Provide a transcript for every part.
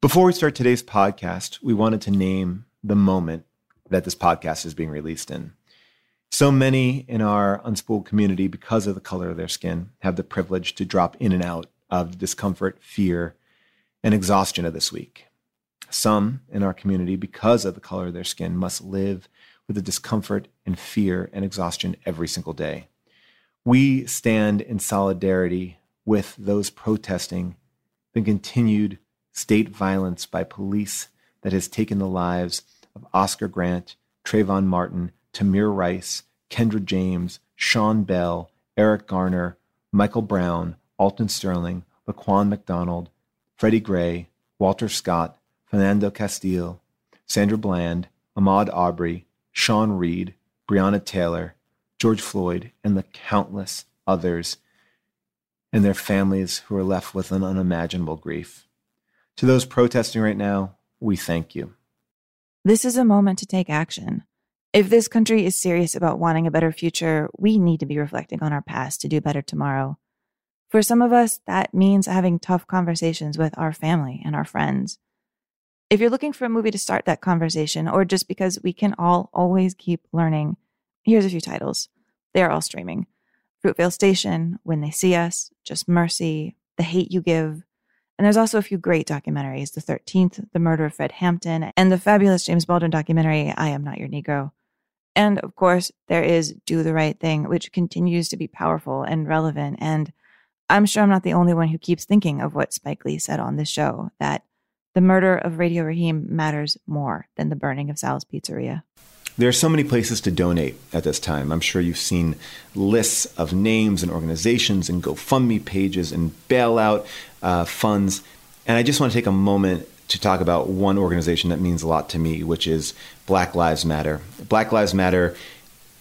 Before we start today's podcast, we wanted to name the moment that this podcast is being released in. So many in our unspooled community, because of the color of their skin, have the privilege to drop in and out of discomfort, fear, and exhaustion of this week. Some in our community, because of the color of their skin, must live with the discomfort and fear and exhaustion every single day. We stand in solidarity with those protesting the continued state violence by police that has taken the lives of Oscar Grant, Trayvon Martin, Tamir Rice, Kendra James, Sean Bell, Eric Garner, Michael Brown, Alton Sterling, Laquan McDonald, Freddie Gray, Walter Scott, Philando Castile, Sandra Bland, Ahmaud Arbery, Sean Reed, Breonna Taylor, George Floyd, and the countless others and their families who are left with an unimaginable grief. To those protesting right now, we thank you. This is a moment to take action. If this country is serious about wanting a better future, we need to be reflecting on our past to do better tomorrow. For some of us, that means having tough conversations with our family and our friends. If you're looking for a movie to start that conversation, or just because we can all always keep learning, here's a few titles. They are all streaming Fruitvale Station, When They See Us, Just Mercy, The Hate You Give, and there's also a few great documentaries The 13th, The Murder of Fred Hampton, and the fabulous James Baldwin documentary, I Am Not Your Negro. And of course, there is Do the Right Thing, which continues to be powerful and relevant. And I'm sure I'm not the only one who keeps thinking of what Spike Lee said on this show that the murder of Radio Raheem matters more than the burning of Sal's Pizzeria. There are so many places to donate at this time. I'm sure you've seen lists of names and organizations and GoFundMe pages and bailout uh, funds. And I just want to take a moment to talk about one organization that means a lot to me, which is Black Lives Matter. Black Lives Matter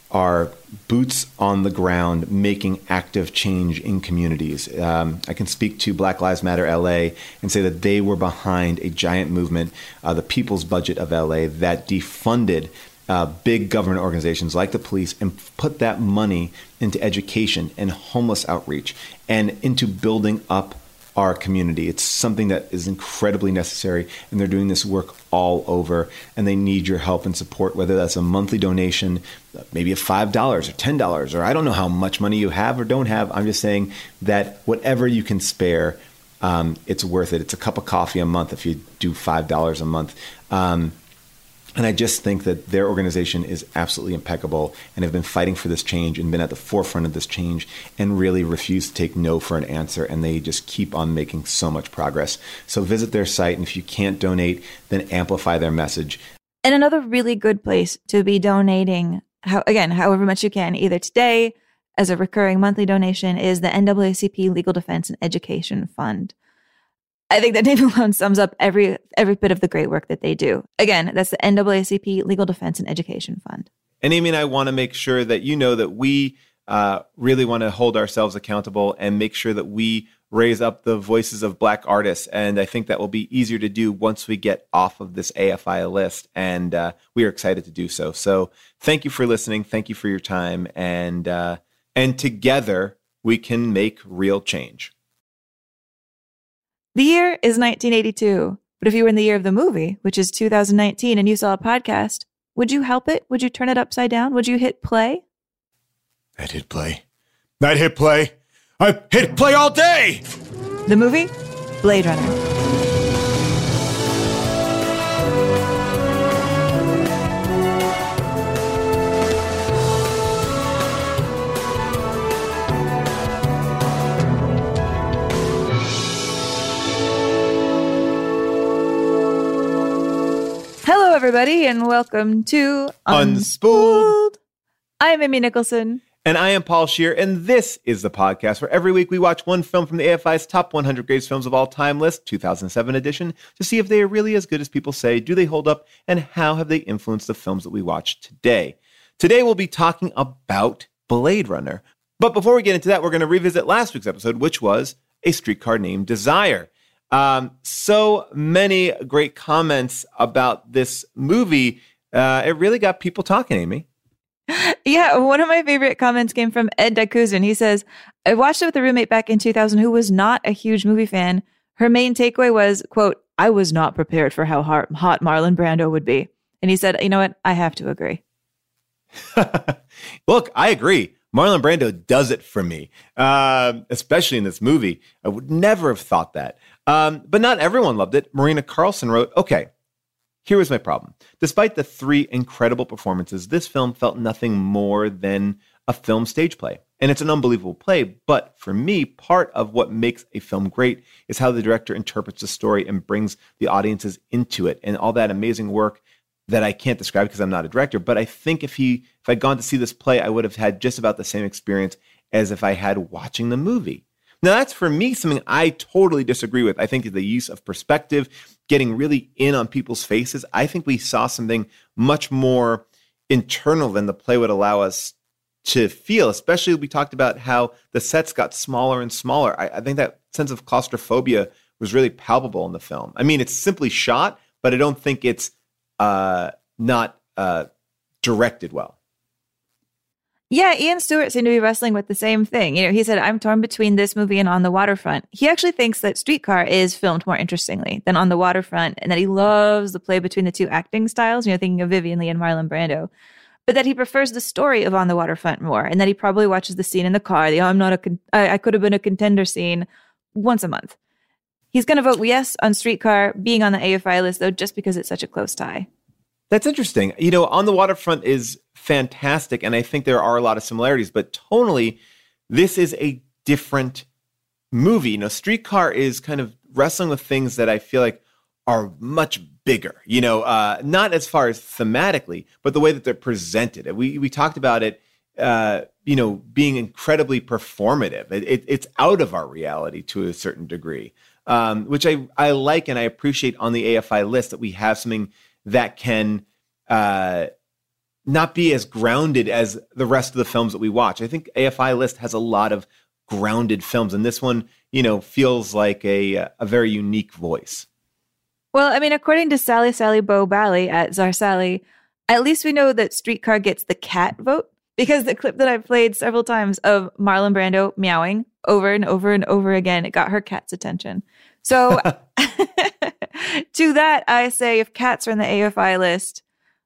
are boots on the ground making active change in communities. Um, I can speak to Black Lives Matter LA and say that they were behind a giant movement, uh, the People's Budget of LA, that defunded uh, big government organizations like the police and put that money into education and homeless outreach and into building up our community. It's something that is incredibly necessary, and they're doing this work all over, and they need your help and support, whether that's a monthly donation, maybe a $5 or $10, or I don't know how much money you have or don't have. I'm just saying that whatever you can spare, um, it's worth it. It's a cup of coffee a month if you do $5 a month. Um, and I just think that their organization is absolutely impeccable and have been fighting for this change and been at the forefront of this change and really refuse to take no for an answer. And they just keep on making so much progress. So visit their site. And if you can't donate, then amplify their message. And another really good place to be donating, how, again, however much you can, either today as a recurring monthly donation, is the NAACP Legal Defense and Education Fund. I think that name alone sums up every every bit of the great work that they do. Again, that's the NAACP Legal Defense and Education Fund. And Amy and I want to make sure that you know that we uh, really want to hold ourselves accountable and make sure that we raise up the voices of black artists. And I think that will be easier to do once we get off of this AFI list. And uh, we are excited to do so. So thank you for listening. Thank you for your time. And, uh, and together we can make real change. The year is 1982. But if you were in the year of the movie, which is 2019, and you saw a podcast, would you help it? Would you turn it upside down? Would you hit play? I'd hit play. I'd hit play. I hit play all day. The movie? Blade Runner. Everybody, and welcome to Unspooled. I am Amy Nicholson. And I am Paul Scheer, and this is the podcast where every week we watch one film from the AFI's top 100 greatest films of all time list, 2007 edition, to see if they are really as good as people say, do they hold up, and how have they influenced the films that we watch today. Today we'll be talking about Blade Runner. But before we get into that, we're going to revisit last week's episode, which was A Streetcar Named Desire. Um, so many great comments about this movie. Uh, it really got people talking, Amy. Yeah, one of my favorite comments came from Ed Dakuzin. He says, I watched it with a roommate back in 2000 who was not a huge movie fan. Her main takeaway was, quote, I was not prepared for how hot, hot Marlon Brando would be. And he said, you know what? I have to agree. Look, I agree. Marlon Brando does it for me, uh, especially in this movie. I would never have thought that. Um, but not everyone loved it. Marina Carlson wrote, okay, here was my problem. Despite the three incredible performances, this film felt nothing more than a film stage play. And it's an unbelievable play. But for me, part of what makes a film great is how the director interprets the story and brings the audiences into it and all that amazing work that I can't describe because I'm not a director. But I think if he if I'd gone to see this play, I would have had just about the same experience as if I had watching the movie. Now, that's for me something I totally disagree with. I think the use of perspective, getting really in on people's faces, I think we saw something much more internal than the play would allow us to feel, especially we talked about how the sets got smaller and smaller. I, I think that sense of claustrophobia was really palpable in the film. I mean, it's simply shot, but I don't think it's uh, not uh, directed well. Yeah, Ian Stewart seemed to be wrestling with the same thing. You know, he said, I'm torn between this movie and On the Waterfront. He actually thinks that Streetcar is filmed more interestingly than On the Waterfront, and that he loves the play between the two acting styles, you know, thinking of Vivien Leigh and Marlon Brando, but that he prefers the story of On the Waterfront more, and that he probably watches the scene in the car, the oh, I'm not a, con- I, I could have been a contender scene once a month. He's going to vote yes on Streetcar being on the AFI list, though, just because it's such a close tie. That's interesting. You know, On the Waterfront is fantastic, and I think there are a lot of similarities, but tonally, this is a different movie. You know, Streetcar is kind of wrestling with things that I feel like are much bigger. You know, uh, not as far as thematically, but the way that they're presented. We we talked about it. Uh, you know, being incredibly performative. It, it, it's out of our reality to a certain degree, um, which I I like and I appreciate on the AFI list that we have something that can uh, not be as grounded as the rest of the films that we watch. I think AFI list has a lot of grounded films, and this one, you know, feels like a a very unique voice. Well, I mean, according to Sally Sally Bo Bally at Czar Sally, at least we know that Streetcar gets the cat vote because the clip that I've played several times of Marlon Brando meowing over and over and over again, it got her cat's attention. So to that, I say if cats are in the AFI list,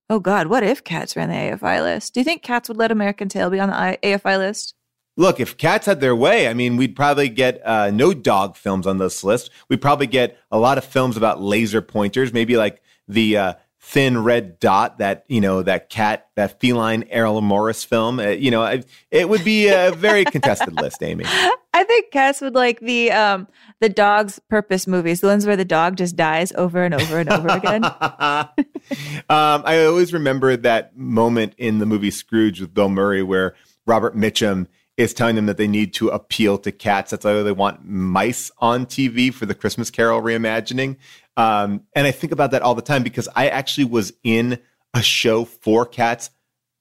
oh God, what if cats were on the AFI list? Do you think cats would let American Tail be on the AFI list? Look, if cats had their way, I mean, we'd probably get uh, no dog films on this list. We'd probably get a lot of films about laser pointers, maybe like the uh, thin red dot that you know that cat that feline Errol Morris film. Uh, you know, it would be a very contested list, Amy. I think cats would like the um the dog's purpose movies, the ones where the dog just dies over and over and over again. um, I always remember that moment in the movie Scrooge with Bill Murray where Robert Mitchum is telling them that they need to appeal to cats. That's why they want mice on TV for the Christmas Carol reimagining. Um, and I think about that all the time because I actually was in a show for cats,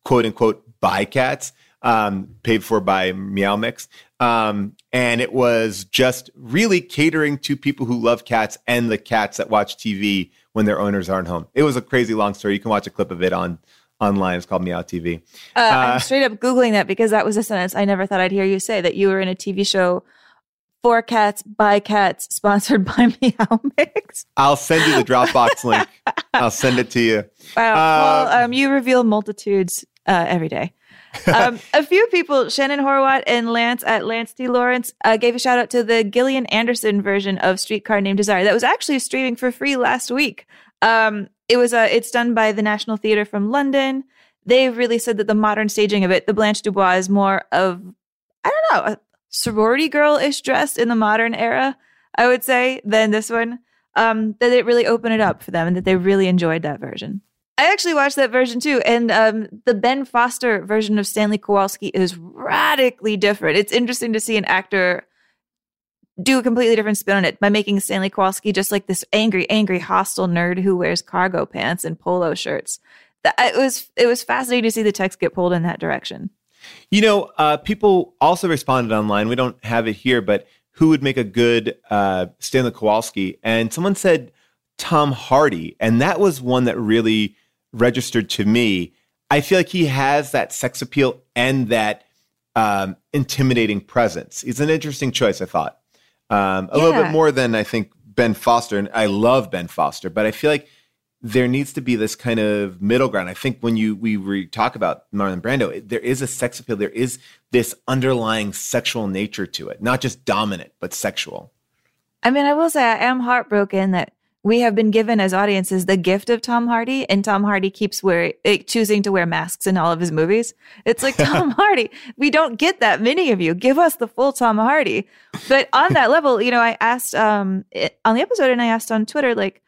quote unquote, by cats. um, paid for by Meow Mix. Um, and it was just really catering to people who love cats and the cats that watch TV when their owners aren't home. It was a crazy long story. You can watch a clip of it on online. It's called Meow TV. Uh, I'm straight up Googling that because that was a sentence I never thought I'd hear you say that you were in a TV show for cats by cats sponsored by Meow Mix. I'll send you the Dropbox link. I'll send it to you. Wow. Uh, well, um, you reveal multitudes uh, every day. um, a few people, Shannon Horwath and Lance at Lance T. Lawrence, uh, gave a shout out to the Gillian Anderson version of Streetcar Named Desire that was actually streaming for free last week. Um, it was uh, it's done by the National Theatre from London. They've really said that the modern staging of it, the Blanche Dubois, is more of I don't know a sorority girl ish dressed in the modern era. I would say than this one. Um, that it really opened it up for them and that they really enjoyed that version. I actually watched that version too, and um, the Ben Foster version of Stanley Kowalski is radically different. It's interesting to see an actor do a completely different spin on it by making Stanley Kowalski just like this angry, angry, hostile nerd who wears cargo pants and polo shirts. That it was it was fascinating to see the text get pulled in that direction. You know, uh, people also responded online. We don't have it here, but who would make a good uh, Stanley Kowalski? And someone said Tom Hardy, and that was one that really registered to me. I feel like he has that sex appeal and that um, intimidating presence. He's an interesting choice, I thought. Um, a little bit more than I think Ben Foster, and I love Ben Foster, but I feel like there needs to be this kind of middle ground. I think when you we re- talk about Marlon Brando, it- there is a sex appeal. There is this underlying sexual nature to it, not just dominant, but sexual. I mean, I will say I am heartbroken that we have been given as audiences the gift of Tom Hardy, and Tom Hardy keeps wearing, eh, choosing to wear masks in all of his movies. It's like Tom Hardy, we don't get that many of you. Give us the full Tom Hardy. But on that level, you know, I asked um it, on the episode, and I asked on Twitter, like,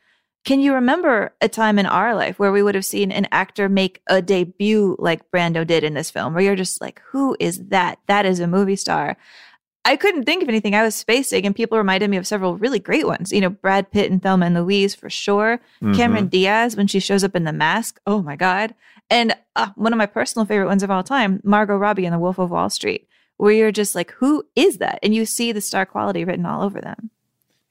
can you remember a time in our life where we would have seen an actor make a debut like Brando did in this film, where you're just like, who is that? That is a movie star. I couldn't think of anything. I was spacing, and people reminded me of several really great ones. You know, Brad Pitt and Thelma and Louise for sure. Cameron Diaz when she shows up in The Mask. Oh my god! And uh, one of my personal favorite ones of all time, Margot Robbie in The Wolf of Wall Street, where you're just like, who is that? And you see the star quality written all over them.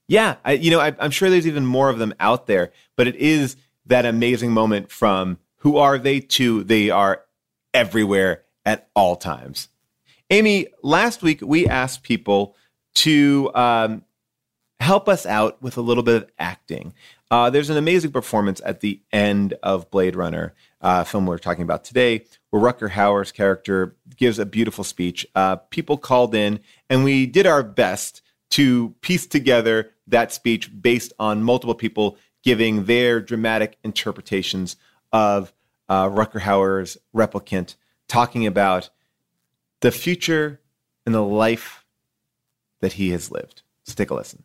Yeah, I, you know, I, I'm sure there's even more of them out there, but it is that amazing moment from who are they to they are everywhere at all times. Amy, last week we asked people to um, help us out with a little bit of acting. Uh, there's an amazing performance at the end of Blade Runner, uh, film we're talking about today, where Rutger Hauer's character gives a beautiful speech. Uh, people called in, and we did our best to piece together that speech based on multiple people giving their dramatic interpretations of uh, Rutger Hauer's replicant, talking about the future and the life that he has lived. Let's take a listen.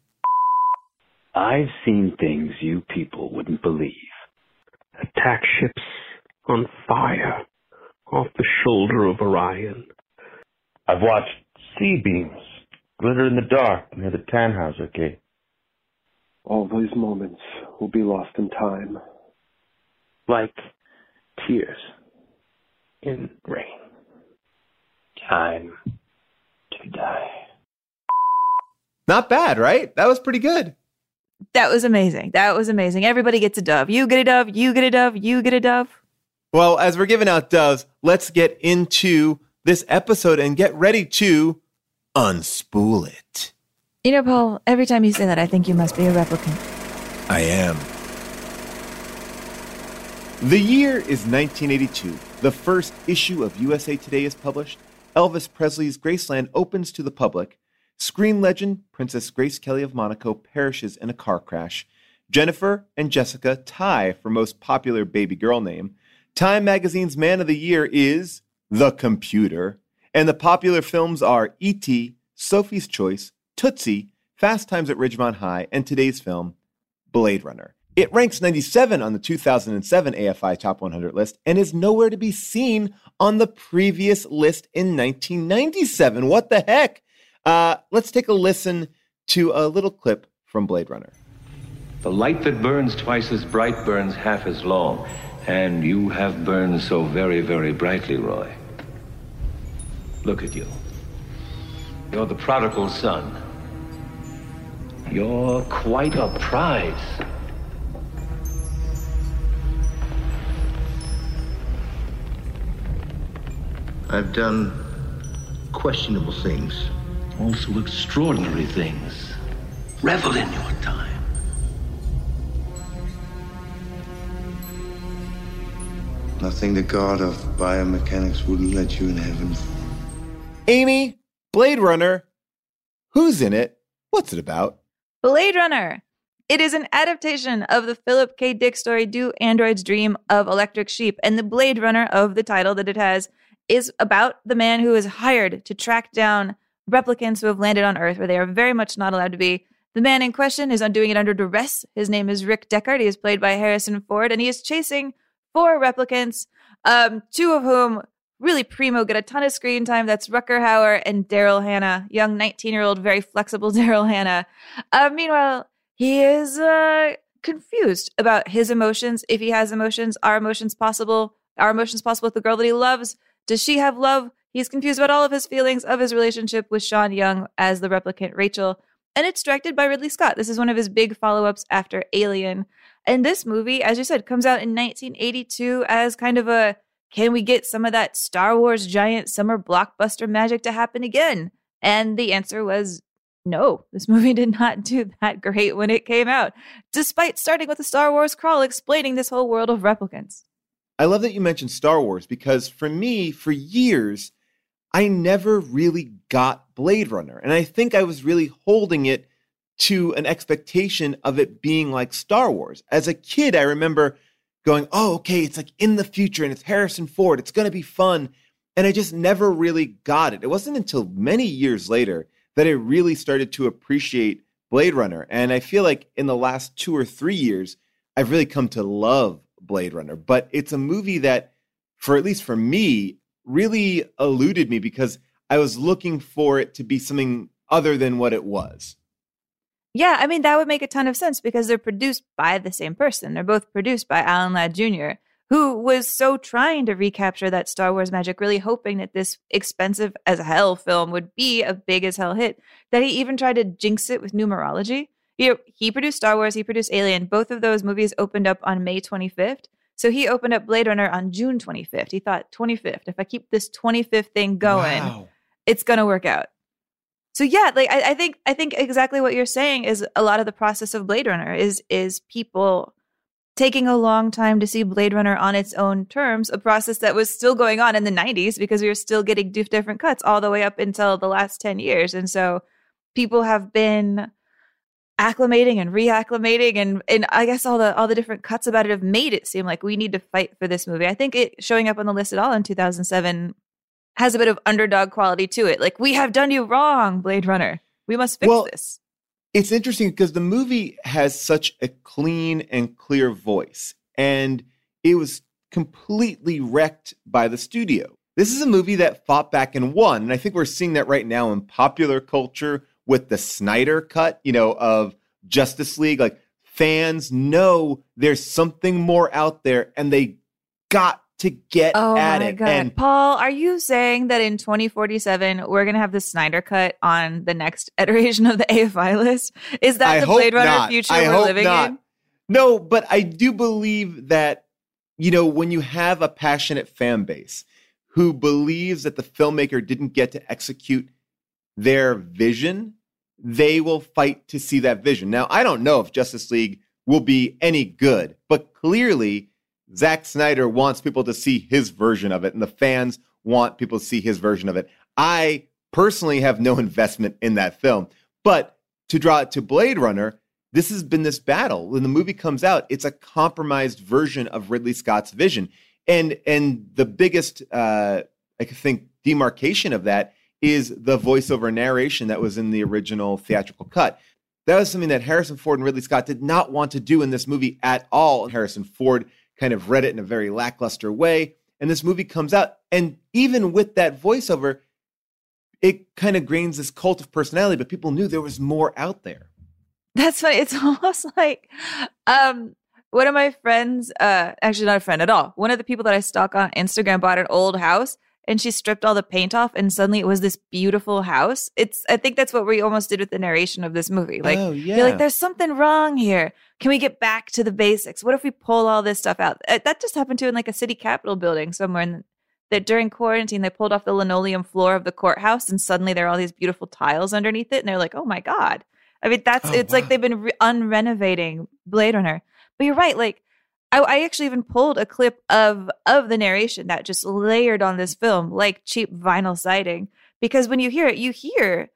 I've seen things you people wouldn't believe. attack ships on fire off the shoulder of Orion. I've watched C-beams glitter in the dark near the Tannhauser Gate. All those moments will be lost in time. Like tears in rain. Time to die. Not bad, right? That was pretty good. That was amazing. That was amazing. Everybody gets a dove. You get a dove. You get a dove. You get a dove. Well, as we're giving out doves, let's get into this episode and get ready to unspool it. You know, Paul. Every time you say that, I think you must be a replicant. I am. The year is 1982. The first issue of USA Today is published. Elvis Presley's Graceland opens to the public. Screen legend Princess Grace Kelly of Monaco perishes in a car crash. Jennifer and Jessica tie for most popular baby girl name. Time magazine's man of the year is The Computer. And the popular films are E.T., Sophie's Choice, Tootsie, Fast Times at Ridgemont High, and today's film, Blade Runner. It ranks 97 on the 2007 AFI Top 100 list and is nowhere to be seen on the previous list in 1997. What the heck? Uh, let's take a listen to a little clip from Blade Runner. The light that burns twice as bright burns half as long. And you have burned so very, very brightly, Roy. Look at you. You're the prodigal son. You're quite a prize. I've done questionable things. Also extraordinary things. Revel in your time. Nothing the god of biomechanics wouldn't let you in heaven. Amy, Blade Runner. Who's in it? What's it about? Blade Runner. It is an adaptation of the Philip K. Dick story Do Androids Dream of Electric Sheep, and the Blade Runner of the title that it has is about the man who is hired to track down replicants who have landed on Earth where they are very much not allowed to be. The man in question is doing it under duress. His name is Rick Deckard. He is played by Harrison Ford, and he is chasing four replicants, um, two of whom really primo get a ton of screen time. That's Rutger Hauer and Daryl Hannah, young 19 year old, very flexible Daryl Hannah. Uh, meanwhile, he is uh, confused about his emotions. If he has emotions, are emotions possible? Are emotions possible with the girl that he loves? Does she have love? He's confused about all of his feelings of his relationship with Sean Young as the replicant Rachel. And it's directed by Ridley Scott. This is one of his big follow ups after Alien. And this movie, as you said, comes out in 1982 as kind of a can we get some of that Star Wars giant summer blockbuster magic to happen again? And the answer was no. This movie did not do that great when it came out, despite starting with a Star Wars crawl explaining this whole world of replicants. I love that you mentioned Star Wars because for me, for years, I never really got Blade Runner. And I think I was really holding it to an expectation of it being like Star Wars. As a kid, I remember going, oh, okay, it's like in the future and it's Harrison Ford. It's going to be fun. And I just never really got it. It wasn't until many years later that I really started to appreciate Blade Runner. And I feel like in the last two or three years, I've really come to love Blade Runner. But it's a movie that, for at least for me, really eluded me because I was looking for it to be something other than what it was. Yeah, I mean, that would make a ton of sense because they're produced by the same person. They're both produced by Alan Ladd Jr., who was so trying to recapture that Star Wars magic, really hoping that this expensive as hell film would be a big as hell hit, that he even tried to jinx it with numerology. You know, he produced Star Wars, he produced Alien. Both of those movies opened up on May 25th. So he opened up Blade Runner on June 25th. He thought, 25th, if I keep this 25th thing going, wow. it's going to work out so yeah like I, I, think i think exactly what you're saying is a lot of the process of blade runner is is people taking a long time to see blade runner on its own terms a process that was still going on in the 90s because we were still getting different cuts all the way up until the last 10 years and so people have been acclimating and reacclimating and and i guess all the all the different cuts about it have made it seem like we need to fight for this movie i think it showing up on the list at all in 2007 has a bit of underdog quality to it. Like, we have done you wrong, Blade Runner. We must fix well, this. It's interesting because the movie has such a clean and clear voice, and it was completely wrecked by the studio. This is a movie that fought back and won, and I think we're seeing that right now in popular culture with the Snyder cut, you know, of Justice League. Like fans know there's something more out there, and they got to get oh at my it. God. And Paul, are you saying that in 2047 we're gonna have the Snyder cut on the next iteration of the AFI list? Is that I the Blade Runner not. future I we're living not. in? No, but I do believe that you know when you have a passionate fan base who believes that the filmmaker didn't get to execute their vision, they will fight to see that vision. Now, I don't know if Justice League will be any good, but clearly Zack Snyder wants people to see his version of it, and the fans want people to see his version of it. I personally have no investment in that film, but to draw it to Blade Runner, this has been this battle. When the movie comes out, it's a compromised version of Ridley Scott's vision, and and the biggest, uh, I think, demarcation of that is the voiceover narration that was in the original theatrical cut. That was something that Harrison Ford and Ridley Scott did not want to do in this movie at all. Harrison Ford kind of read it in a very lackluster way. And this movie comes out, and even with that voiceover, it kind of grains this cult of personality, but people knew there was more out there. That's funny. It's almost like um, one of my friends, uh, actually not a friend at all, one of the people that I stalk on Instagram bought an old house and she stripped all the paint off and suddenly it was this beautiful house. It's I think that's what we almost did with the narration of this movie. Like Oh, you're like there's something wrong here. Can we get back to the basics? What if we pull all this stuff out? Uh, That just happened to in like a city capitol building somewhere in that during quarantine they pulled off the linoleum floor of the courthouse and suddenly there are all these beautiful tiles underneath it and they're like, "Oh my god." I mean, that's Oh, it's like they've been re- unrenovating Blade Runner. But you're right, like I, I actually even pulled a clip of of the narration that just layered on this film like cheap vinyl siding. Because when you hear it, you hear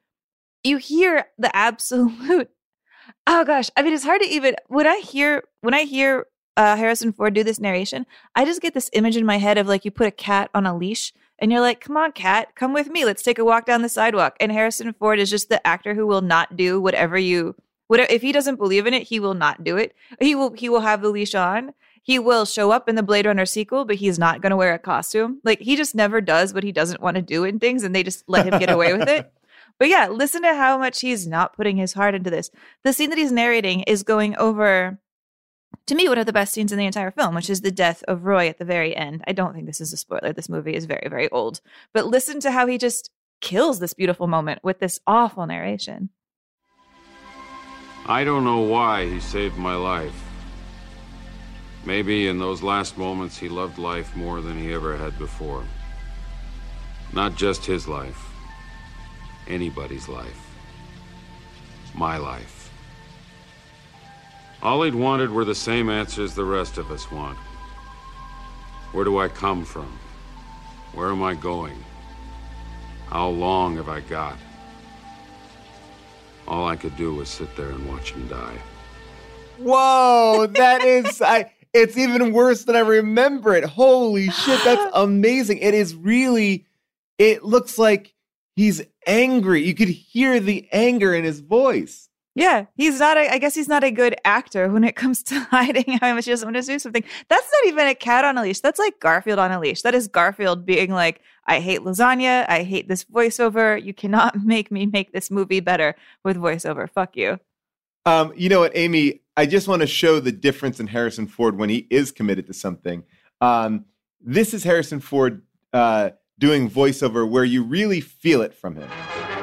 you hear the absolute oh gosh. I mean it's hard to even when i hear when i hear uh, harrison ford do this narration i just get this image in my head of like you put a cat on a leash and you're like come on cat come with me. Let's take a walk down the sidewalk. And harrison ford is just the actor who will not do whatever you whatever if he doesn't believe in it he will not do it. He will he will have the leash on he will show up in the blade runner sequel but he's not going to wear a costume like he just never does what he doesn't want to do in things and they just let him get away with it but yeah, listen to how much he's not putting his heart into this. The scene that he's narrating is going over, to me, one of the best scenes in the entire film, which is the death of Roy at the very end. I don't think this is a spoiler. This movie is very, very old. But listen to how he just kills this beautiful moment with this awful narration. I don't know why he saved my life. Maybe in those last moments he loved life more than he ever had before. Not just his life, anybody's life. My life. All he'd wanted were the same answers the rest of us want. Where do I come from? Where am I going? How long have I got? All I could do was sit there and watch him die. Whoa, that is I it's even worse than I remember it. Holy shit, that's amazing. It is really it looks like he's angry. You could hear the anger in his voice. Yeah, he's not. A, I guess he's not a good actor when it comes to hiding how much he doesn't want to do something. That's not even a cat on a leash. That's like Garfield on a leash. That is Garfield being like, "I hate lasagna. I hate this voiceover. You cannot make me make this movie better with voiceover. Fuck you." Um, you know what, Amy? I just want to show the difference in Harrison Ford when he is committed to something. Um, this is Harrison Ford uh, doing voiceover where you really feel it from him.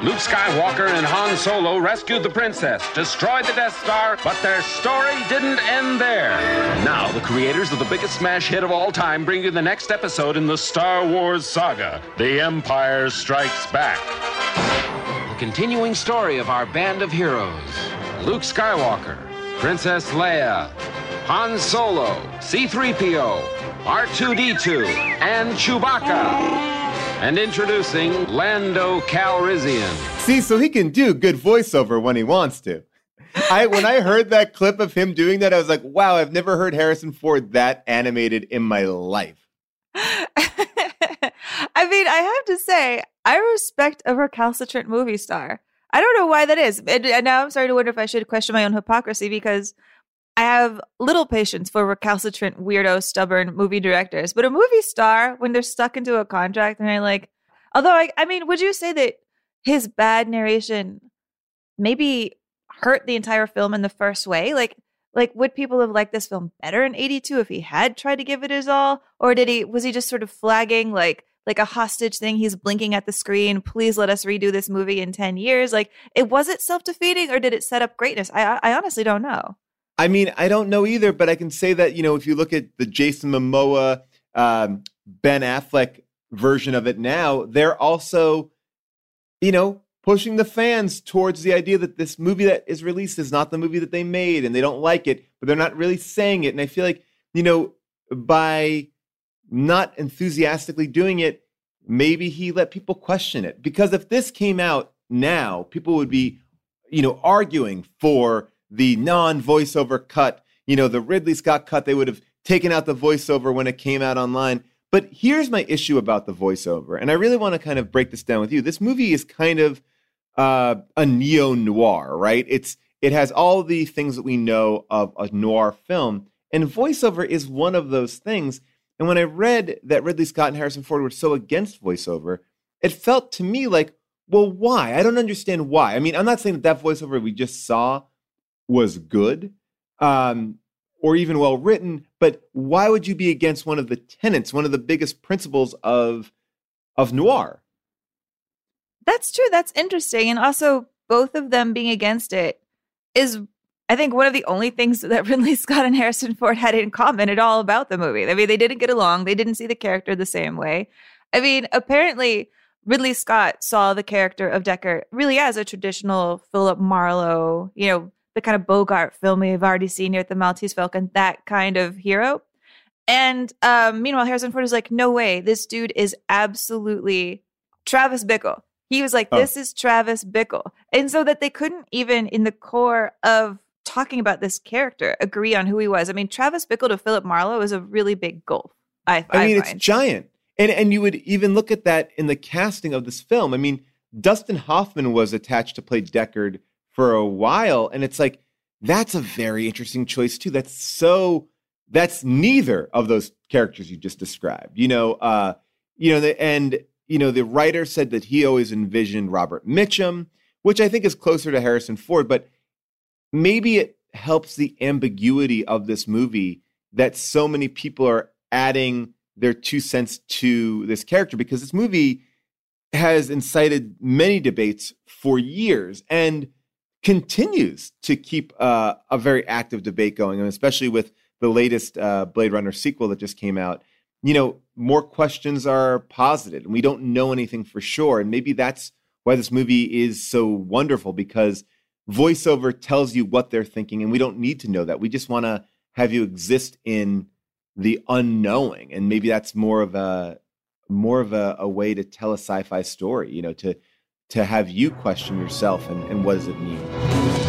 Luke Skywalker and Han Solo rescued the princess, destroyed the Death Star, but their story didn't end there. Now, the creators of the biggest smash hit of all time bring you the next episode in the Star Wars saga The Empire Strikes Back. The continuing story of our band of heroes Luke Skywalker, Princess Leia, Han Solo, C3PO, R2D2, and Chewbacca. And introducing Lando Calrissian. See, so he can do good voiceover when he wants to. I when I heard that clip of him doing that, I was like, wow, I've never heard Harrison Ford that animated in my life. I mean, I have to say, I respect a recalcitrant movie star. I don't know why that is. And, and now I'm starting to wonder if I should question my own hypocrisy because I have little patience for recalcitrant, weirdo, stubborn movie directors. But a movie star, when they're stuck into a contract and they're like, although I, I mean, would you say that his bad narration maybe hurt the entire film in the first way? Like, like would people have liked this film better in 82 if he had tried to give it his all or did he was he just sort of flagging like like a hostage thing. He's blinking at the screen. Please let us redo this movie in 10 years. Like it was it self-defeating or did it set up greatness? I i I honestly don't know. I mean, I don't know either, but I can say that, you know, if you look at the Jason Momoa, um, Ben Affleck version of it now, they're also, you know, pushing the fans towards the idea that this movie that is released is not the movie that they made and they don't like it, but they're not really saying it. And I feel like, you know, by not enthusiastically doing it, maybe he let people question it. Because if this came out now, people would be, you know, arguing for the non voiceover cut, you know, the Ridley Scott cut. They would have taken out the voiceover when it came out online. But here's my issue about the voiceover. And I really want to kind of break this down with you. This movie is kind of uh, a neo noir, right? It's it has all the things that we know of a noir film, and voiceover is one of those things. And when I read that Ridley Scott and Harrison Ford were so against voiceover, it felt to me like, well, why? I don't understand why. I mean, I'm not saying that that voiceover we just saw was good um, or even well written, but why would you be against one of the tenets, one of the biggest principles of of noir. That's true. That's interesting. And also, both of them being against it is, I think, one of the only things that Ridley Scott and Harrison Ford had in common at all about the movie. I mean, they didn't get along, they didn't see the character the same way. I mean, apparently, Ridley Scott saw the character of Deckard really as a traditional Philip Marlowe, you know, the kind of Bogart film we've already seen here at the Maltese Falcon, that kind of hero. And um, meanwhile, Harrison Ford is like, no way, this dude is absolutely Travis Bickle. He was like, Oh. this is Travis Bickle. And so that they couldn't even, in the core of talking about this character, agree on who he was. I mean, Travis Bickle to Philip Marlowe is a really big gulf. I, I mean, it's giant. And and you would even look at that in the casting of this film. I mean, Dustin Hoffman was attached to play Deckard for a while, and it's like that's a very interesting choice too. That's so that's neither of those characters you just described. You know, uh, you know, the, and you know, the writer said that he always envisioned Robert Mitchum, which I think is closer to Harrison Ford, but maybe it helps the ambiguity of this movie that so many people are adding their two cents to this character because this movie has incited many debates for years and continues to keep uh, a very active debate going, and especially with the latest uh, Blade Runner sequel that just came out. You know, more questions are posited, and we don't know anything for sure. And maybe that's why this movie is so wonderful because voiceover tells you what they're thinking, and we don't need to know that. We just want to have you exist in the unknowing, and maybe that's more of a more of a, a way to tell a sci-fi story. You know, to to have you question yourself and, and what does it mean.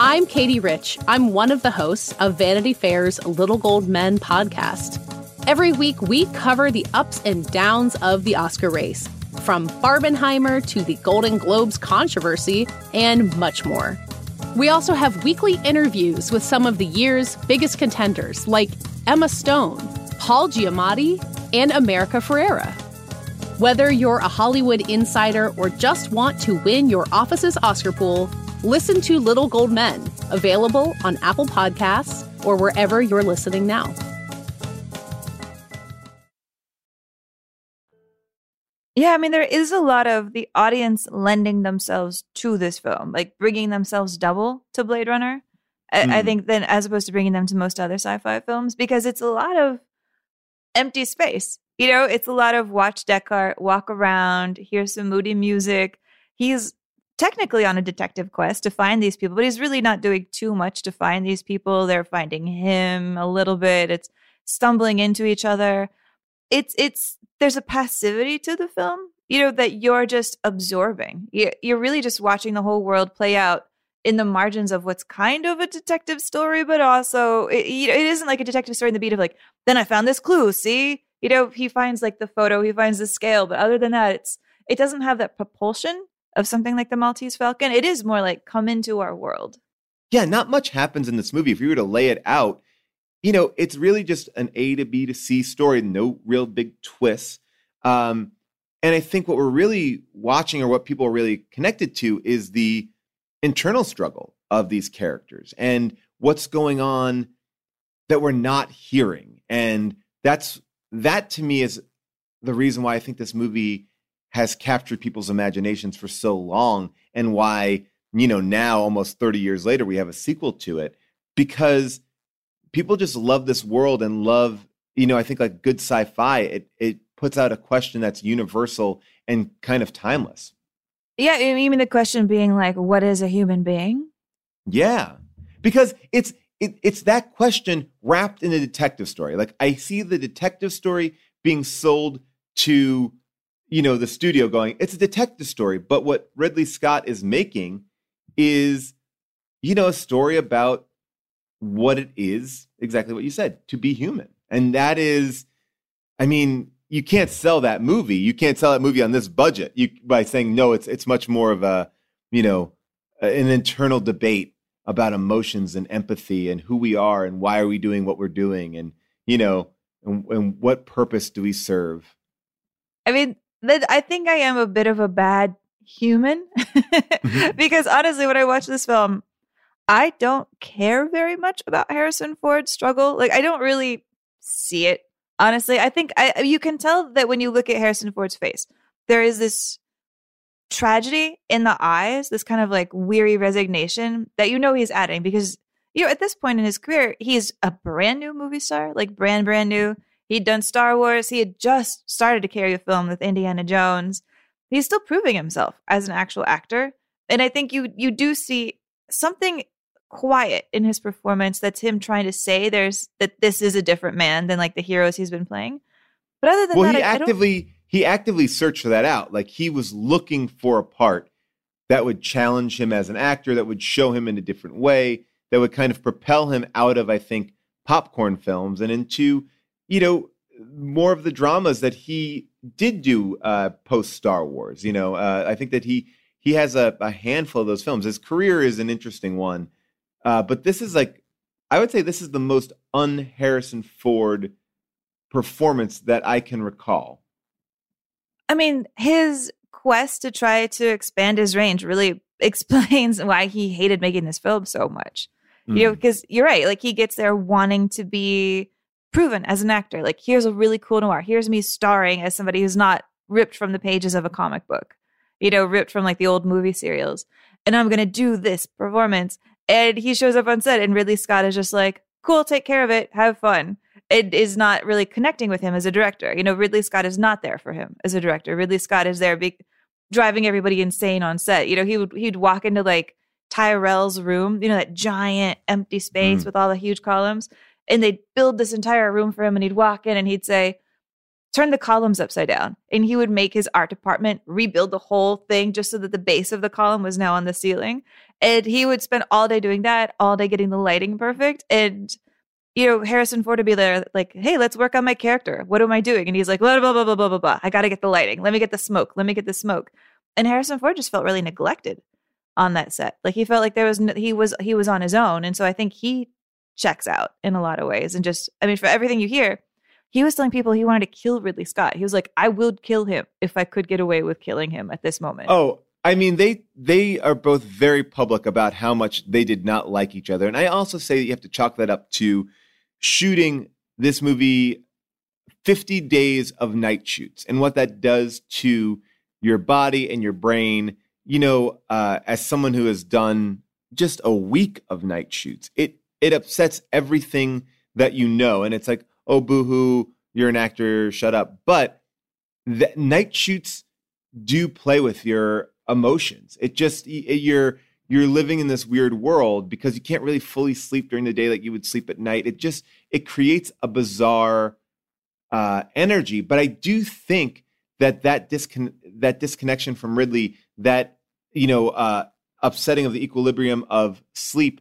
I'm Katey Rich. I'm one of the hosts of Vanity Fair's Little Gold Men podcast. Every week, we cover the ups and downs of the Oscar race, from Barbenheimer to the Golden Globes controversy, and much more. We also have weekly interviews with some of the year's biggest contenders, like Emma Stone, Paul Giamatti, and America Ferrera. Whether you're a Hollywood insider or just want to win your office's Oscar pool, listen to Little Gold Men, available on Apple Podcasts or wherever you're listening now. Yeah, I mean, there is a lot of the audience lending themselves to this film, like bringing themselves double to Blade Runner. I, I Mm. think than as opposed to bringing them to most other sci-fi films because it's a lot of empty space. You know, it's a lot of watch Deckard, walk around, hear some moody music. He's technically on a detective quest to find these people, but he's really not doing too much to find these people. They're finding him a little bit. It's stumbling into each other. It's it's there's a passivity to the film, you know, that you're just absorbing. You- You're really just watching the whole world play out in the margins of what's kind of a detective story, but also it, it isn't like a detective story in the beat of like, then I found this clue. See, you know, he finds like the photo, he finds the scale, but other than that, it's it doesn't have that propulsion of something like the Maltese Falcon. It is more like come into our world. Yeah, not much happens in this movie. If you were to lay it out, you know, it's really just an A to B to C story, no real big twists. Um, and I think what we're really watching or what people are really connected to is the internal struggle of these characters and what's going on that we're not hearing. And that's that to me is the reason why I think this movie has captured people's imaginations for so long and why, you know, now almost 30 years later we have a sequel to it because people just love this world and love, you know, I think like good sci-fi, it it puts out a question that's universal and kind of timeless. Yeah, I mean the question being like, what is a human being? Yeah. Because it's it, it's that question wrapped in a detective story. Like I see the detective story being sold to you know the studio going, it's a detective story, but what Ridley Scott is making is you know a story about what it is, exactly what you said, to be human. And that is, I mean, you can't sell that movie. You can't sell that movie on this budget you, by saying, no, it's, it's much more of a, you know, an internal debate about emotions and empathy and who we are and why are we doing what we're doing and, you know, and, and what purpose do we serve? I mean, that I think I am a bit of a bad human Mm-hmm. because honestly, when I watch this film, I don't care very much about Harrison Ford's struggle. Like, I don't really see it. Honestly, I think I you can tell that when you look at Harrison Ford's face, there is this tragedy in the eyes, this kind of like weary resignation that you know he's adding because you know at this point in his career, he's a brand new movie star, like brand brand new. He'd done Star Wars. He had just started to carry a film with Indiana Jones. He's still proving himself as an actual actor. And I think you you do see something quiet in his performance that's him trying to say there's that this is a different man than like the heroes he's been playing. But other than well, that, he I, I actively he actively searched for that out. Like he was looking for a part that would challenge him as an actor, that would show him in a different way, that would kind of propel him out of, I think, popcorn films and into, you know, more of the dramas that he did do uh, post Star Wars. You know, uh, I think that he he has a, a handful of those films. His career is an interesting one, uh, but this is like I would say this is the most un Harrison Ford performance that I can recall. I mean, his quest to try to expand his range really explains why he hated making this film so much. You know, Mm. because you're right. Like he gets there wanting to be proven as an actor. Like here's a really cool noir. Here's me starring as somebody who's not ripped from the pages of a comic book. You know, ripped from like the old movie serials. And I'm gonna do this performance. And he shows up on set, and Ridley Scott is just like, "Cool, take care of it, have fun." It is not really connecting with him as a director. You know, Ridley Scott is not there for him as a director. Ridley Scott is there be- driving everybody insane on set. You know, he would he'd walk into like Tyrell's room, you know, that giant empty space Mm. with all the huge columns, and they'd build this entire room for him, and he'd walk in and he'd say, turn the columns upside down. And he would make his art department rebuild the whole thing just so that the base of the column was now on the ceiling. And he would spend all day doing that, all day getting the lighting perfect. And, you know, Harrison Ford would be there, like, hey, let's work on my character. What am I doing? And he's like, blah, blah, blah, blah, blah, blah, blah. I got to get the lighting. Let me get the smoke. Let me get the smoke. And Harrison Ford just felt really neglected on that set. Like he felt like there was, no, he was, he was on his own. And so I think he checks out in a lot of ways. And just, I mean, for everything you hear, he was telling people he wanted to kill Ridley Scott. He was like, I would kill him if I could get away with killing him at this moment. Oh, I mean they they are both very public about how much they did not like each other. And I also say that you have to chalk that up to shooting this movie 50 days of night shoots and what that does to your body and your brain. You know, uh, as someone who has done just a week of night shoots, it it upsets everything that you know. And it's like, oh, boohoo, you're an actor, shut up. But the night shoots do play with your emotions. It just y- you're you're living in this weird world because you can't really fully sleep during the day like you would sleep at night. It just it creates a bizarre uh, energy. But I do think that that discon- that disconnection from Ridley, that you know, uh, upsetting of the equilibrium of sleep,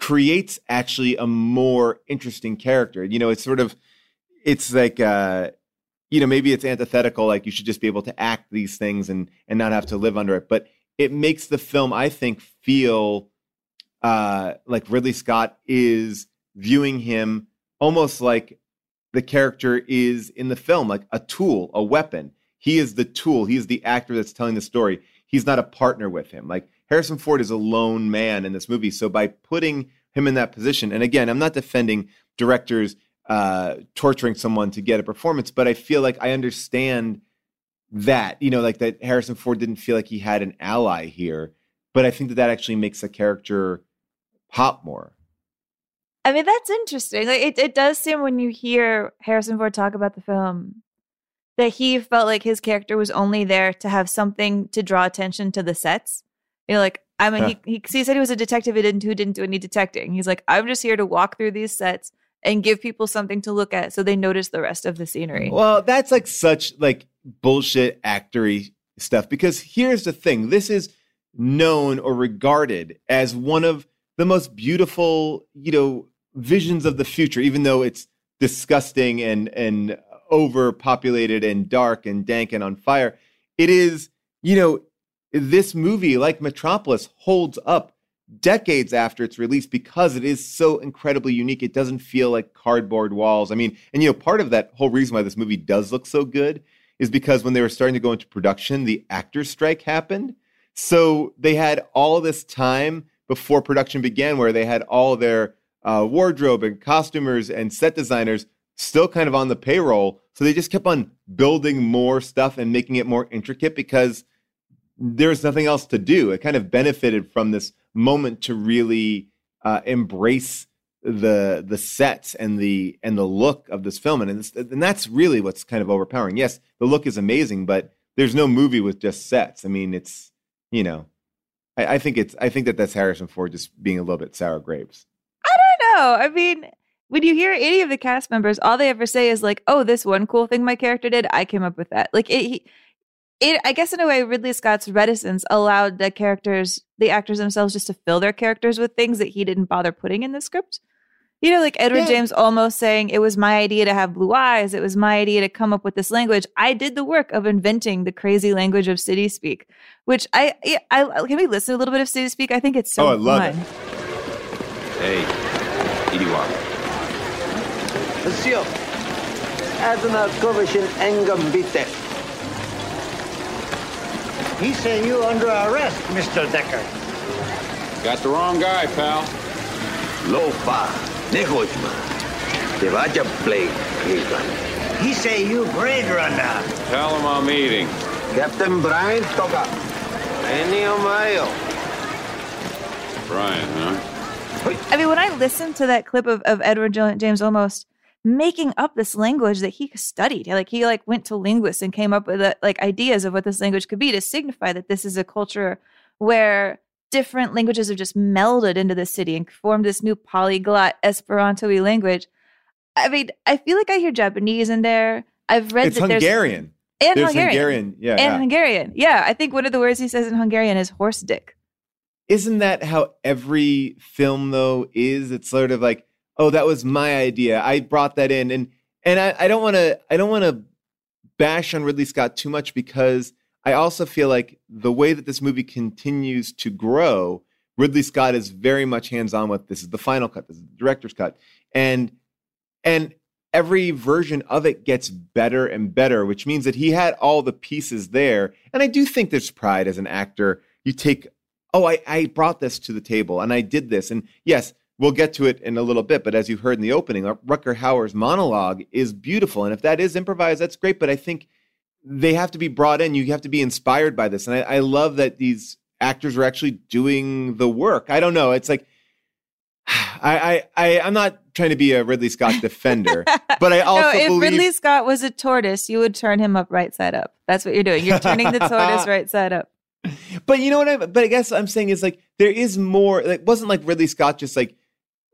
creates actually a more interesting character. You know, it's sort of it's like uh, you know maybe it's antithetical, like you should just be able to act these things and and not have to live under it, but it makes the film, I think, feel uh, like Ridley Scott is viewing him almost like the character is in the film, like a tool, a weapon. He is the tool. He is the actor that's telling the story. He's not a partner with him. Like Harrison Ford is a lone man in this movie. So by putting him in that position, and again, I'm not defending directors uh, torturing someone to get a performance, but I feel like I understand that, you know, like that Harrison Ford didn't feel like he had an ally here. But I think that that actually makes the character pop more. I mean, that's interesting. Like it, it does seem when you hear Harrison Ford talk about the film that he felt like his character was only there to have something to draw attention to the sets. You know, like I mean, Huh. he, he he said he was a detective who didn't who didn't do any detecting. He's like, I'm just here to walk through these sets and give people something to look at so they notice the rest of the scenery. Well, that's like such like bullshit actory stuff because here's the thing. This is known or regarded as one of the most beautiful, you know, visions of the future even though it's disgusting and and overpopulated and dark and dank and on fire. It is, you know, this movie, like Metropolis, holds up decades after its release because it is so incredibly unique. It doesn't feel like cardboard walls. I mean, and you know, part of that whole reason why this movie does look so good is because when they were starting to go into production, the actors' strike happened. So they had all this time before production began where they had all their uh, wardrobe and costumers and set designers still kind of on the payroll. So they just kept on building more stuff and making it more intricate because there's nothing else to do. It kind of benefited from this moment to really uh, embrace the the sets and the and the look of this film, and and that's really what's kind of overpowering. Yes, the look is amazing, but there's no movie with just sets. I mean, it's you know, I, I think it's I think that that's Harrison Ford just being a little bit sour grapes. I don't know. I mean, when you hear any of the cast members, all they ever say is like, "Oh, this one cool thing my character did, I came up with that." Like it, he, it I guess in a way, Ridley Scott's reticence allowed the characters, the actors themselves, just to fill their characters with things that he didn't bother putting in the script. You know, like Edward yeah. James Olmos saying, it was my idea to have blue eyes. It was my idea to come up with this language. I did the work of inventing the crazy language of city speak, which I, I, I can we listen to a little bit of city speak? I think it's so Oh, I love fun. it. Hey, Idiwa. Monsieur, Admiral Kovachin Engam Bite. He say you under arrest, Mr. Deckard. Got the wrong guy, pal. Lofa. Nehochma. Devaja Blake Cleveland. He say you Blade Runner. Tell him I'm eating. Captain Brian Toga. Enio Mayo. Brian, huh? I mean, when I listened to that clip of, of Edward James Olmos making up this language that he studied, like he like went to linguists and came up with uh, like ideas of what this language could be to signify that this is a culture where different languages have just melded into the city and formed this new polyglot Esperanto language. I mean, I feel like I hear Japanese in there. I've read it's that Hungarian. There's, and there's Hungarian. Hungarian. Yeah. And yeah. Hungarian. Yeah. I think one of the words he says in Hungarian is horse dick. Isn't that how every film though is? It's sort of like, oh, that was my idea. I brought that in. And and I, don't wanna I don't wanna bash on Ridley Scott too much because I also feel like the way that this movie continues to grow, Ridley Scott is very much hands on with this is the final cut, this is the director's cut. And and every version of it gets better and better, which means that he had all the pieces there. And I do think there's pride as an actor. You take, oh, I, I brought this to the table and I did this. And yes, we'll get to it in a little bit. But as you heard in the opening, uh, Rutger Hauer's monologue is beautiful. And if that is improvised, that's great. But I think they have to be brought in. You have to be inspired by this. And I, I love that these actors are actually doing the work. I don't know. It's like I, I, I I'm not trying to be a Ridley Scott defender, but I also no, if believe Ridley Scott was a tortoise, you would turn him up right side up. That's what you're doing. You're turning the tortoise right side up. But you know what I but I guess what I'm saying is like there is more like it wasn't like Ridley Scott just like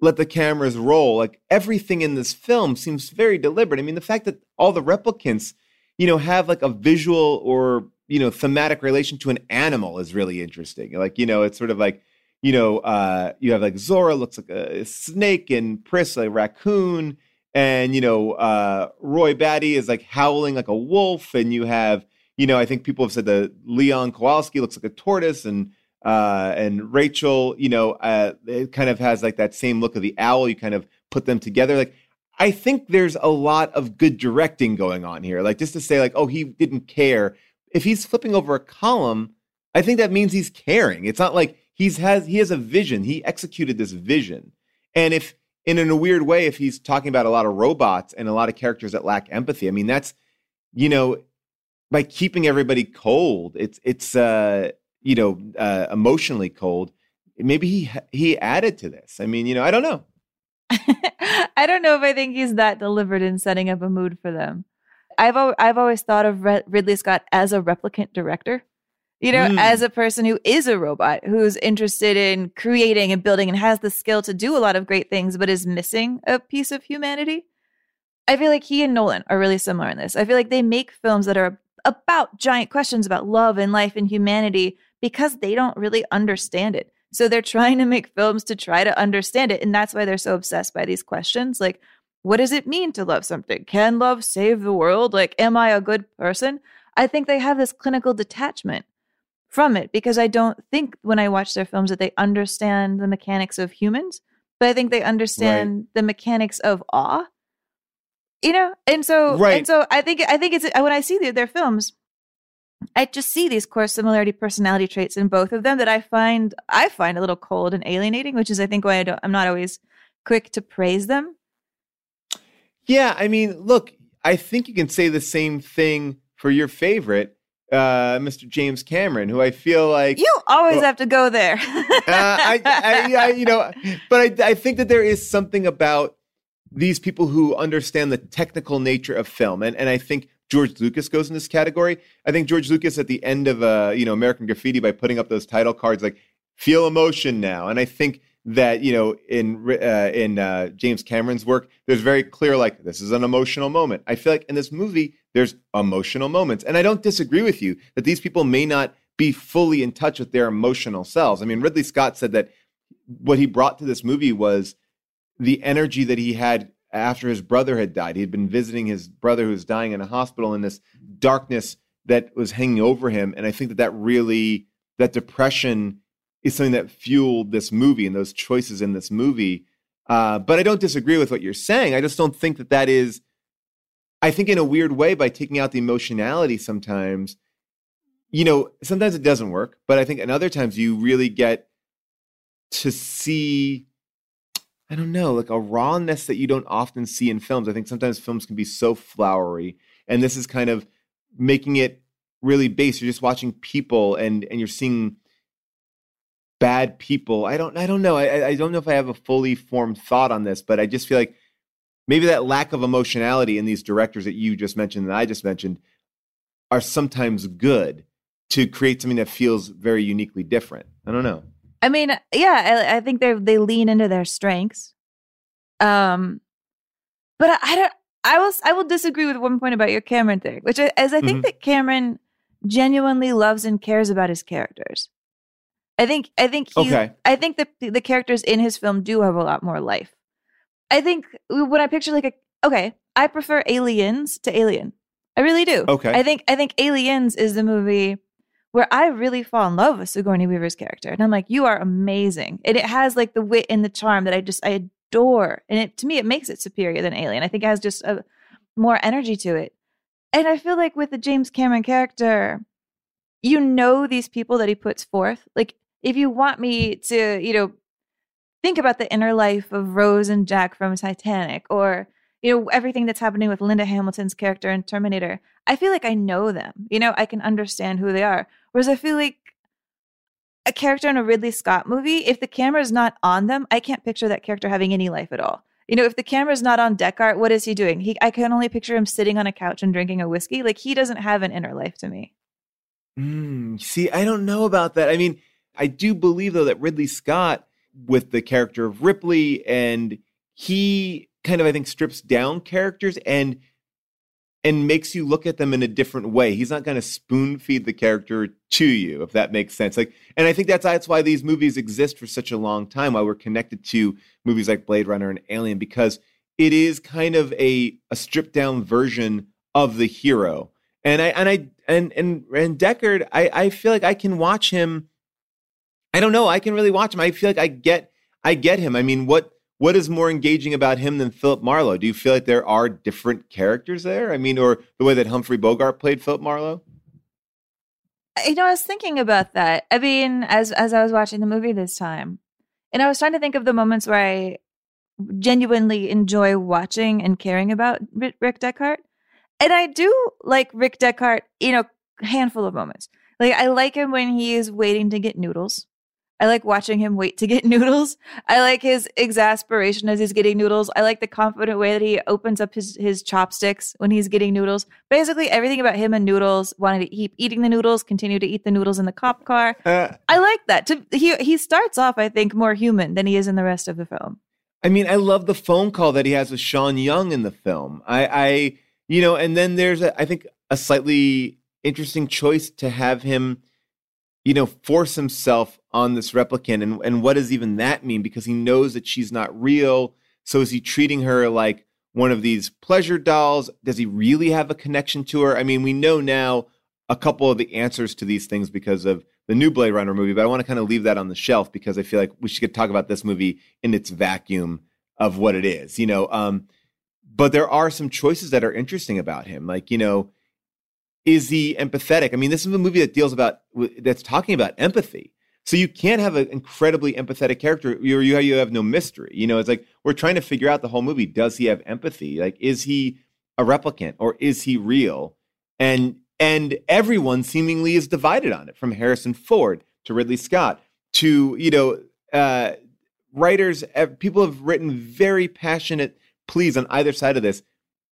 let the cameras roll. Like everything in this film seems very deliberate. I mean, the fact that all the replicants you know, have like a visual or, you know, thematic relation to an animal is really interesting. Like, you know, it's sort of like, you know, uh, you have like Zhora looks like a snake and Pris a raccoon. And, you know, uh, Roy Batty is like howling like a wolf. And you have, you know, I think people have said that Leon Kowalski looks like a tortoise and, uh, and Rachael, you know, uh, it kind of has like that same look of the owl. You kind of put them together. Like, I think there's a lot of good directing going on here. Like just to say like, oh, he didn't care. If he's flipping over a column, I think that means he's caring. It's not like he's has he has a vision. He executed this vision. And if in, in a weird way, if he's talking about a lot of robots and a lot of characters that lack empathy, I mean that's you know by keeping everybody cold, it's it's uh you know uh, emotionally cold. Maybe he he added to this. I mean, you know, I don't know. I don't know if I think he's that deliberate in setting up a mood for them. I've al- I've always thought of Ridley Scott as a replicant director. You know, mm. as a person who is a robot, who's interested in creating and building and has the skill to do a lot of great things, but is missing a piece of humanity. I feel like he and Nolan are really similar in this. I feel like they make films that are about giant questions about love and life and humanity because they don't really understand it. So they're trying to make films to try to understand it. And that's why they're so obsessed by these questions. Like, what does it mean to love something? Can love save the world? Like, am I a good person? I think they have this clinical detachment from it because I don't think when I watch their films that they understand the mechanics of humans, but I think they understand right. the mechanics of awe. You know, and so right. and so I think I think it's when I see their, their films, I just see these core similarity personality traits in both of them that I find I find a little cold and alienating, which is I think why I don't I'm not always quick to praise them. Yeah, I mean, look, I think you can say the same thing for your favorite, uh, Mr. James Cameron, who I feel like you always well, have to go there. uh, I, I, I, you know, but I, I think that there is something about these people who understand the technical nature of film, and and I think George Lucas goes in this category. I think George Lucas at the end of uh, you know American Graffiti by putting up those title cards like feel emotion now, and I think that you know in uh, in uh, James Cameron's work, there's very clear like this is an emotional moment. I feel like in this movie there's emotional moments, and I don't disagree with you that these people may not be fully in touch with their emotional selves. I mean, Ridley Scott said that what he brought to this movie was the energy that he had after his brother had died. He had been visiting his brother who was dying in a hospital in this darkness that was hanging over him, and I think that that really that depression is something that fueled this movie and those choices in this movie. Uh, but I don't disagree with what you're saying. I just don't think that that is. I think in a weird way, by taking out the emotionality, sometimes, you know, sometimes it doesn't work. But I think in other times you really get to see. I don't know, like a rawness that you don't often see in films. I think sometimes films can be so flowery, and this is kind of making it really base. You're just watching people, and and you're seeing bad people. I don't I don't know. I I don't know if I have a fully formed thought on this, but I just feel like maybe that lack of emotionality in these directors that you just mentioned and I just mentioned are sometimes good to create something that feels very uniquely different. I don't know. I mean, yeah, I, I think they they lean into their strengths. Um, but I, I, don't. I will. I will disagree with one point about your Cameron thing, which is I think mm-hmm. that Cameron genuinely loves and cares about his characters. I think I think he, okay. I think the the characters in his film do have a lot more life. I think when I picture like a okay, I prefer Aliens to Alien. I really do. Okay. I think I think Aliens is the movie where I really fall in love with Sigourney Weaver's character, and I'm like, you are amazing, and it has like the wit and the charm that I just I adore, and it to me it makes it superior than Alien. I think it has just a more energy to it, and I feel like with the James Cameron character, you know these people that he puts forth, like if you want me to, you know, think about the inner life of Rose and Jack from Titanic or, you know, everything that's happening with Linda Hamilton's character in Terminator, I feel like I know them. You know, I can understand who they are. Whereas I feel like a character in a Ridley Scott movie, if the camera is not on them, I can't picture that character having any life at all. You know, if the camera's not on Deckard, what is he doing? He I can only picture him sitting on a couch and drinking a whiskey. Like he doesn't have an inner life to me. Mm, see, I don't know about that. I mean, I do believe though that Ridley Scott with the character of Ripley and he kind of I think strips down characters and and makes you look at them in a different way. He's not going to spoon feed the character to you, if that makes sense. Like, and I think that's that's why these movies exist for such a long time. Why we're connected to movies like Blade Runner and Alien, because it is kind of a a stripped down version of the hero. And I and I and and and Deckard, I I feel like I can watch him I don't know. I can really watch him. I feel like I get I get him. I mean, what what is more engaging about him than Philip Marlowe? Do you feel like there are different characters there? I mean, or the way that Humphrey Bogart played Philip Marlowe? You know, I was thinking about that. I mean, as as I was watching the movie this time, and I was trying to think of the moments where I genuinely enjoy watching and caring about Rick Deckard. And I do like Rick Deckard, you know, handful of moments. Like I like him when he is waiting to get noodles. I like watching him wait to get noodles. I like his exasperation as he's getting noodles. I like the confident way that he opens up his, his chopsticks when he's getting noodles. Basically, everything about him and noodles, wanting to keep eating the noodles, continue to eat the noodles in the cop car. Uh, I like that. To, he, he starts off, I think, more human than he is in the rest of the film. I mean, I love the phone call that he has with Sean Young in the film. I, I you know, and then there's, a, I think, a slightly interesting choice to have him – you know, force himself on this replicant. And, and what does even that mean? Because he knows that she's not real. So is he treating her like one of these pleasure dolls? Does he really have a connection to her? I mean, we know now a couple of the answers to these things because of the new Blade Runner movie, but I want to kind of leave that on the shelf because I feel like we should get talk about this movie in its vacuum of what it is, you know. Um, but there are some choices that are interesting about him, like you know, is he empathetic? I mean, this is a movie that deals about that's talking about empathy. So you can't have an incredibly empathetic character. You you you have no mystery. You know, it's like we're trying to figure out the whole movie. Does he have empathy? Like, is he a replicant or is he real? And and everyone seemingly is divided on it, from Harrison Ford to Ridley Scott to you know uh, writers. People have written very passionate pleas on either side of this,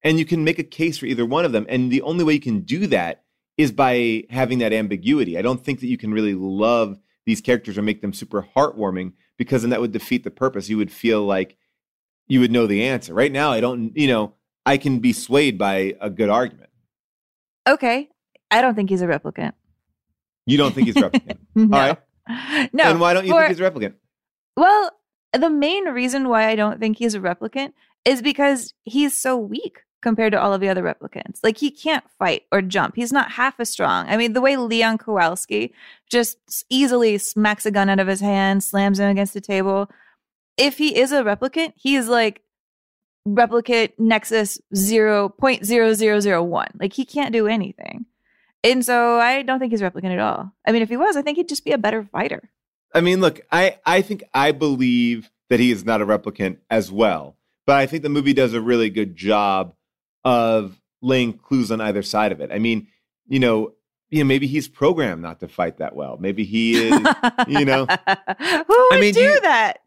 and you can make a case for either one of them. And the only way you can do that is by having that ambiguity. I don't think that you can really love these characters or make them super heartwarming because then that would defeat the purpose. You would feel like you would know the answer. Right now, I don't, you know, I can be swayed by a good argument. Okay. I don't think he's a replicant. You don't think he's a replicant? no. All right. No. And why don't you for- think he's a replicant? Well, the main reason why I don't think he's a replicant is because he's so weak compared to all of the other replicants. Like he can't fight or jump. He's not half as strong. I mean, the way Leon Kowalski just easily smacks a gun out of his hand, slams him against the table. If he is a replicant, he is like replicate Nexus 0.0001. Like he can't do anything. And so I don't think he's a replicant at all. I mean, if he was, I think he'd just be a better fighter. I mean, look, I, I think I believe that he is not a replicant as well, but I think the movie does a really good job of laying clues on either side of it. I mean, you know, you know, maybe he's programmed not to fight that well. Maybe he is, you know. Who would mean, do do you- that?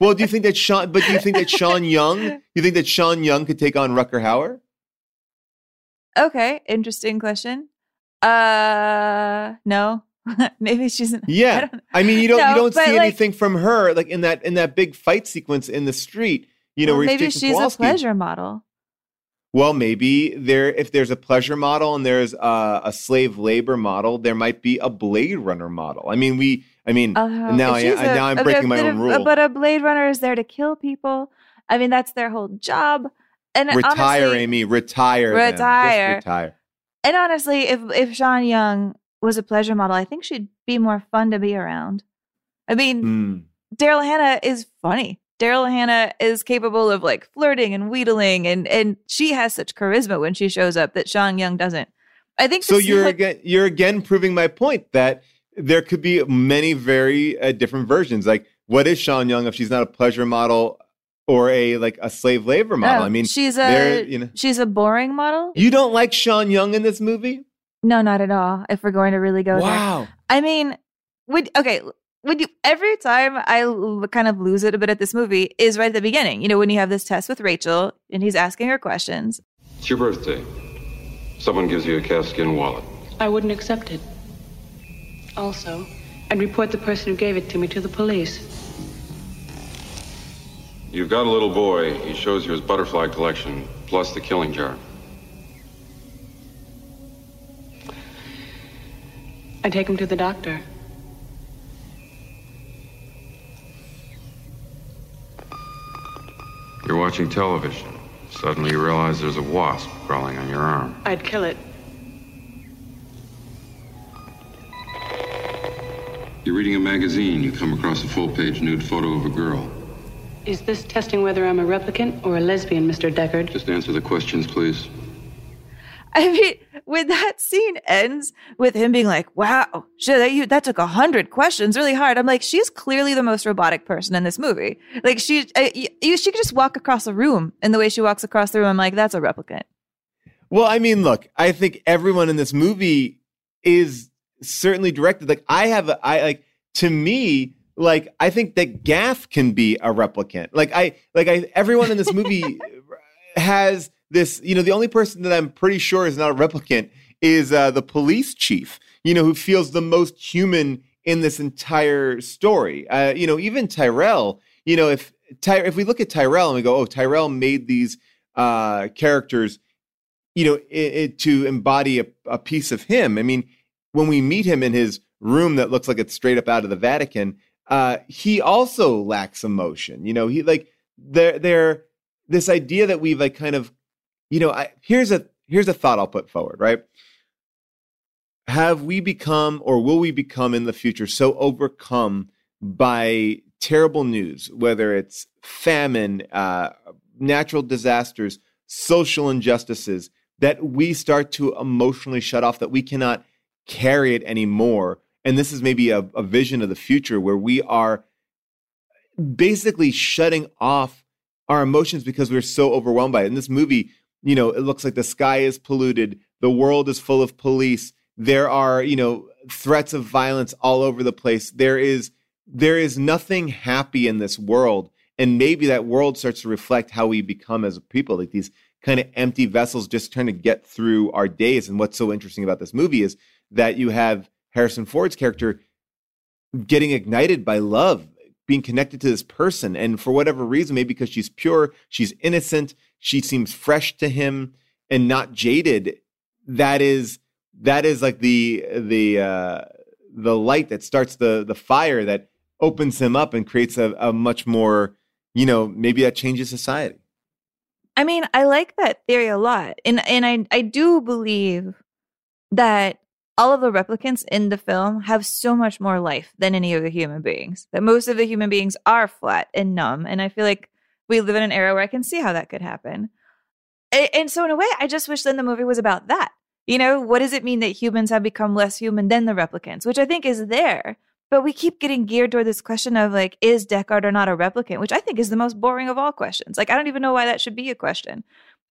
Well, do you think that Sean? But do you think that Sean Young? You think that Sean Young could take on Rutger Hauer? Okay, interesting question. Uh, no, maybe she's. Yeah, I, mean, you don't No, you don't see like- anything from her like in that in that big fight sequence in the street. You know, well, maybe she's Kowalski. a pleasure model. Well, maybe there if there's a pleasure model and there's a, a slave labor model, there might be a Blade Runner model. I mean, we. I mean, Uh, now I, I a- now I'm a- breaking my own rule. But a Blade Runner is there to kill people. I mean, that's their whole job. And retire, honestly, Amy. Retire. Retire. retire. And honestly, if if Sean Young was a pleasure model, I think she'd be more fun to be around. I mean, Hmm. Daryl Hannah is funny. Daryl Hannah is capable of like flirting and wheedling, and and she has such charisma when she shows up that Sean Young doesn't. I think So you're again you're again proving my point that there could be many very uh, different versions. Like, what is Sean Young if she's not a pleasure model or a like a slave labor model? Oh, I mean, she's a you know she's a boring model. you don't like Sean Young in this movie. No, not at all. If we're going to really go Wow. there, I mean, would okay. Would you every time I l- kind of lose it a bit at this movie is right at the beginning. You know, when you have this test with Rachael and he's asking her questions. It's your birthday. Someone gives you a calfskin wallet. I wouldn't accept it. Also, I'd report the person who gave it to me to the police. You've got a little boy. He shows you his butterfly collection, plus the killing jar. I take him to the doctor. You're watching television. Suddenly you realize there's a wasp crawling on your arm. I'd kill it. You're reading a magazine. You come across a full page nude photo of a girl. Is this testing whether I'm a replicant or a lesbian, Mr. Deckard? Just answer the questions, please. I mean, when that scene ends with him being like, "Wow, shit, that you that took a hundred questions, really hard." I'm like, she's clearly the most robotic person in this movie. Like she, uh, you, she could just walk across the room, and the way she walks across the room, I'm like, that's a replicant. Well, I mean, look, I think everyone in this movie is certainly directed. Like, I have, a, I like to me, like I think that Gaff can be a replicant. Like, I, like I, everyone in this movie has this. You know, the only person that I'm pretty sure is not a replicant is uh, the police chief. You know, who feels the most human in this entire story. Uh, you know, even Tyrell. You know, if Ty- if we look at Tyrell and we go, oh, Tyrell made these uh, characters you know, it, it, to embody a, a piece of him. I mean, when we meet him in his room that looks like it's straight up out of the Vatican, uh, he also lacks emotion. You know, he like they're they're this idea that we've like kind of, you know, I, here's a here's a thought I'll put forward, right? Have we become or will we become in the future so overcome by terrible news, whether it's famine, uh, natural disasters, social injustices, that we start to emotionally shut off, that we cannot carry it anymore. And this is maybe a, a vision of the future where we are basically shutting off our emotions because we're so overwhelmed by it. In this movie, you know, it looks like the sky is polluted, the world is full of police, there are, you know, threats of violence all over the place. There is there is nothing happy in this world. And maybe that world starts to reflect how we become as people, like these kind of empty vessels just trying to get through our days. And what's so interesting about this movie is that you have Harrison Ford's character getting ignited by love, being connected to this person. And for whatever reason, maybe because she's pure, she's innocent, she seems fresh to him and not jaded. That is that is like the the uh the light that starts the the fire that opens him up and creates a, a much more, you know, maybe that changes society. I mean, I like that theory a lot. And and I I do believe that all of the replicants in the film have so much more life than any of the human beings. That most of the human beings are flat and numb. And I feel like we live in an era where I can see how that could happen. And, so in a way, I just wish then the movie was about that. You know, what does it mean that humans have become less human than the replicants, which I think is there. But we keep getting geared toward this question of like, is Deckard or not a replicant, which I think is the most boring of all questions. Like, I don't even know why that should be a question.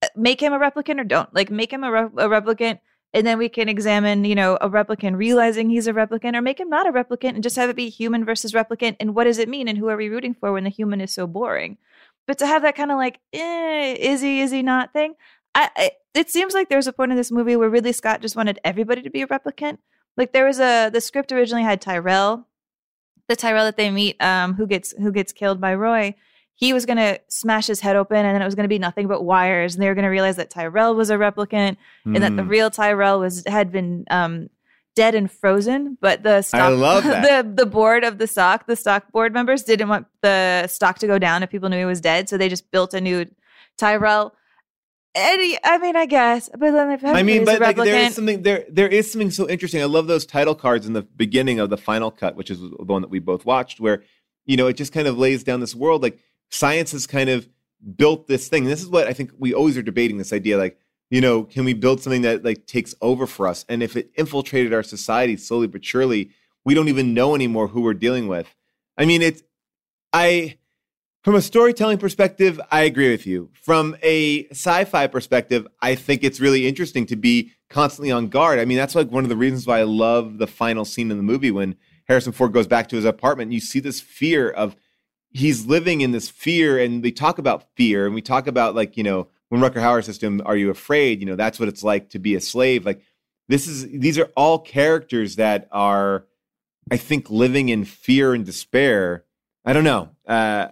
Uh, make him a replicant or don't. Like, make him a, re- a replicant, and then we can examine, you know, a replicant realizing he's a replicant, or make him not a replicant and just have it be human versus replicant. And what does it mean? And who are we rooting for when the human is so boring? But to have that kind of like, eh, is he, is he not thing? I, I, it seems like there's a point in this movie where Ridley Scott just wanted everybody to be a replicant. Like there was a the script originally had Tyrell, the Tyrell that they meet, um, who gets who gets killed by Roy, he was gonna smash his head open, and then it was gonna be nothing but wires, and they were gonna realize that Tyrell was a replicant, mm. and that the hmm. real Tyrell was had been um, dead and frozen. But the stock, I love that. the the board of the stock, the stock board members didn't want the stock to go down if people knew he was dead, so they just built a new Tyrell. Any, I mean, I guess, but then if I mean, but like, there is something there. There is something so interesting. I love those title cards in the beginning of the final cut, which is the one that we both watched, where you know it just kind of lays down this world. Like science has kind of built this thing. And this is what I think we always are debating. This idea, like you know, can we build something that like takes over for us? And if it infiltrated our society slowly but surely, we don't even know anymore who we're dealing with. I mean, it's I from a storytelling perspective, I agree with you. From a sci-fi perspective, I think it's really interesting to be constantly on guard. I mean, that's like one of the reasons why I love the final scene in the movie when Harrison Ford goes back to his apartment you see this fear of he's living in this fear and we talk about fear and we talk about like, you know, when Rutger Hauer says to him, Are you afraid? You know, that's what it's like to be a slave. Like this is these are all characters that are, I think, living in fear and despair. I don't know. Uh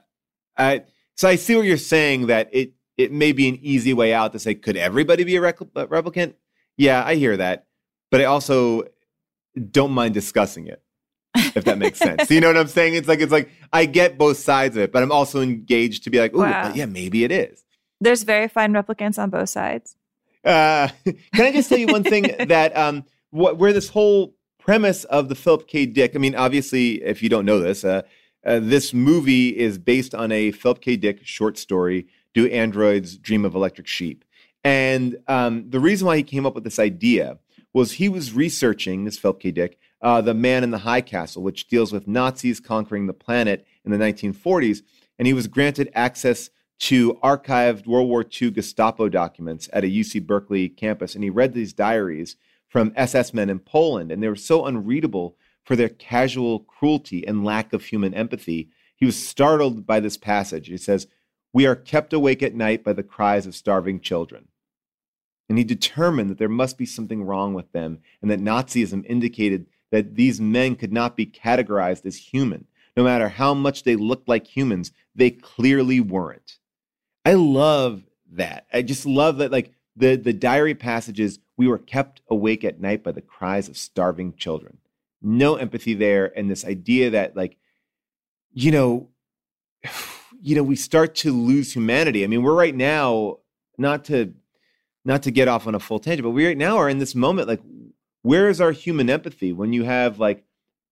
uh, so I see what you're saying that it it may be an easy way out to say, could everybody be a replicant? Yeah, I hear that, but I also don't mind discussing it, if that makes sense. you know what I'm saying? It's like it's like I get both sides of it, but I'm also engaged to be like, oh, wow. yeah, maybe it is. There's very fine replicants on both sides. Uh, can I just tell you one thing that um, what, where this whole premise of the Philip K. Dick? I mean, obviously, if you don't know this, uh, uh, this movie is based on a Philip K. Dick short story, Do Androids Dream of Electric Sheep? And um, the reason why he came up with this idea was he was researching, this Philip K. Dick, uh, The Man in the High Castle, which deals with Nazis conquering the planet in the 1940s. And he was granted access to archived World War II Gestapo documents at a UC Berkeley campus. And he read these diaries from SS men in Poland, and they were so unreadable for their casual cruelty and lack of human empathy. He was startled by this passage. He says, We are kept awake at night by the cries of starving children. And he determined that there must be something wrong with them, and that Nazism indicated that these men could not be categorized as human. No matter how much they looked like humans, they clearly weren't. I love that. I just love that, like the, the diary passages, we were kept awake at night by the cries of starving children no empathy there and this idea that like you know you know we start to lose humanity. I mean, we're right now not to not to get off on a full tangent, but we right now are in this moment like where is our human empathy when you have like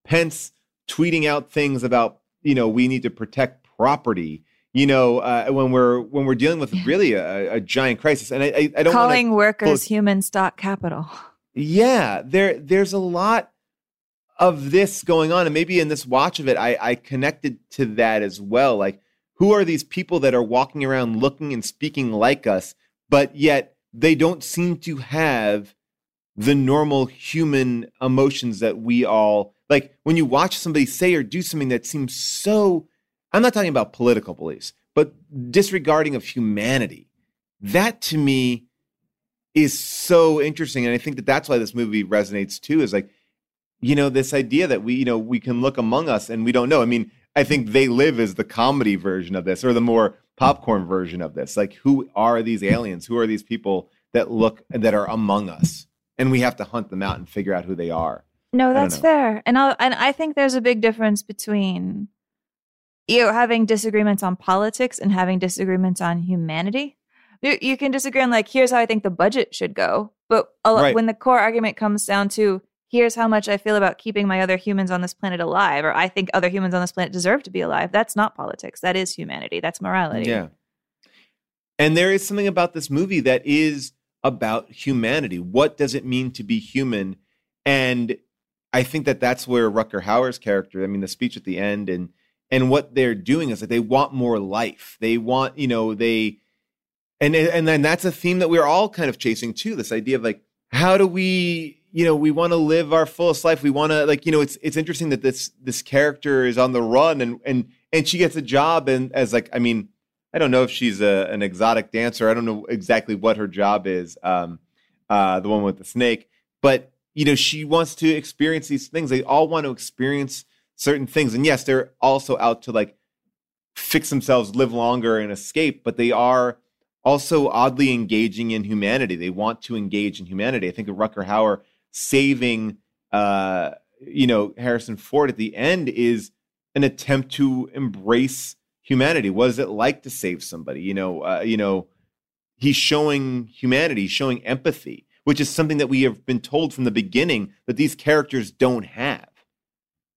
Pence tweeting out things about you know we need to protect property you know uh, when we're when we're dealing with really a, a giant crisis. And i, I, don't calling workers pull- human stock capital. yeah there there's a lot of this going on. And maybe in this watch of it I, I connected to that as well. Like who are these people that are walking around looking and speaking like us but yet they don't seem to have the normal human emotions that we all like when you watch somebody say or do something that seems so i'm not talking about political beliefs but disregarding of humanity. That to me is so interesting and i think that that's why this movie resonates too is like you know this idea that we you know we can look among us and we don't know. I mean i think they live is the comedy version of this or the more popcorn version of this. Like who are these aliens? Who are these people that look that are among us? And we have to hunt them out and figure out who they are. No, that's fair. And I and I think there's a big difference between you know, having disagreements on politics and having disagreements on humanity. You, you can disagree on like here's how I think the budget should go, but a Right. when the core argument comes down to here's how much I feel about keeping my other humans on this planet alive, or I think other humans on this planet deserve to be alive. That's not politics. That is humanity. That's morality. Yeah. And there is something about this movie that is about humanity. What does it mean to be human? And I think that that's where Rutger Hauer's character, I mean, the speech at the end and and what they're doing is that they want more life. They want, you know, they and and then that's a theme that we're all kind of chasing too. This idea of like, how do we, you know, we want to live our fullest life. We want to like, you know, it's it's interesting that this this character is on the run and and and she gets a job and as like, I mean, I don't know if she's a, an exotic dancer. I don't know exactly what her job is. Um, uh, the one with the snake, but you know, she wants to experience these things. They all want to experience certain things, and yes, they're also out to like fix themselves, live longer, and escape. But they are also oddly engaging in humanity. They want to engage in humanity. I think of Rutger Hauer saving, uh, you know, Harrison Ford at the end is an attempt to embrace humanity. What is it like to save somebody? You know, uh, you know, he's showing humanity, showing empathy, which is something that we have been told from the beginning that these characters don't have.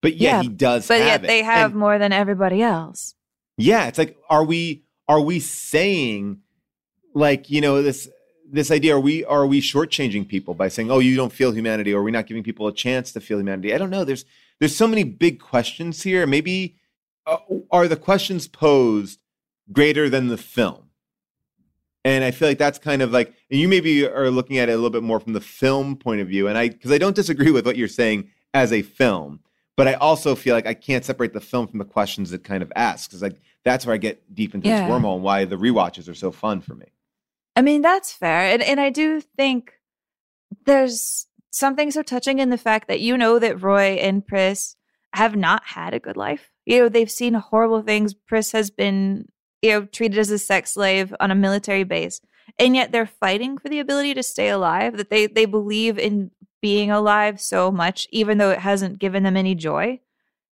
But yeah, he does But have yet it. they have And- more than everybody else. yeah, it's like are we are we saying like, you know, this this idea are we are we shortchanging people by saying, "Oh, you don't feel humanity," or are we not giving people a chance to feel humanity? I don't know. There's there's so many big questions here. Maybe uh, are the questions posed greater than the film? And I feel like that's kind of like, and you maybe are looking at it a little bit more from the film point of view. And I, because I don't disagree with what you're saying as a film, but I also feel like I can't separate the film from the questions it kind of asks. Because like that's where I get deep into Yeah. this wormhole and why the rewatches are so fun for me. I mean, that's fair. And and I do think there's something so touching in the fact that you know that Roy and Pris have not had a good life. You know, they've seen horrible things. Pris has been, you know, treated as a sex slave on a military base. And yet they're fighting for the ability to stay alive, that they they believe in being alive so much, even though it hasn't given them any joy,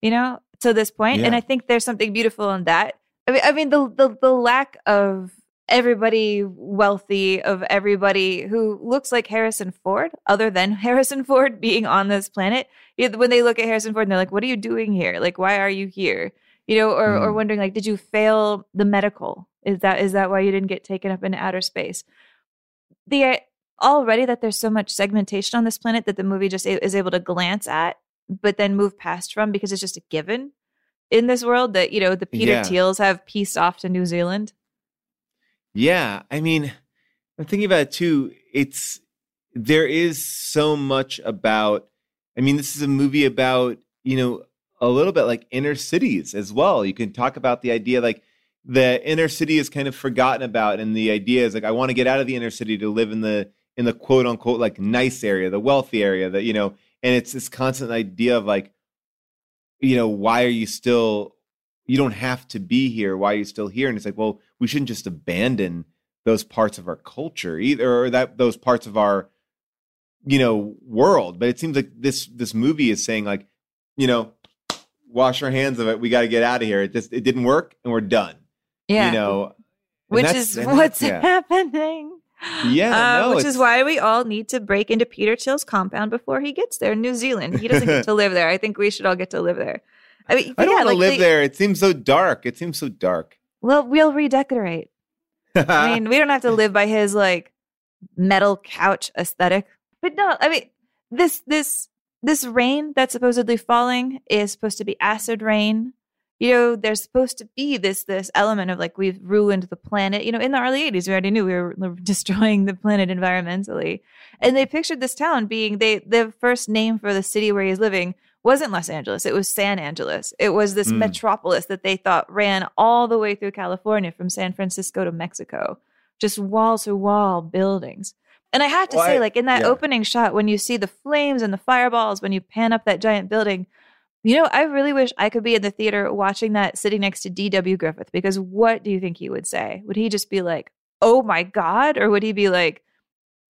you know, to this point. And I think there's something beautiful in that. I mean, I mean the, the the lack of everybody wealthy, of everybody who looks like Harrison Ford, other than Harrison Ford being on this planet. When they look at Harrison Ford and they're like, "What are you doing here? Like, why are you here?" You know, or or Mm. wondering like, "Did you fail the medical? Is that is that why you didn't get taken up into outer space?" The already that there's so much segmentation on this planet that the movie just is able to glance at, but then move past from because it's just a given in this world that you know the Peter Yeah. Thiels have pieced off to New Zealand. Yeah, I mean, I'm thinking about it too. It's there is so much about. I mean, this is a movie about you know a little bit like inner cities as well. You can talk about the idea like the inner city is kind of forgotten about, and the idea is like I want to get out of the inner city to live in the in the quote unquote like nice area, the wealthy area, that you know, and it's this constant idea of like, you know, why are you still you don't have to be here. Why are you still here? And it's like, well, we shouldn't just abandon those parts of our culture either, or that those parts of our, you know, world. But it seems like this this movie is saying like, you know, wash our hands of it. We got to get out of here. It just it didn't work, and we're done. Yeah. You know, which is what's yeah. happening. Yeah, Uh, no, which it's- is why we all need to break into Peter Thiel's compound before he gets there in New Zealand. He doesn't get to live there. I think we should all get to live there. I mean, I don't yeah, want to like live they- there. It seems so dark. It seems so dark. Well, we'll redecorate. I mean, we don't have to live by his like metal couch aesthetic. But no, I mean, this this this rain that's supposedly falling is supposed to be acid rain. You know, there's supposed to be this this element of like we've ruined the planet. You know, in the early '80s, we already knew we were destroying the planet environmentally, and they pictured this town being they the first name for the city where he's living wasn't Los Angeles. It was San Angeles. It was this Mm. metropolis that they thought ran all the way through California from San Francisco to Mexico, just wall to wall buildings. And I have to Well, say, I- like in that yeah. opening shot, when you see the flames and the fireballs, when you pan up that giant building, you know, I really wish I could be in the theater watching that sitting next to D.W. Griffith because what do you think he would say? Would he just be like, oh my God? Or would he be like,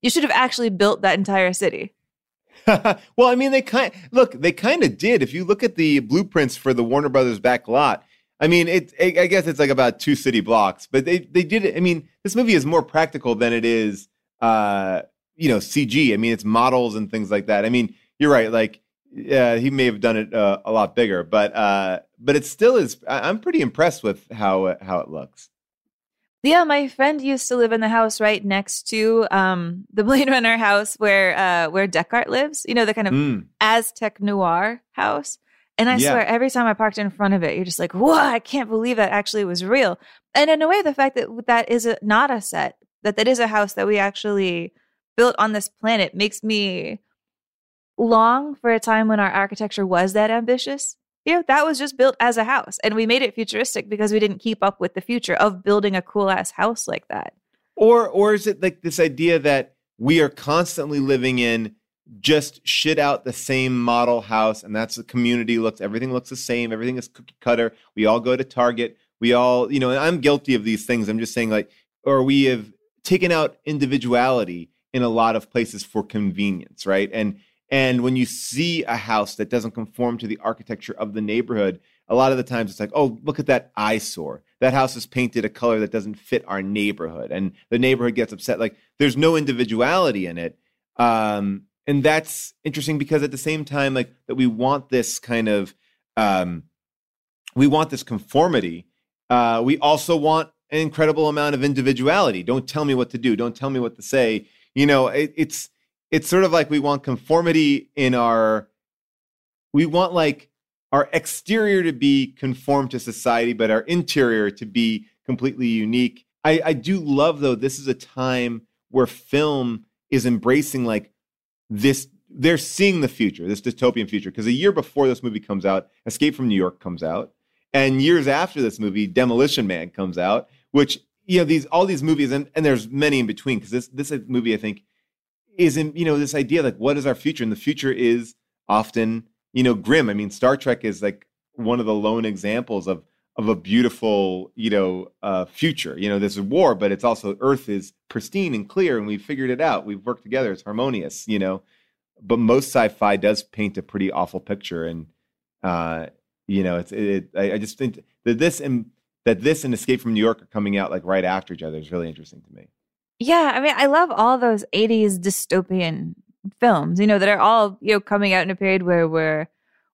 you should have actually built that entire city? well, I mean, they kind look. They kind of did. If you look at the blueprints for the Warner Brothers back lot, I mean, it. I guess it's like about two city blocks, but they they did. I mean, this movie is more practical than it is, uh, you know, CG. I mean, it's models and things like that. I mean, you're right. Like, yeah, he may have done it uh, a lot bigger, but uh, but it still is. I- I'm pretty impressed with how it- how it looks. Yeah, my friend used to live in the house right next to um, the Blade Runner house where uh, where Deckard lives. You know, the kind of Mm. Aztec noir house. And I Yeah. swear, every time I parked in front of it, you're just like, "Whoa! I can't believe that actually was real." And in a way, the fact that that is a, not a set, that that is a house that we actually built on this planet, makes me long for a time when our architecture was that ambitious. You know, that was just built as a house, and we made it futuristic because we didn't keep up with the future of building a cool ass house like that. Or or is it like this idea that we are constantly living in just shit out the same model house and that's the community looks everything looks the same, everything is cookie cutter. We all go to Target. We all, you know, I'm guilty of these things. I'm just saying like or we have taken out individuality in a lot of places for convenience, right? And and when you see a house that doesn't conform to the architecture of the neighborhood, a lot of the times it's like, oh, look at that eyesore. That house is painted a color that doesn't fit our neighborhood. And the neighborhood gets upset. Like there's no individuality in it. Um, and that's interesting because at the same time, like that we want this kind of um we want this conformity. Uh, we also want an incredible amount of individuality. Don't tell me what to do. Don't tell me what to say. You know, it, it's it's sort of like we want conformity in our we want like our exterior to be conform to society, but our interior to be completely unique. I, I do love though, this is a time where film is embracing like this they're seeing the future, this dystopian future. Because a year before this movie comes out, Escape from New York comes out. And years after this movie, Demolition Man comes out, which you know, these all these movies, and, and there's many in between, because this this movie, I think, is in, you know, this idea like what is our future? And the future is often, you know, grim. I mean, Star Trek is like one of the lone examples of of a beautiful, you know, uh, future. You know, there's a war, but it's also Earth is pristine and clear, and we've figured it out. We've worked together. It's harmonious, you know. But most sci-fi does paint a pretty awful picture, and uh, you know, it's it. I, I just think that this and that this and Escape from New York are coming out like right after each other is really interesting to me. Yeah, I mean, I love all those 80s dystopian films, you know, that are all, you know, coming out in a period where we're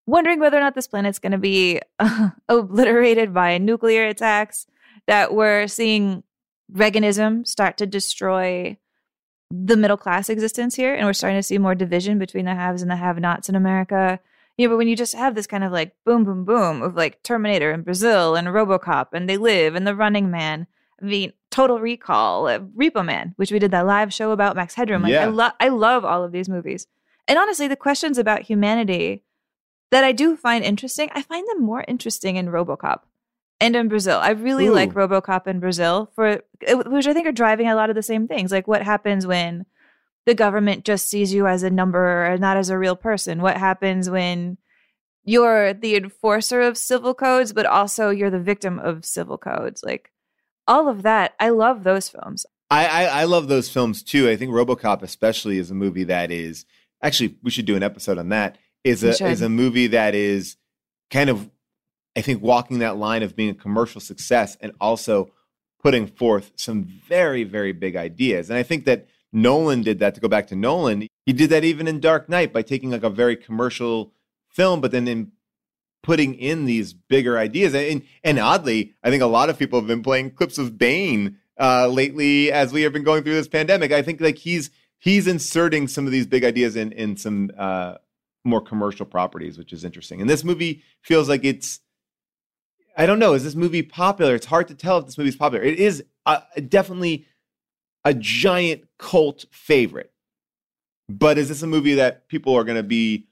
wondering whether or not this planet's going to be uh, obliterated by nuclear attacks, that we're seeing Reaganism start to destroy the middle class existence here, and we're starting to see more division between the haves and the have nots in America. Yeah, but when you just have this kind of like boom, boom, boom of like Terminator in Brazil and Robocop and They Live and The Running Man, I mean, Total Recall, uh, Repo Man, which we did that live show about Max Headroom. Like, I Yeah. love, I love all of these movies. And honestly, the questions about humanity that I do find interesting, I find them more interesting in Robocop and in Brazil. I really Ooh. like Robocop in Brazil for which I think are driving a lot of the same things. Like what happens when the government just sees you as a number and not as a real person? What happens when you're the enforcer of civil codes, but also you're the victim of civil codes? Like all of that. I love those films. I, I I love those films too. I think RoboCop especially is a movie that is actually we should do an episode on that. Is a is a movie that is kind of I think walking that line of being a commercial success and also putting forth some very, very big ideas. And I think that Nolan did that to go back to Nolan. He did that even in Dark Knight by taking like a very commercial film, but then in putting in these bigger ideas. And, and oddly, I think a lot of people have been playing clips of Bane uh, lately as we have been going through this pandemic. I think like he's he's inserting some of these big ideas in in some uh, more commercial properties, which is interesting. And this movie feels like it's I don't know. Is this movie popular? It's hard to tell if this movie is popular. It is uh, definitely a giant cult favorite. But is this a movie that people are going to be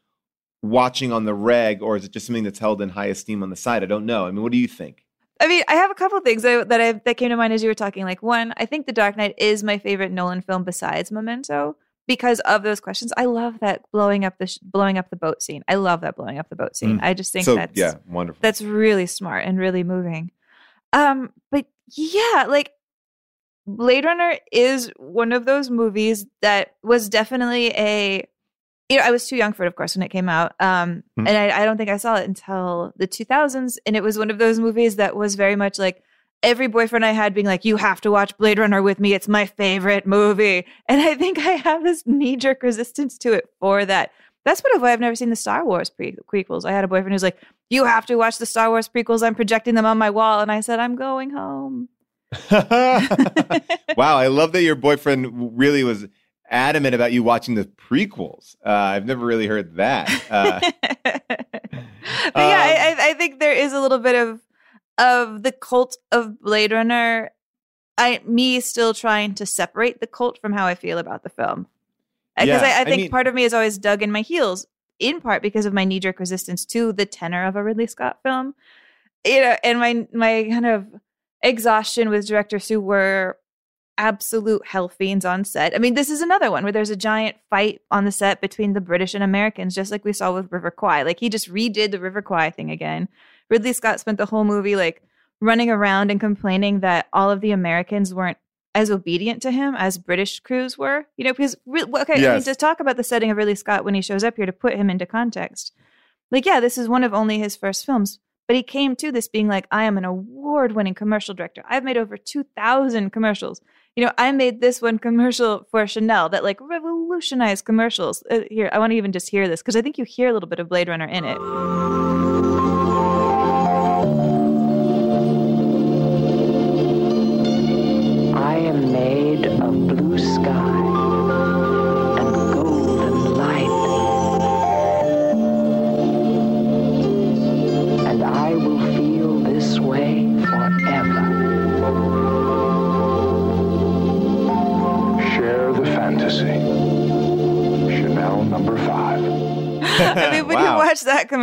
watching on the reg, or is it just something that's held in high esteem on the side? I don't know. I mean, what do you think? I mean, I have a couple things that, that I that came to mind as you were talking. Like one, I think The Dark Knight is my favorite Nolan film besides Memento because of those questions. I love that blowing up the sh- blowing up the boat scene. I love that blowing up the boat scene. Mm. I just think So, that's yeah, wonderful. That's really smart and really moving. Um, but yeah, like Blade Runner is one of those movies that was definitely a you know, I was too young for it, of course, when it came out. Um, Hmm. and I, I don't think I saw it until the 2000s. And it was one of those movies that was very much like every boyfriend I had being like, you have to watch Blade Runner with me. It's my favorite movie. And I think I have this knee jerk resistance to it for that. That's what why I've never seen the Star Wars pre- prequels. I had a boyfriend who's like, you have to watch the Star Wars prequels. I'm projecting them on my wall. And I said, I'm going home. wow, I love that your boyfriend really was adamant about you watching the prequels. Uh, I've never really heard that. Uh, But yeah, I, I- I think there is a little bit of of the cult of Blade Runner. I me still trying to separate the cult from how I feel about the film because Yeah, I, I I think mean- part of me is always dug in my heels, in part because of my knee jerk resistance to the tenor of a Ridley Scott film. You know, and my my kind of exhaustion with directors who were absolute hell fiends on set. I mean, this is another one where there's a giant fight on the set between the British and Americans, just like we saw with River Kwai. Like he just redid the River Kwai thing again. Ridley Scott spent the whole movie like running around and complaining that all of the Americans weren't as obedient to him as British crews were. You know, because okay, I mean, Yes. to talk about the setting of Ridley Scott when he shows up here to put him into context. Like, yeah, this is one of only his first films, but he came to this being like, I am an award winning commercial director. I've made over 2,000 commercials. You know, I made this one commercial for Chanel that like revolutionized commercials. Uh, here, I want to even just hear this because I think you hear a little bit of Blade Runner in it.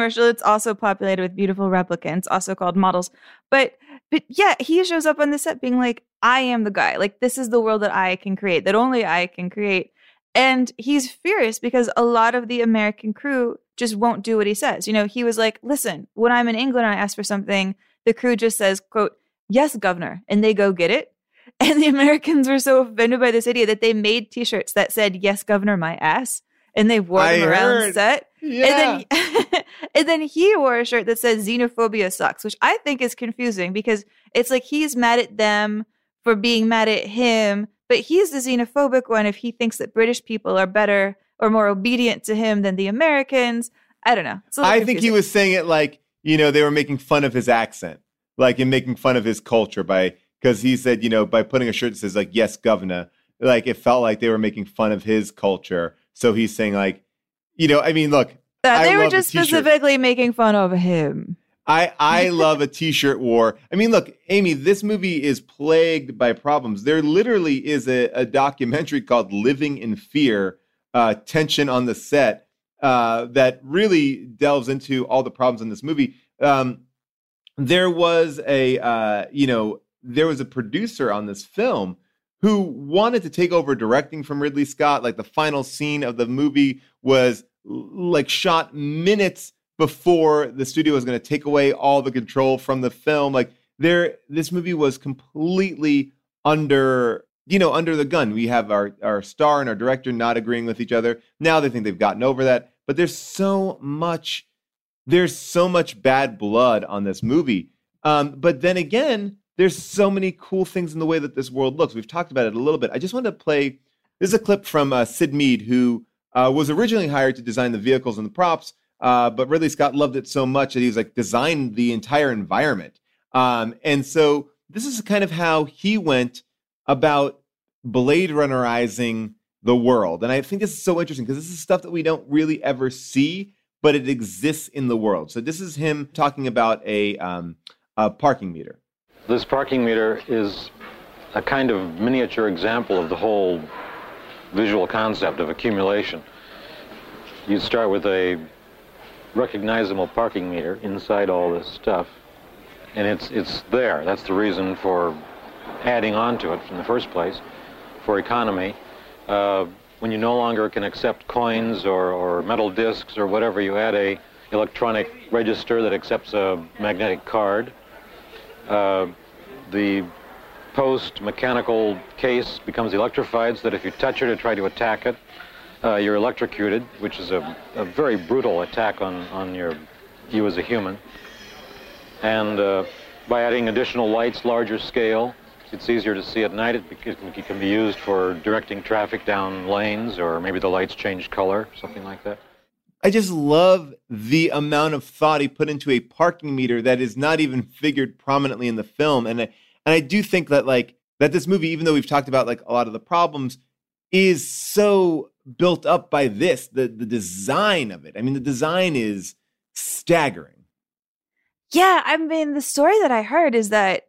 It's also populated with beautiful replicants, also called models. But but yeah, he shows up on the set being like, I am the guy. Like, this is the world that I can create, that only I can create. And he's furious because a lot of the American crew just won't do what he says. You know, he was like, listen, when I'm in England and I ask for something, the crew just says, quote, yes, governor, and they go get it. And the Americans were so offended by this idea that they made t-shirts that said, yes, governor, my ass. And they wore I them around heard. set. Yeah. And then, and then he wore a shirt that says xenophobia sucks, which I think is confusing because it's like he's mad at them for being mad at him, but he's the xenophobic one if he thinks that British people are better or more obedient to him than the Americans. I don't know. I think he was saying it like, you know, they were making fun of his accent, like and making fun of his culture by because he said, you know, by putting a shirt that says like "Yes, Governor," like it felt like they were making fun of his culture. So he's saying like, you know, I mean, look, they were just specifically making fun of him. I I love a t-shirt war. I mean, look, Amy, this movie is plagued by problems. There literally is a, a documentary called "Living in Fear," uh, tension on the set, uh, that really delves into all the problems in this movie. Um, there was a uh, you know there was a producer on this film who wanted to take over directing from Ridley Scott. Like the final scene of the movie was like shot minutes before the studio was going to take away all the control from the film. Like there, this movie was completely under you know under the gun. We have our our star and our director not agreeing with each other. Now they think they've gotten over that, but there's so much there's so much bad blood on this movie. Um, but then again, there's so many cool things in the way that this world looks. We've talked about it a little bit. I just wanted to play. This is a clip from uh, Syd Mead, who uh, was originally hired to design the vehicles and the props, uh, but Ridley Scott loved it so much that he was like designed the entire environment. Um, and so this is kind of how he went about Blade Runnerizing the world. And I think this is so interesting because this is stuff that we don't really ever see, but it exists in the world. So this is him talking about a, um, a parking meter. This parking meter is a kind of miniature example of the whole visual concept of accumulation. You'd start with a recognizable parking meter inside all this stuff, and it's, it's there. That's the reason for adding on to it in the first place, for economy. Uh, when you no longer can accept coins or, or metal discs or whatever, you add a electronic register that accepts a magnetic card. Uh, the post mechanical case becomes electrified so that if you touch it or try to attack it, uh, you're electrocuted, which is a, a, very brutal attack on, on your, you as a human. And uh, by adding additional lights, larger scale, it's easier to see at night. It, it can be used for directing traffic down lanes, or maybe the lights change color, something like that. I just love the amount of thought he put into a parking meter that is not even figured prominently in the film. And I, and I do think that like that this movie, even though we've talked about like a lot of the problems, is so built up by this, the the design of it. I mean, the design is staggering. Yeah, I mean, the story that I heard is that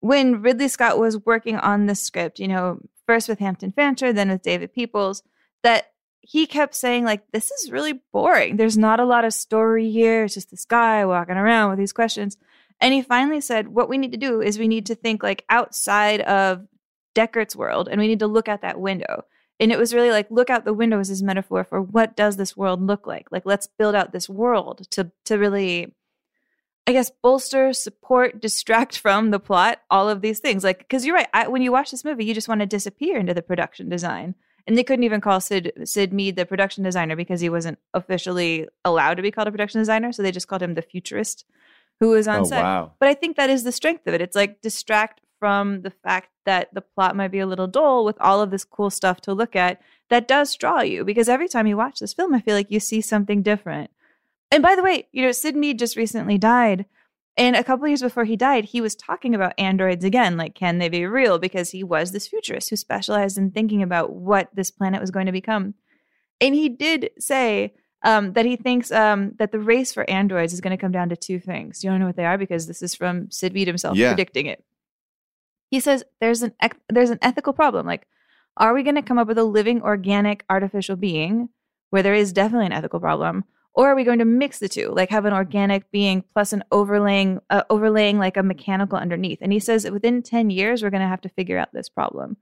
when Ridley Scott was working on the script, you know, first with Hampton Fancher, then with David Peoples, that he kept saying, like, this is really boring. There's not a lot of story here. It's just this guy walking around with these questions. And he finally said, what we need to do is we need to think like outside of Deckard's world and we need to look out that window. And it was really like, look out the window as his metaphor for what does this world look like? Like, let's build out this world to to really I guess bolster, support, distract from the plot, all of these things. Like, because you're right. I, when you watch this movie, you just want to disappear into the production design. And they couldn't even call Syd Syd Mead the production designer because he wasn't officially allowed to be called a production designer. So they just called him the futurist who was on Oh, set. wow. But I think that is the strength of it. It's like distract from the fact that the plot might be a little dull with all of this cool stuff to look at that does draw you. Because every time you watch this film, I feel like you see something different. And by the way, you know, Syd Mead just recently died. And a couple years before he died, he was talking about androids again. Like, can they be real? Because he was this futurist who specialized in thinking about what this planet was going to become. And he did say um, that he thinks um, that the race for androids is going to come down to two things. You don't know what they are? Because this is from Syd Mead himself Yeah. predicting it. He says there's an ec- there's an ethical problem. Like, are we going to come up with a living, organic, artificial being where there is definitely an ethical problem, or are we going to mix the two, like have an organic being plus an overlaying uh, overlaying like a mechanical underneath? And he says that within ten years we're going to have to figure out this problem.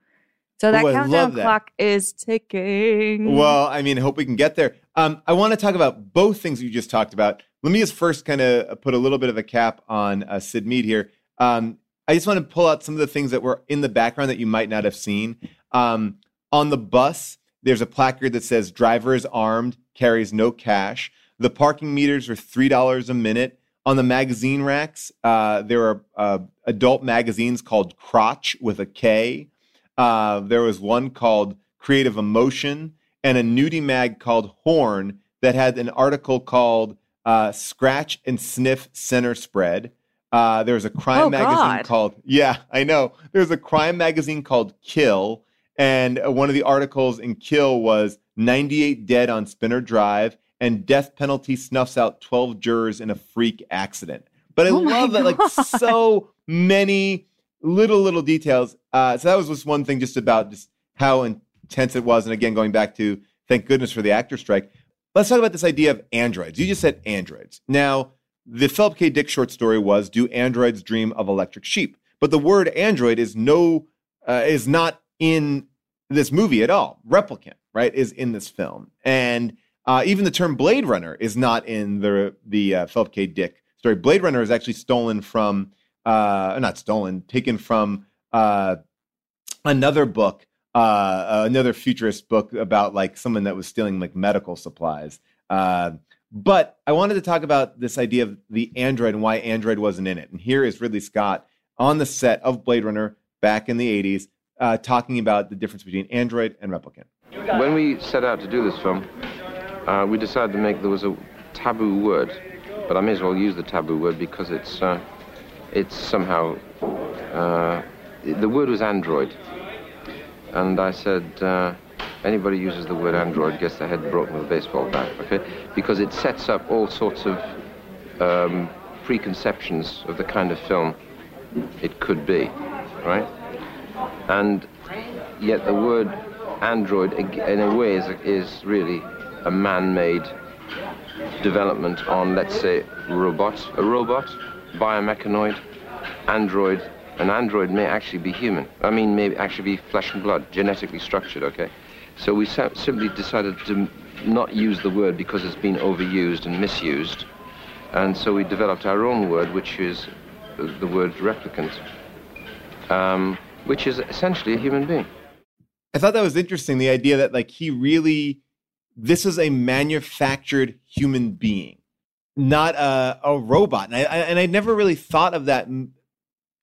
So that Ooh, countdown that. clock is ticking. Well, I mean, I hope we can get there. Um, I want to talk about both things you just talked about. Let me just first kind of put a little bit of a cap on uh, Syd Mead here. Um, I just want to pull out some of the things that were in the background that you might not have seen. Um, on the bus, there's a placard that says "Driver is armed, carries no cash." The parking meters are three dollars a minute. On the magazine racks, uh, there are uh, adult magazines called Crotch with a K. Uh, there was one called Creative Emotion and a nudie mag called Horn that had an article called uh, Scratch and Sniff Center Spread. Uh, there was a crime Oh, magazine God. called, yeah, I know. There's a crime magazine called Kill. And uh, one of the articles in Kill was 98 dead on Spinner Drive and death penalty snuffs out 12 jurors in a freak accident. But I Oh love that, like, so many little little details. Uh, so that was just one thing, just about just how intense it was. And again, going back to thank goodness for the actor strike. Let's talk about this idea of androids. You just said androids. Now, the Philip K. Dick short story was "Do androids dream of electric sheep?" But the word android is no uh, is not in this movie at all. Replicant, right, is in this film, and uh, even the term Blade Runner is not in the the uh, Philip K. Dick story. Blade Runner is actually stolen from, uh, not stolen, taken from uh, another book, uh, another futurist book about like someone that was stealing like medical supplies. Uh, But I wanted to talk about this idea of the android and why android wasn't in it. And here is Ridley Scott on the set of Blade Runner back in the 80s, uh, talking about the difference between android and replicant. When we set out to do this film, uh, we decided to make there was a taboo word, but I may as well use the taboo word because it's uh, it's somehow uh, the word was android, and I said uh, anybody uses the word android gets their head broken with a baseball bat, okay? Because it sets up all sorts of um, preconceptions of the kind of film it could be, right? And yet the word android, in a way, is, is really a man-made development on, let's say, robot, a robot, biomechanoid, android. An android may actually be human. I mean, may actually be flesh and blood, genetically structured, okay? So we simply decided to not use the word because it's been overused and misused. And so we developed our own word, which is the word replicant, um, which is essentially a human being. I thought that was interesting. The idea that like he really, this is a manufactured human being, not a, a robot. And I, I and I never really thought of that in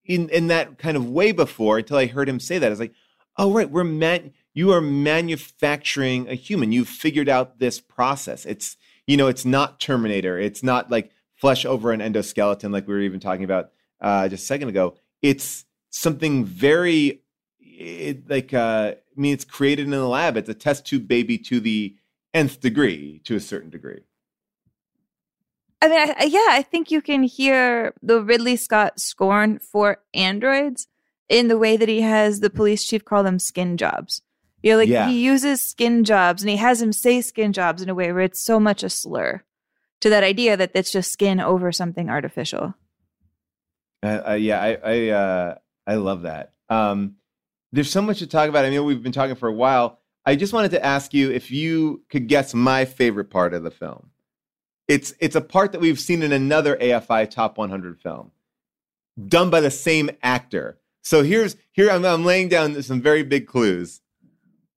in that kind of way before until I heard him say that. It's like, oh right, we're man, you are manufacturing a human. You've figured out this process. It's you know, it's not Terminator. It's not like flesh over an endoskeleton like we were even talking about uh, just a second ago. It's something very it, like uh, I mean, it's created in the lab. It's a test tube baby to the nth degree, to a certain degree. I mean, I, yeah, I think you can hear the Ridley Scott scorn for androids in the way that he has the police chief call them skin jobs. You know, like Yeah. he uses skin jobs and he has him say skin jobs in a way where it's so much a slur to that idea that it's just skin over something artificial. Uh, uh, yeah, I I, uh, I love that. Um, there's so much to talk about. I mean, we've been talking for a while. I just wanted to ask you if you could guess my favorite part of the film. It's it's a part that we've seen in another AFI Top 100 film, done by the same actor. So here's here I'm, I'm laying down some very big clues.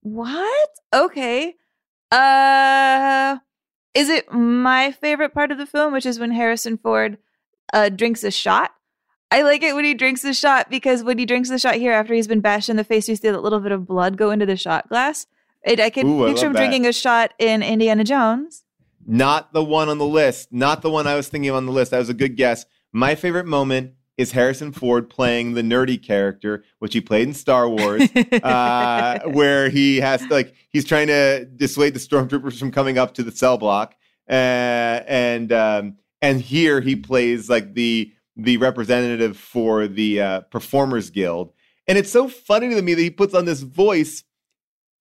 What? Okay. Uh is it my favorite part of the film, which is when Harrison Ford uh drinks a shot? I like it when he drinks the shot because when he drinks the shot here after he's been bashed in the face, you see that little bit of blood go into the shot glass. It, I can Ooh, I picture him that. drinking a shot in Indiana Jones. Not the one on the list. Not the one I was thinking of on the list. That was a good guess. My favorite moment is Harrison Ford playing the nerdy character, which he played in Star Wars, uh, where he has to, like he's trying to dissuade the stormtroopers from coming up to the cell block, uh, and um, and here he plays like the the representative for the uh, Performers Guild, and it's so funny to me that he puts on this voice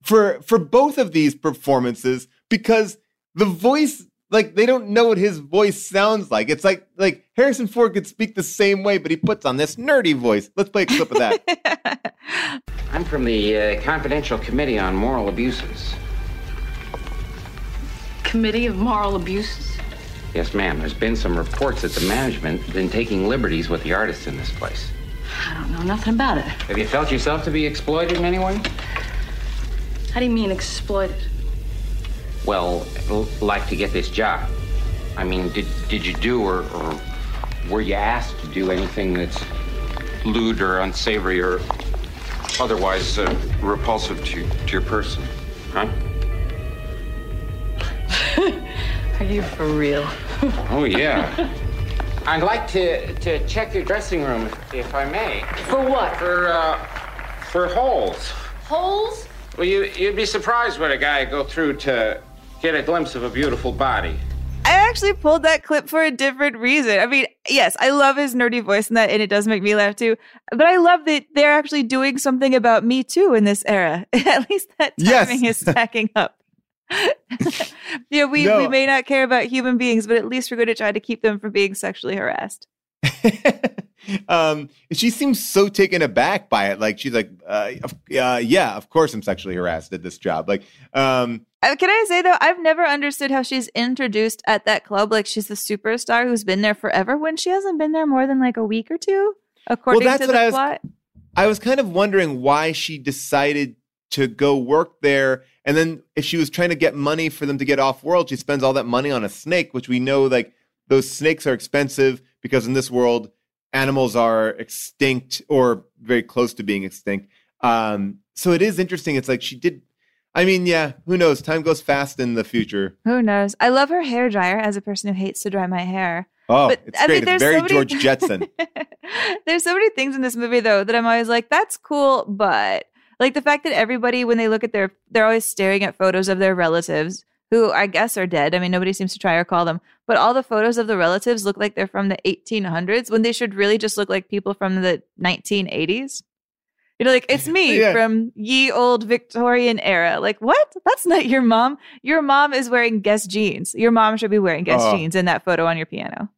for for both of these performances because the voice like they don't know what his voice sounds like it's like like harrison ford could speak the same way but he puts on this nerdy voice let's play a clip of that I'm from the uh, Confidential Committee on Moral Abuses. Committee of Moral Abuses? Yes, ma'am. There's been some reports that the management has been taking liberties with the artists in this place. I don't know nothing about it. Have you felt yourself to be exploited in any way? How do you mean exploited? Well, like to get this job. I mean, did did you do or, or were you asked to do anything that's lewd or unsavory or otherwise uh, repulsive to, to your person? Huh? Are you for real? Oh, yeah. I'd like to, to check your dressing room, if, if I may. For what? For, uh, for holes. Holes? Well, you, you'd be surprised what a guy go through to get a glimpse of a beautiful body. I actually pulled that clip for a different reason. I mean, yes, I love his nerdy voice and that, and it does make me laugh too. But I love that they're actually doing something about me too in this era. At least that Yes. timing is stacking up. yeah, we, No. we may not care about human beings, but at least we're going to try to keep them from being sexually harassed. um she seems so taken aback by it like she's like uh, uh yeah of course i'm sexually harassed at this job like um Uh, Can I say though, I've never understood how she's introduced at that club like she's the superstar who's been there forever when she hasn't been there more than like a week or two, according that's to what the I was- plot. I was kind of wondering why she decided to go work there. And then if she was trying to get money for them to get off world, she spends all that money on a snake, which we know like those snakes are expensive because in this world animals are extinct or very close to being extinct. Um, so it is interesting. It's like she did. I mean, yeah, who knows? Time goes fast in the future. Who knows? I love her hair dryer as a person who hates to dry my hair. Oh, But, it's I great. mean, it's very so many- George Jetson. There's so many things in this movie though that I'm always like, that's cool, but like the fact that everybody when they look at their they're always staring at photos of their relatives who I guess are dead. I mean, nobody seems to try or call them, but all the photos of the relatives look like they're from the 1800s when they should really just look like people from the 1980s. You know, like it's me Yeah. from ye old Victorian era. Like, what? That's not your mom. Your mom is wearing Guess jeans. Your mom should be wearing Guess Oh. jeans in that photo on your piano.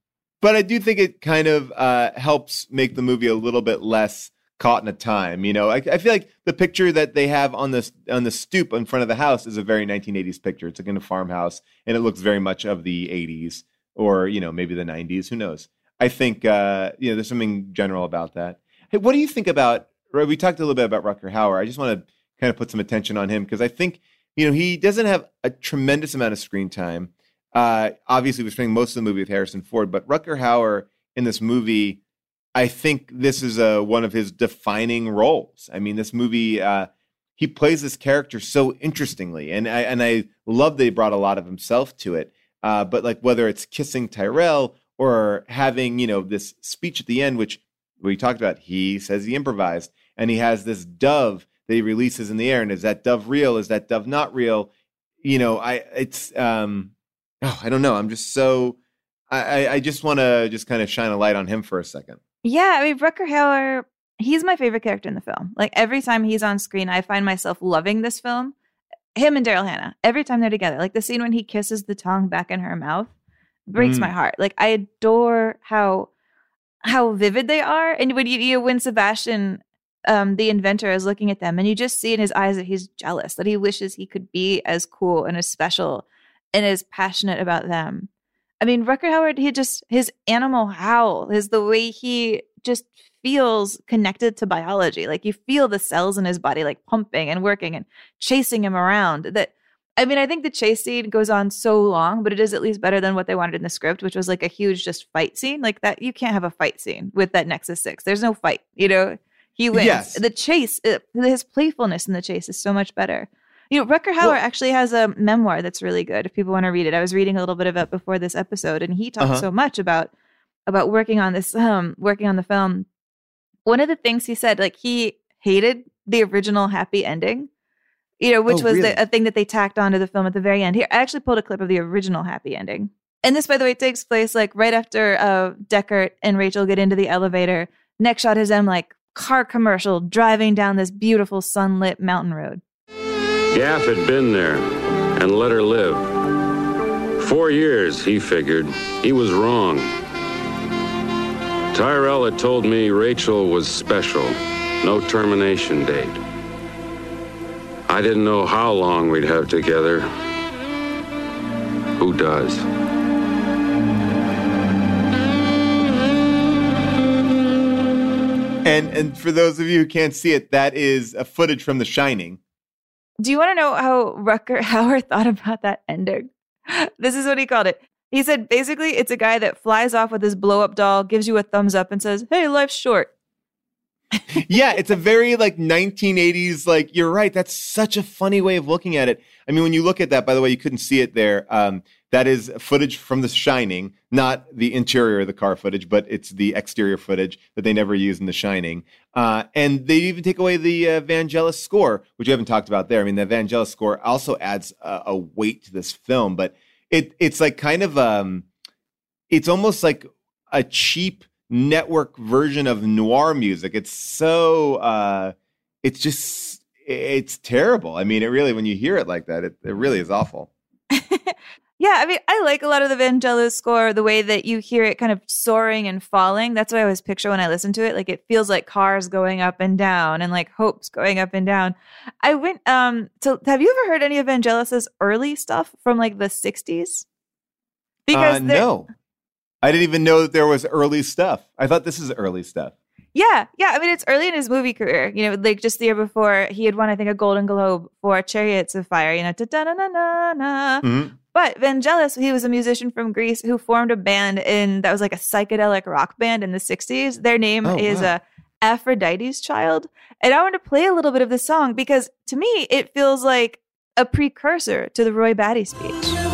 but I do think it kind of uh, helps make the movie a little bit less caught in a time. You know, I, I feel like the picture that they have on the on the stoop in front of the house is a very 1980s picture. It's like in a farmhouse, and it looks very much of the 80s or you know maybe the 90s. Who knows? I think uh, you know there's something general about that. Hey, what do you think about? Right, we talked a little bit about Rutger Hauer. I just want to kind of put some attention on him because I think you know he doesn't have a tremendous amount of screen time. Uh, obviously, we're spending most of the movie with Harrison Ford, but Rutger Hauer in this movie, I think this is uh, one of his defining roles. I mean, this movie, uh, he plays this character so interestingly, and I and I love that he brought a lot of himself to it. Uh, but like whether it's kissing Tyrell or having you know this speech at the end, which we talked about, he says he improvised, and he has this dove that he releases in the air, and is that dove real? Is that dove not real? You know, I it's um, oh, I don't know. I'm just so I I, I just want to just kind of shine a light on him for a second. Yeah, I mean, Rutger Hauer, he's my favorite character in the film. Like every time he's on screen, I find myself loving this film. Him and Daryl Hannah, every time they're together, like the scene when he kisses the tongue back in her mouth, breaks Mm. my heart. Like I adore how how vivid they are, and when you, you when Sebastian, um, the inventor, is looking at them, and you just see in his eyes that he's jealous, that he wishes he could be as cool and as special and as passionate about them. I mean, Rutger Howard, he just his animal howl is the way he just feels connected to biology. Like you feel the cells in his body like pumping and working and chasing him around. That I mean, I think the chase scene goes on so long, but it is at least better than what they wanted in the script, which was like a huge just fight scene. Like that, you can't have a fight scene with that Nexus Six. There's no fight. You know, he wins. Yes. The chase, his playfulness in the chase is so much better. You know, Rutger Hauer actually has a memoir that's really good. If people want to read it, I was reading a little bit of it before this episode, and he talks Uh-huh. so much about about working on this, um, working on the film. One of the things he said, like he hated the original happy ending, you know, which Oh, was really? the, a thing that they tacked onto the film at the very end. Here, I actually pulled a clip of the original happy ending. And this, by the way, takes place like right after uh, Deckard and Rachael get into the elevator. Next shot is them like car commercial driving down this beautiful sunlit mountain road. Gaff had been there and let her live. Four years, he figured. He was wrong. Tyrell had told me Rachael was special, no termination date. I didn't know how long we'd have together. Who does? And and for those of you who can't see it, that is a footage from The Shining. Do you want to know how Rutger Hauer thought about that ending? This is what he called it. He said basically it's a guy that flies off with his blow up doll, gives you a thumbs up, and says, Hey, life's short. Yeah, it's a very like 1980s. Like you're right. That's such a funny way of looking at it. I mean, when you look at that, by the way, you couldn't see it there. Um, that is footage from The Shining, not the interior of the car footage, but it's the exterior footage that they never use in The Shining. Uh, and they even take away the uh, Vangelis score, which we haven't talked about there. I mean, the Vangelis score also adds a, a weight to this film, but it it's like kind of um, it's almost like a cheap network version of noir music. It's so uh it's just it's terrible. I mean, it really when you hear it like that, it, it really is awful. Yeah, I mean, I like a lot of the Vangelis score, the way that you hear it kind of soaring and falling. That's what I always picture when I listen to it. Like it feels like cars going up and down and like hopes going up and down. I went um to have you ever heard any of Vangelis's early stuff from like the 60s? uh, no. I didn't even know that there was early stuff. I thought this is early stuff. Yeah, yeah. I mean, it's early in his movie career. You know, like just the year before, he had won, I think, a Golden Globe for Chariots of Fire. You know, da da na na na na. Mhm. But Vangelis, he was a musician from Greece who formed a band in that was like a psychedelic rock band in the '60s. Their name Oh, is wow. uh, Aphrodite's Child, and I want to play a little bit of this song because to me, it feels like a precursor to the Roy Batty speech.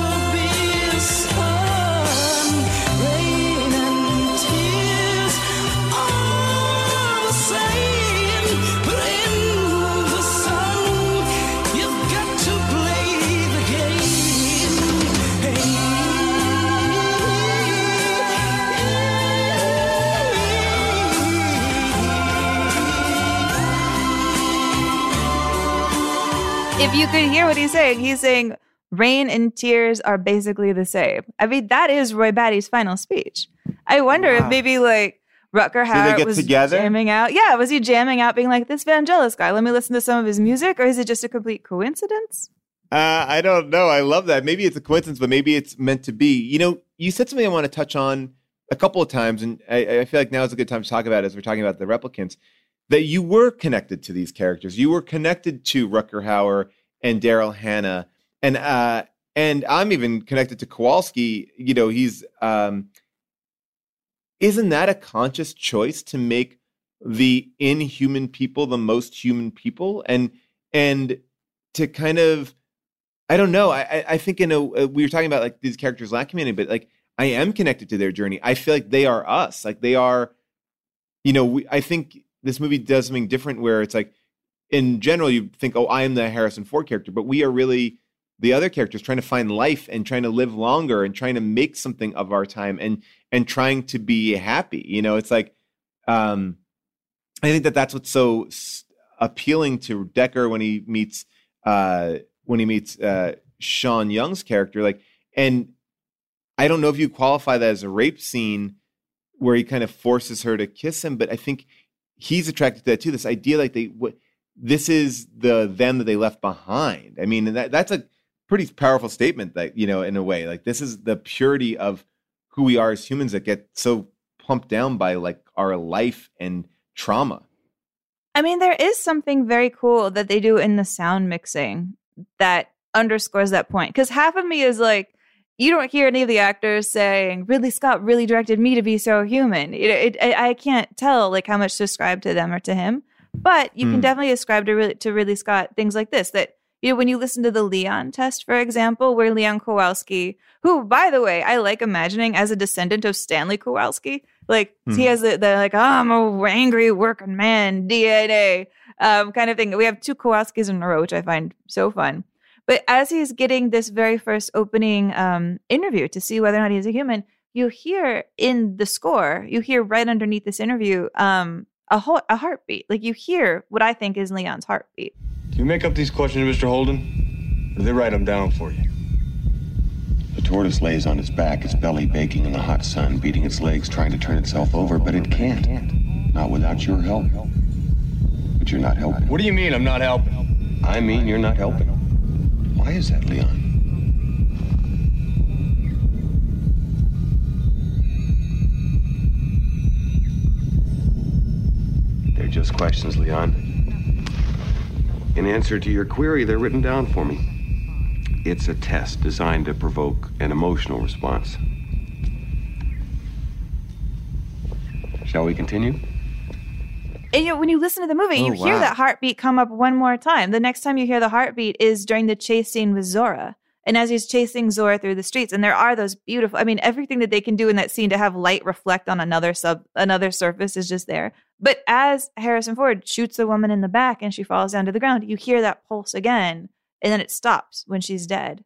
If you could hear what he's saying, he's saying rain and tears are basically the same. I mean, that is Roy Batty's final speech. I wonder if maybe like they Hauer was together? jamming out. Yeah, was he jamming out, being like, "This Vangelis guy, let me listen to some of his music," or is it just a complete coincidence? Uh, I don't know. I love that. Maybe it's a coincidence, but maybe it's meant to be. You know, you said something I want to touch on a couple of times, and I, I feel like now is a good time to talk about it as we're talking about the replicants. That you were connected to these characters. You were connected to Rutger Hauer and Daryl Hannah, and uh, and I'm even connected to Kowalski. You know, he's um, isn't that a conscious choice to make the inhuman people the most human people, and and to kind of I don't know. I I- I think in a uh, we were talking about like these characters lack humanity, but like I am connected to their journey. I feel like they are us. Like they are, you know. We, I think this movie does something different where it's like, in general, you think, oh, I am the Harrison Ford character, but we are really the other characters trying to find life and trying to live longer and trying to make something of our time and and trying to be happy. You know, it's like, um, I think that that's what's so appealing to Deckard when he meets uh when he meets uh Sean Young's character like and I don't know if you qualify that as a rape scene where he kind of forces her to kiss him but I think he's attracted to that too this idea like they what this is the them that they left behind I mean that that's a pretty powerful statement that you know in a way like this is the purity of who we are as humans that get so pumped down by like our life and trauma I mean, there is something very cool that they do in the sound mixing that underscores that point. Because half of me is like, you don't hear any of the actors saying Ridley Scott really directed me to be so human. It, it, I I can't tell like how much to ascribe to them or to him, but you can Hmm. definitely ascribe to to Ridley Scott things like this. That you know when you listen to the Leon test, for example, where Leon Kowalski, who by the way I like imagining as a descendant of Stanley Kowalski, like Hmm. he has the, the like oh, I'm a angry working man DNA um, kind of thing. We have two Kowalskis in a row, which I find so fun. But as he's getting this very first opening um, interview to see whether or not he's a human, you hear in the score, you hear right underneath this interview, um, a whole, a heartbeat. Like you hear what I think is Leon's heartbeat. Do you make up these questions, Mr. Holden? Or do they write them down for you? The tortoise lays on its back, its belly baking in the hot sun, beating its legs, trying to turn itself over, but it can't. Not without your help. But you're not helping. What do you mean I'm not helping? I mean you're not helping. Why is that, Leon? They're just questions, Leon. In answer to your query, they're written down for me. It's a test designed to provoke an emotional response. Shall we continue? And you know, when you listen to the movie, Oh, you hear wow. that heartbeat come up one more time. The next time you hear the heartbeat is during the chase scene with Zhora. And as he's chasing Zhora through the streets, and there are those beautiful, I mean, everything that they can do in that scene to have light reflect on another sub, another surface is just there. But as Harrison Ford shoots the woman in the back and she falls down to the ground, you hear that pulse again, and then it stops when she's dead.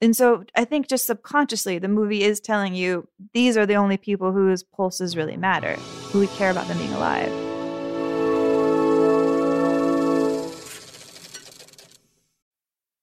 And so I think just subconsciously, the movie is telling you these are the only people whose pulses really matter, who we care about them being alive.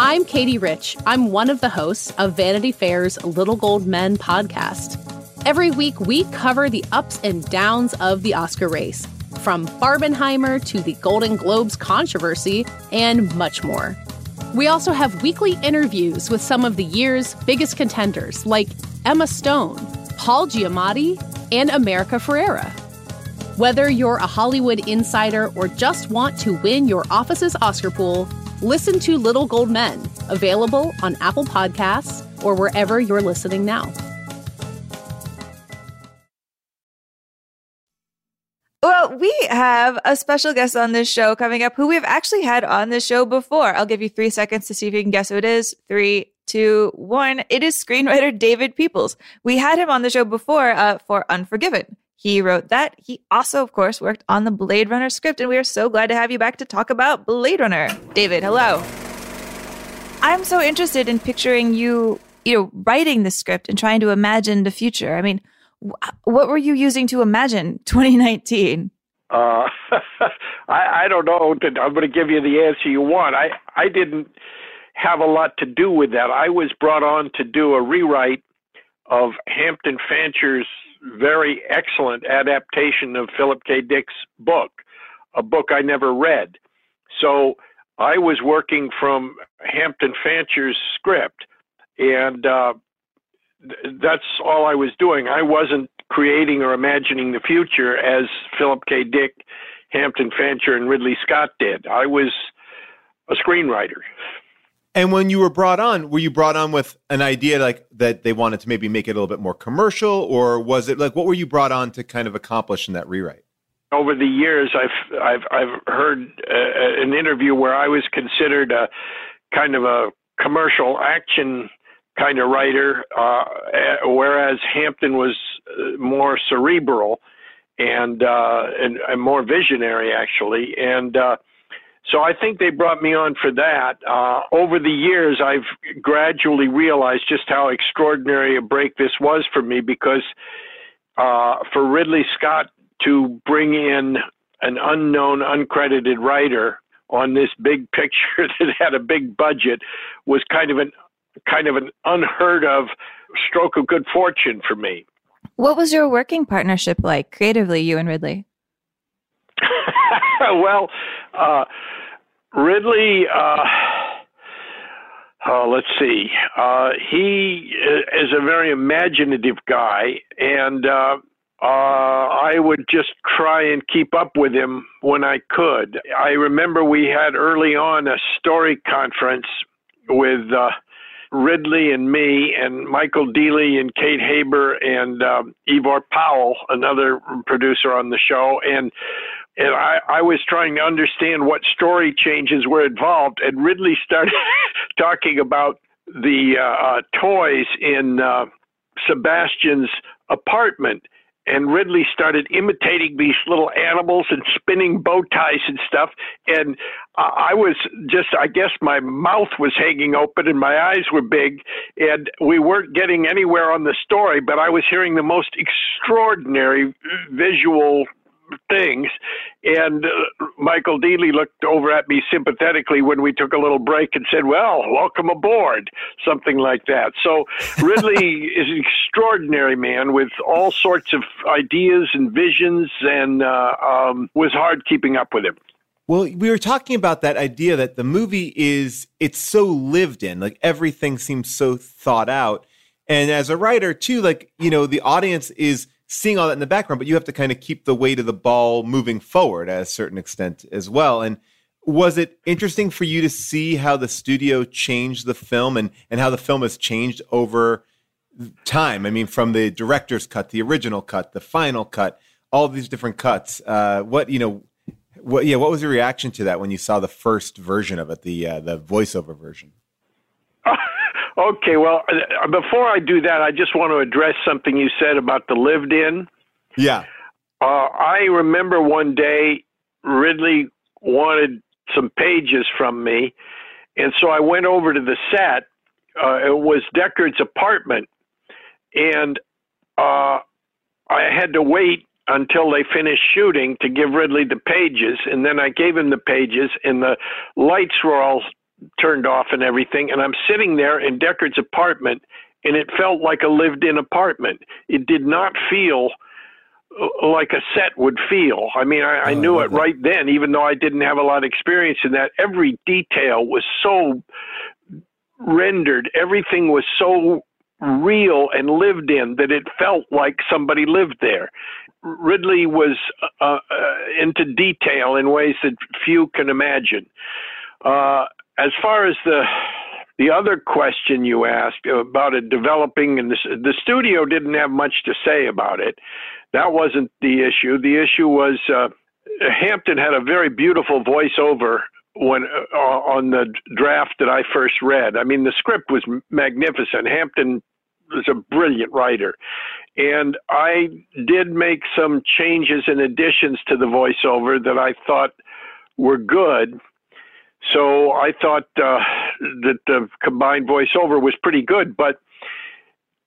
I'm Katey Rich. I'm one of the hosts of Vanity Fair's Little Gold Men podcast. Every week, we cover the ups and downs of the Oscar race, from Barbenheimer to the Golden Globes controversy, and much more. We also have weekly interviews with some of the year's biggest contenders, like Emma Stone, Paul Giamatti, and America Ferrera. Whether you're a Hollywood insider or just want to win your office's Oscar pool, listen to Little Gold Men, available on Apple Podcasts or wherever you're listening now. Well, we have a special guest on this show coming up who we've actually had on this show before. I'll give you three seconds to see if you can guess who it is. Three, two, one. It is screenwriter David Peoples. We had him on the show before uh, for Unforgiven. He wrote that. He also, of course, worked on the Blade Runner script, and we are so glad to have you back to talk about Blade Runner. David, hello. I'm so interested in picturing you, you know, writing the script and trying to imagine the future. I mean, wh- what were you using to imagine 2019? Uh, I, I don't know. I'm going to give you the answer you want. I I didn't have a lot to do with that. I was brought on to do a rewrite of Hampton Fancher's very excellent adaptation of Philip K. Dick's book, a book I never read. So I was working from Hampton Fancher's script, and uh, th- that's all I was doing. I wasn't creating or imagining the future as Philip K. Dick, Hampton Fancher, and Ridley Scott did. I was a screenwriter. And when you were brought on, were you brought on with an idea like that they wanted to maybe make it a little bit more commercial, or was it like what were you brought on to kind of accomplish in that rewrite? Over the years, I've I've I've heard uh, an interview where I was considered a kind of a commercial action kind of writer, uh, whereas Hampton was uh, more cerebral and, uh, and and more visionary actually, and uh, so I think they brought me on for that. Uh, over the years, I've gradually realized just how extraordinary a break this was for me because uh, for Ridley Scott to bring in an unknown, uncredited writer on this big picture that had a big budget was kind of an kind of an unheard of stroke of good fortune for me. What was your working partnership like creatively, you and Ridley? well, uh, Ridley, uh, uh, let's see, uh, he is a very imaginative guy, and uh, uh, I would just try and keep up with him when I could. I remember we had early on a story conference with uh, Ridley and me and Michael Deeley and Kate Haber and um, Ivor Powell, another producer on the show, and and I, I was trying to understand what story changes were involved, and Ridley started talking about the uh, uh, toys in uh, Sebastian's apartment and Ridley started imitating these little animals and spinning bow ties and stuff. And I was just, I guess my mouth was hanging open and my eyes were big, and we weren't getting anywhere on the story, but I was hearing the most extraordinary visual things. And uh, Michael Deeley looked over at me sympathetically when we took a little break and said, Well, welcome aboard, something like that. So Ridley is an extraordinary man with all sorts of ideas and visions, and uh, um, was hard keeping up with him. Well, we were talking about that idea that the movie is it's so lived in, like everything seems so thought out. And as a writer too, like, you know, the audience is seeing all that in the background, but you have to kind of keep the weight of the ball moving forward at a certain extent as well. And was it interesting for you to see how the studio changed the film and, and how the film has changed over time? I mean, from the director's cut, the original cut, the final cut, all these different cuts. Uh, what, you know, what, yeah, what was your reaction to that when you saw the first version of it, the uh, the voiceover version? Okay, well, uh, before I do that, I just want to address something you said about the lived in. Yeah. Uh, I remember one day Ridley wanted some pages from me, and so I went over to the set. Uh, it was Deckard's apartment, and uh, I had to wait until they finished shooting to give Ridley the pages, and then I gave him the pages, and the lights were all turned off and everything, and I'm sitting there in Deckard's apartment, and it felt like a lived-in apartment. It did not feel uh, like a set would feel. I mean, I, I Oh, knew it right then, even though I didn't have a lot of experience in that. Every detail was so rendered. Everything was so real and lived in that it felt like somebody lived there. Ridley was uh, uh, into detail in ways that few can imagine. Uh, as far as the the other question you asked about it developing, and the, the studio didn't have much to say about it. That wasn't the issue. The issue was uh, Hampton had a very beautiful voiceover when uh, on the draft that I first read. I mean, the script was magnificent. Hampton was a brilliant writer, and I did make some changes and additions to the voiceover that I thought were good. So I thought uh, that the combined voiceover was pretty good, but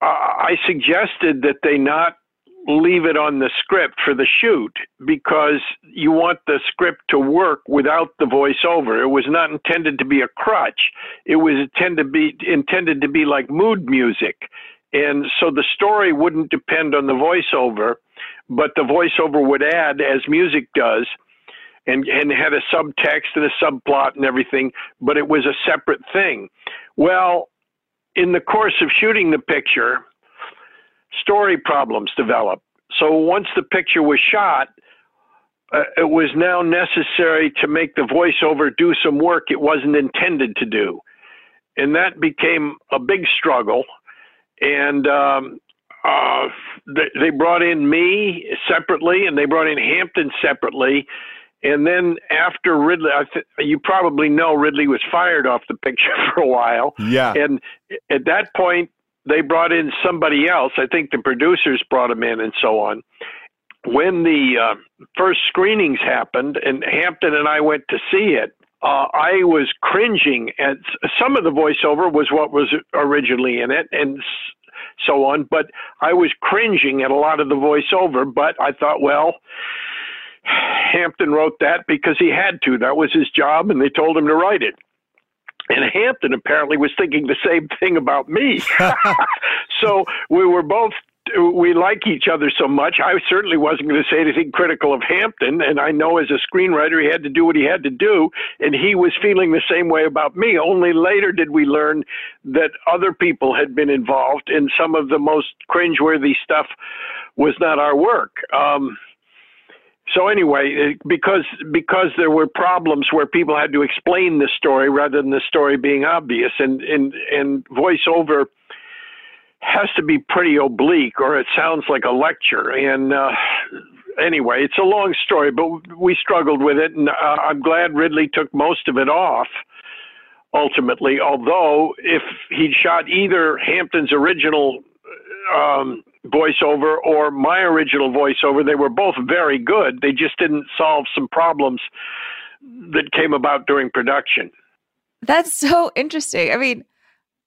I suggested that they not leave it on the script for the shoot because you want the script to work without the voiceover. It was not intended to be a crutch. It was intended to be intended to be like mood music. And so the story wouldn't depend on the voiceover, but the voiceover would add as music does and and had a subtext and a subplot and everything, but it was a separate thing. Well, in the course of shooting the picture, story problems developed. So once the picture was shot, uh, it was now necessary to make the voiceover do some work it wasn't intended to do, and that became a big struggle. And um, uh, they, they brought in me separately, and they brought in Hampton separately. And then after Ridley, I th- you probably know Ridley was fired off the picture for a while. Yeah. And at that point, they brought in somebody else. I think the producers brought him in and so on. When the uh, first screenings happened, and Hampton and I went to see it, uh, I was cringing at some of the voiceover was what was originally in it, and so on. But I was cringing at a lot of the voiceover. But I thought, well, Hampton wrote that because he had to. That was his job, and they told him to write it. And Hampton apparently was thinking the same thing about me. so we were both we like each other so much. I certainly wasn't going to say anything critical of Hampton, and I know as a screenwriter he had to do what he had to do, and he was feeling the same way about me. Only later did we learn that other people had been involved, and some of the most cringeworthy stuff was not our work. Um, so anyway, because because there were problems where people had to explain the story rather than the story being obvious, and and and voiceover has to be pretty oblique, or it sounds like a lecture. And uh, anyway, it's a long story, but we struggled with it, and uh, I'm glad Ridley took most of it off. Ultimately, although if he'd shot either Hampton's original um, voiceover or my original voiceover. They were both very good. They just didn't solve some problems that came about during production. That's so interesting. I mean,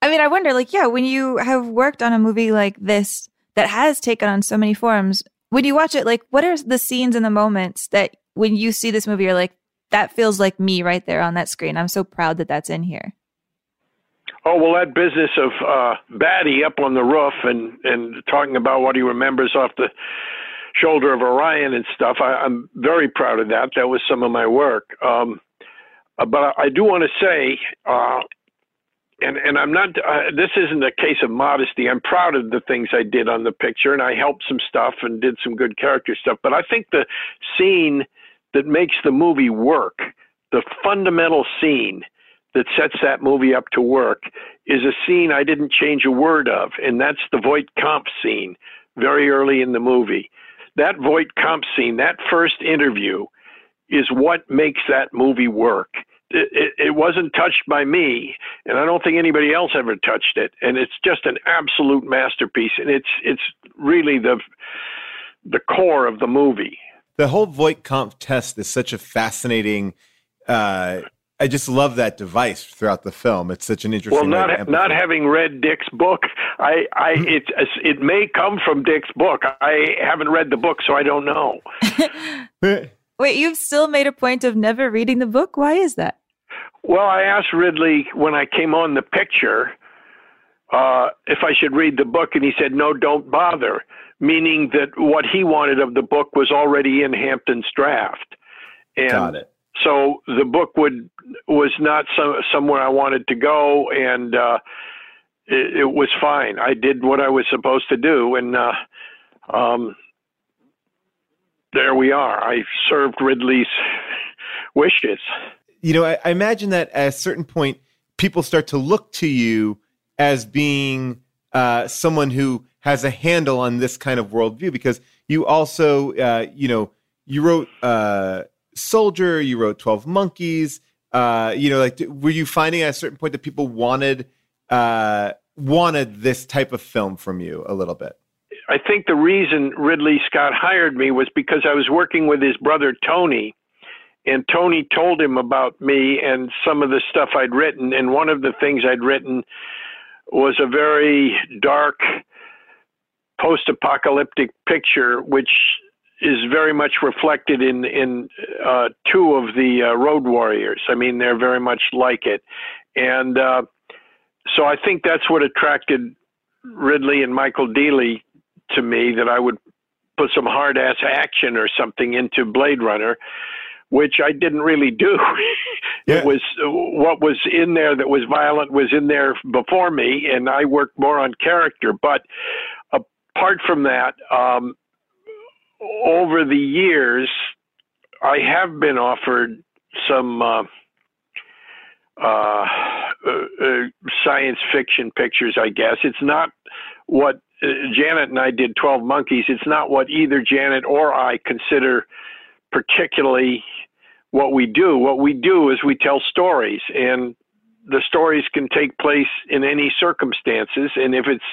I mean, I wonder, like, yeah, when you have worked on a movie like this that has taken on so many forms, when you watch it, like, what are the scenes and the moments that when you see this movie, you're like, that feels like me right there on that screen. I'm so proud that that's in here. Oh well, that business of uh, Batty up on the roof and and talking about what he remembers off the shoulder of Orion and stuff. I, I'm very proud of that. That was some of my work. Um, uh, but I do want to say, uh, and and I'm not. Uh, this isn't a case of modesty. I'm proud of the things I did on the picture, and I helped some stuff and did some good character stuff. But I think the scene that makes the movie work, the fundamental scene that sets that movie up to work is a scene I didn't change a word of, and that's the Voight Kampff scene very early in the movie. That Voight Kampff scene, that first interview, is what makes that movie work. It, it, it wasn't touched by me, and I don't think anybody else ever touched it. And it's just an absolute masterpiece, and it's it's really the the core of the movie. The whole Voight Kampff test is such a fascinating. Uh, I just love that device throughout the film. It's such an interesting. Well, not not having read Dick's book, I I Hmm. it it may come from Dick's book. I haven't read the book, so I don't know. Wait, you've still made a point of never reading the book? Why is that? Well, I asked Ridley when I came on the picture uh, if I should read the book, and he said, "No, don't bother." Meaning that what he wanted of the book was already in Hampton's draft, and Got it. So the book would was not some, somewhere I wanted to go, and uh, it, it was fine. I did what I was supposed to do, and uh, um, there we are. I served Ridley's wishes. you know, I, I imagine that at a certain point, people start to look to you as being uh, someone who has a handle on this kind of worldview because you also, uh, you know, you wrote uh, Soldier, you wrote Twelve Monkeys. Uh, you know, like, were you finding at a certain point that people wanted uh, wanted this type of film from you a little bit? I think the reason Ridley Scott hired me was because I was working with his brother Tony, and Tony told him about me and some of the stuff I'd written. And one of the things I'd written was a very dark post apocalyptic picture, which is very much reflected in in uh, two of the uh, Road Warriors. I mean, they're very much like it, and uh, so I think that's what attracted Ridley and Michael Deeley to me. That I would put some hard ass action or something into Blade Runner, which I didn't really do. It was what was in there that was violent was in there before me, and I worked more on character. But apart from that, um, over the years, I have been offered some uh, uh, uh, science fiction pictures. I guess it's not what uh, Janet and I did. Twelve Monkeys. It's not what either Janet or I consider particularly what we do. What we do is we tell stories, and the stories can take place in any circumstances. And if it's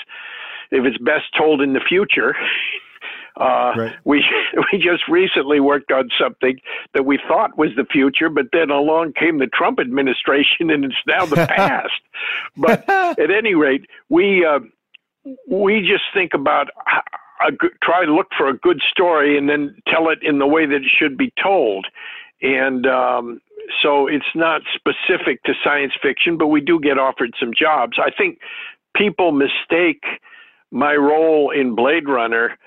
if it's best told in the future, uh, we we just recently worked on something that we thought was the future, but then along came the Trump administration, and it's now the past. but at any rate, we uh, we just think about a, good, try to look for a good story and then tell it in the way that it should be told. And um, so it's not specific to science fiction, but we do get offered some jobs. I think people mistake my role in Blade Runner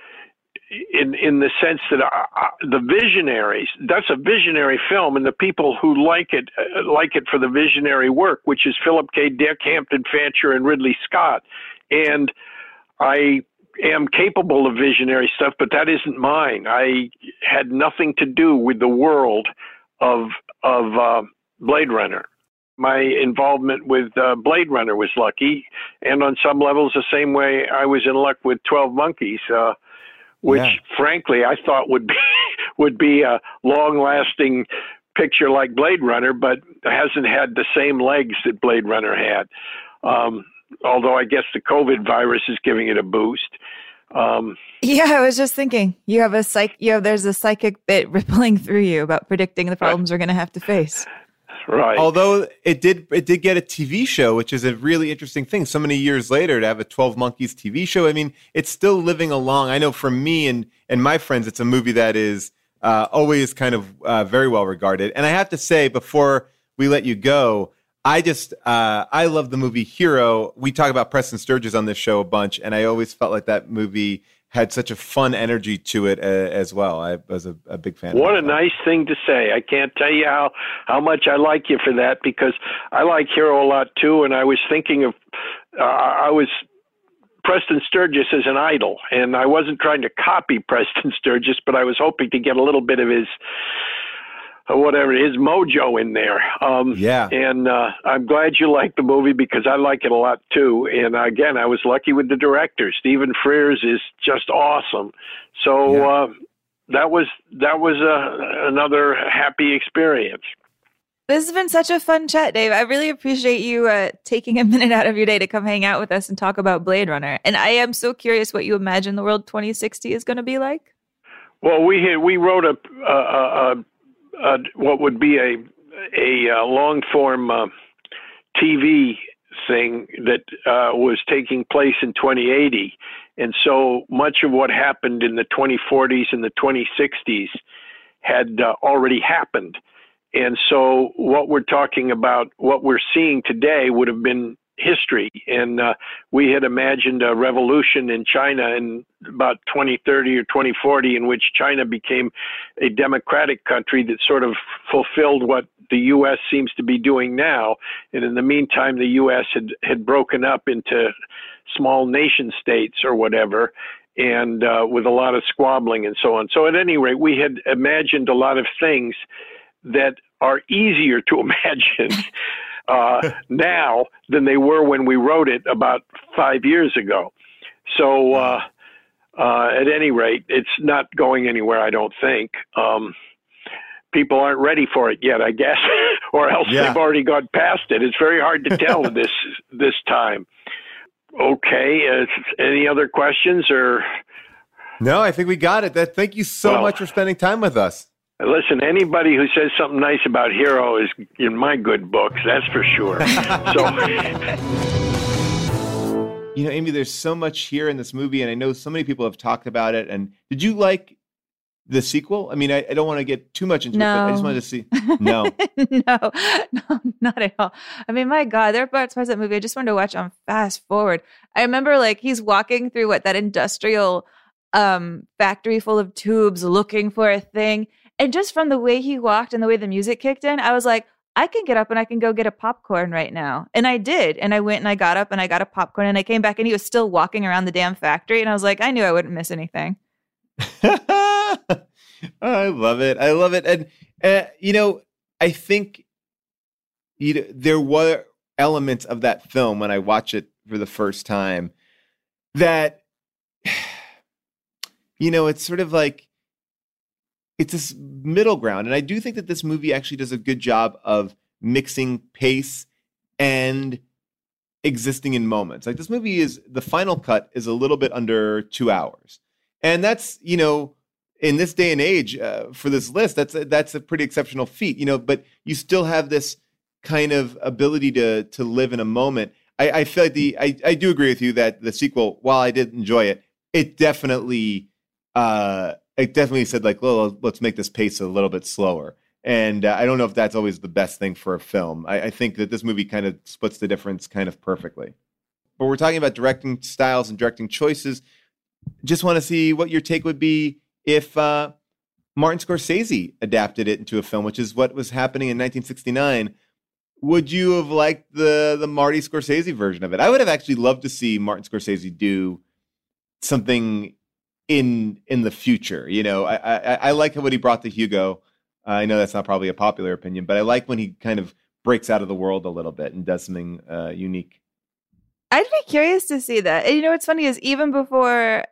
in in the sense that uh, the visionaries that's a visionary film and the people who like it uh, like it for the visionary work which is Philip K. Dick Hampton Fancher and Ridley Scott. And I am capable of visionary stuff but that isn't mine. I had nothing to do with the world of of uh, Blade Runner. My involvement with uh, Blade Runner was lucky and on some levels the same way I was in luck with 12 Monkeys uh, which Yeah. frankly I thought would be would be a long lasting picture like Blade Runner, but hasn't had the same legs that Blade Runner had. Um, although I guess the COVID virus is giving it a boost. Um, Yeah, I was just thinking. You have a psych. You have there's a psychic bit rippling through you about predicting the problems we're going to have to face. Right. Although it did, it did get a TV show, which is a really interesting thing. So many years later, to have a Twelve Monkeys TV show. I mean, it's still living along. I know for me and and my friends, it's a movie that is uh, always kind of uh, very well regarded. And I have to say, before we let you go, I just uh, I love the movie Hero. We talk about Preston Sturges on this show a bunch, and I always felt like that movie had such a fun energy to it uh, as well. I was a, a big fan. What it. a nice thing to say. I can't tell you how, how much I like you for that because I like Hero a lot too. And I was thinking of, uh, I was Preston Sturges as an idol, and I wasn't trying to copy Preston Sturges, but I was hoping to get a little bit of his, uh, whatever, his mojo in there. Um, yeah. And uh, I'm glad you like the movie because I like it a lot too. And again, I was lucky with the director. Stephen Frears is just awesome. So, uh, that was that was a, another happy experience. This has been such a fun chat, Dave. I really appreciate you uh, taking a minute out of your day to come hang out with us and talk about Blade Runner. And I am so curious what you imagine the world 2060 is going to be like. Well, we had, we wrote a, a, a, a what would be a a, a long form uh, TV thing that uh, was taking place in 2080, and so much of what happened in the 2040s and the 2060s had uh, already happened. And so, what we're talking about, what we're seeing today, would have been history. And uh, we had imagined a revolution in China in about 2030 or 2040, in which China became a democratic country that sort of fulfilled what the U.S. seems to be doing now. And in the meantime, the U.S. had, had broken up into small nation states or whatever. And uh, with a lot of squabbling and so on. So, at any rate, we had imagined a lot of things that are easier to imagine uh, now than they were when we wrote it about five years ago. So, uh, uh, at any rate, it's not going anywhere, I don't think. Um, people aren't ready for it yet, I guess, or else Yeah. they've already gone past it. It's very hard to tell this this time. Okay, uh, any other questions or? No, I think we got it. That, thank you so Well- much for spending time with us. Listen, anybody who says something nice about Hero is in my good books, that's for sure. so, You know, Amy, there's so much here in this movie, and I know so many people have talked about it. And did you like the sequel? I mean, I, I don't want to get too much into it, but I just wanted to see. No. no, no, not at all. I mean, my God, there are parts of that movie I just wanted to watch on fast forward. I remember like he's walking through what that industrial um factory full of tubes looking for a thing. And just from the way he walked and the way the music kicked in, I was like, I can get up and I can go get a popcorn right now. And I did. And I went and I got up and I got a popcorn and I came back and he was still walking around the damn factory. And I was like, I knew I wouldn't miss anything. I love it. I love it. And uh, you know, I think you know, there were elements of that film when I watch it for the first time that you know, it's sort of like it's this middle ground. And I do think that this movie actually does a good job of mixing pace and existing in moments. Like this movie is the final cut is a little bit under two hours, and that's you know in this day and age uh, for this list that's a, that's a pretty exceptional feat. You know, but you still have this kind of ability to to live in a moment. I, I feel like the I, I do agree with you that the sequel, while I did enjoy it, it definitely uh it definitely said like, well, let's make this pace a little bit slower. And uh, I don't know if that's always the best thing for a film. I, I think that this movie kind of splits the difference kind of perfectly. But we're talking about directing styles and directing choices. Just want to see what your take would be if uh, Martin Scorsese adapted it into a film, which is what was happening in 1969. Would you have liked the the Marty Scorsese version of it? I would have actually loved to see Martin Scorsese do something in in the future. You know, I I, I like what he brought to Hugo. I know that's not probably a popular opinion, but I like when he kind of breaks out of the world a little bit and does something uh, unique. I'd be curious to see that. And you know what's funny is even before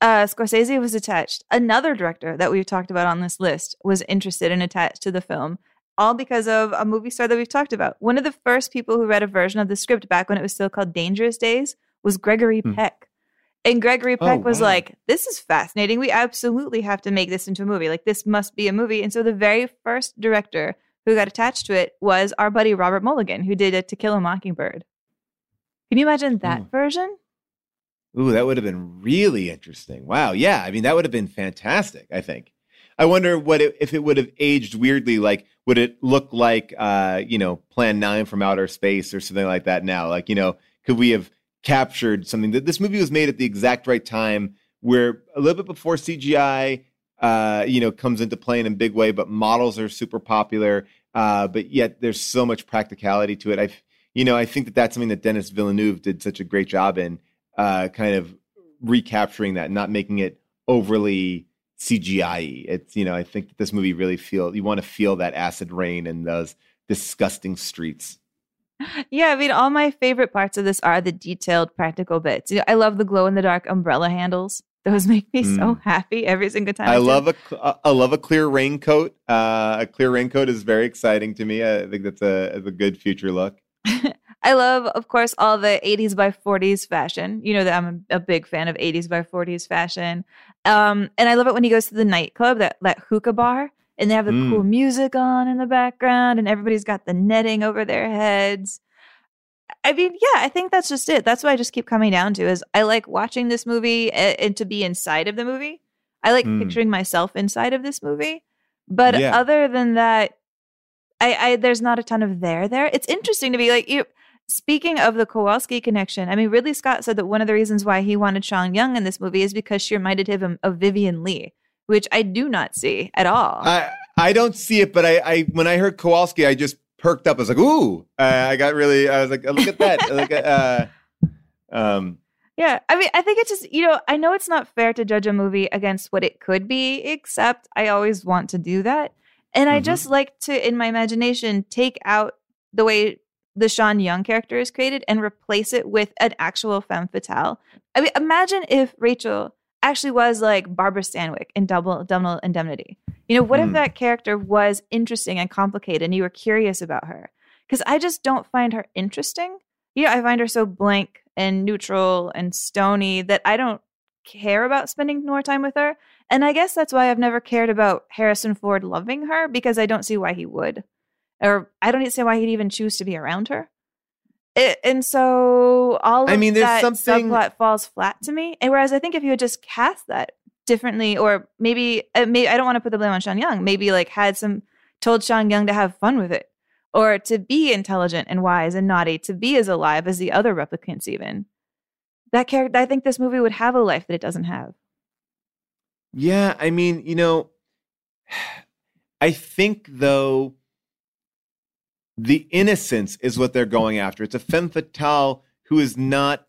uh, Scorsese was attached, another director that we've talked about on this list was interested and attached to the film, all because of a movie star that we've talked about. One of the first people who read a version of the script back when it was still called Dangerous Days was Gregory Peck. And Gregory Oh, Peck was wow. like, This is fascinating. We absolutely have to make this into a movie. Like, this must be a movie. And so the very first director who got attached to it was our buddy Robert Mulligan, who did it To Kill a Mockingbird. Can you imagine that version? Ooh, that would have been really interesting. Wow. Yeah. I mean, that would have been fantastic, I think. I wonder what it, if it would have aged weirdly. Like, would it look like, uh, you know, Plan 9 from outer space or something like that now? Like, you know, could we have captured something that this movie was made at the exact right time where a little bit before CGI, uh, you know, comes into play in a big way, but models are super popular. Uh, but yet there's so much practicality to it. I, you know, I think that that's something that Denis Villeneuve did such a great job in, uh, kind of recapturing that, not making it overly CGI. It's you know, I think that this movie really feel you want to feel that acid rain and those disgusting streets. Yeah, I mean, all my favorite parts of this are the detailed practical bits. You know, I love the glow in the dark umbrella handles Those make me so Mm. happy every single time. I see love a love a clear raincoat. Uh, a clear raincoat is very exciting to me. I think that's a, a good future look. I love, of course, all the 80s by 40s fashion. You know that I'm a, a big fan of 80s by 40s fashion. Um, and I love it when he goes to the nightclub, that, that hookah bar, and they have the Mm. cool music on in the background, and everybody's got the netting over their heads. I mean, yeah, I think that's just it. That's what I just keep coming down to is I like watching this movie and, and to be inside of the movie. I like Mm. picturing myself inside of this movie. But Yeah. other than that, I, I there's not a ton of there there. It's interesting to be like you. Speaking of the Kowalski connection, I mean, Ridley Scott said that one of the reasons why he wanted Sean Young in this movie is because she reminded him of Vivien Leigh, which I do not see at all. I I don't see it, but I, I when I heard Kowalski, I just perked up. I was like, ooh! Uh, I got really. I was like, look at that! look at. Uh, um, Yeah, I mean, I think it's just you know, I know it's not fair to judge a movie against what it could be, except I always want to do that, and I Mhm. just like to, in my imagination, take out the way the Sean Young character is created and replace it with an actual femme fatale. I mean, imagine if Rachael actually was like Barbara Stanwyck in Double Double Indemnity. You know, what if Mm. that character was interesting and complicated, and you were curious about her? Because I just don't find her interesting. You know, I find her so blank and neutral and stony that I don't care about spending more time with her. And I guess that's why I've never cared about Harrison Ford loving her because I don't see why he would. Or I don't see why he'd even choose to be around her. It, and so all of I mean, there's that something- subplot falls flat to me. And whereas I think if you had just cast that differently, or maybe, uh, maybe I don't want to put the blame on Sean Young, maybe like had some told Sean Young to have fun with it, or to be intelligent and wise and naughty, to be as alive as the other replicants, even. That character, I think this movie would have a life that it doesn't have. Yeah, I mean, you know, I think though the innocence is what they're going after. It's a femme fatale who is not.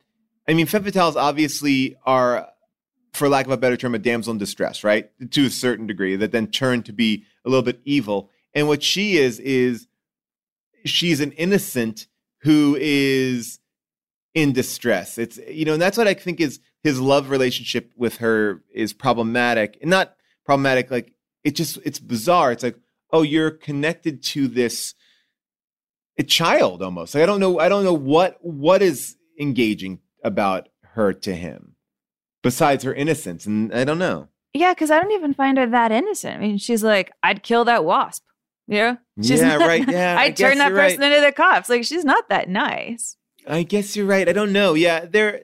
I mean, femme fatales obviously are, for lack of a better term, a damsel in distress, right? To a certain degree, that then turn to be a little bit evil. And what she is is she's an innocent who is in distress. It's you know, and that's what I think is his love relationship with her is problematic. And not problematic like it just it's bizarre. It's like, oh, you're connected to this a child almost. Like I don't know I don't know what what is engaging about her to him besides her innocence and I don't know. Yeah, because I don't even find her that innocent. I mean, she's like, I'd kill that wasp. Yeah. She's Yeah, not- right, yeah, I I'd turn that you're right. person into the cops. Like, she's not that nice. I guess you're right. I don't know. Yeah, there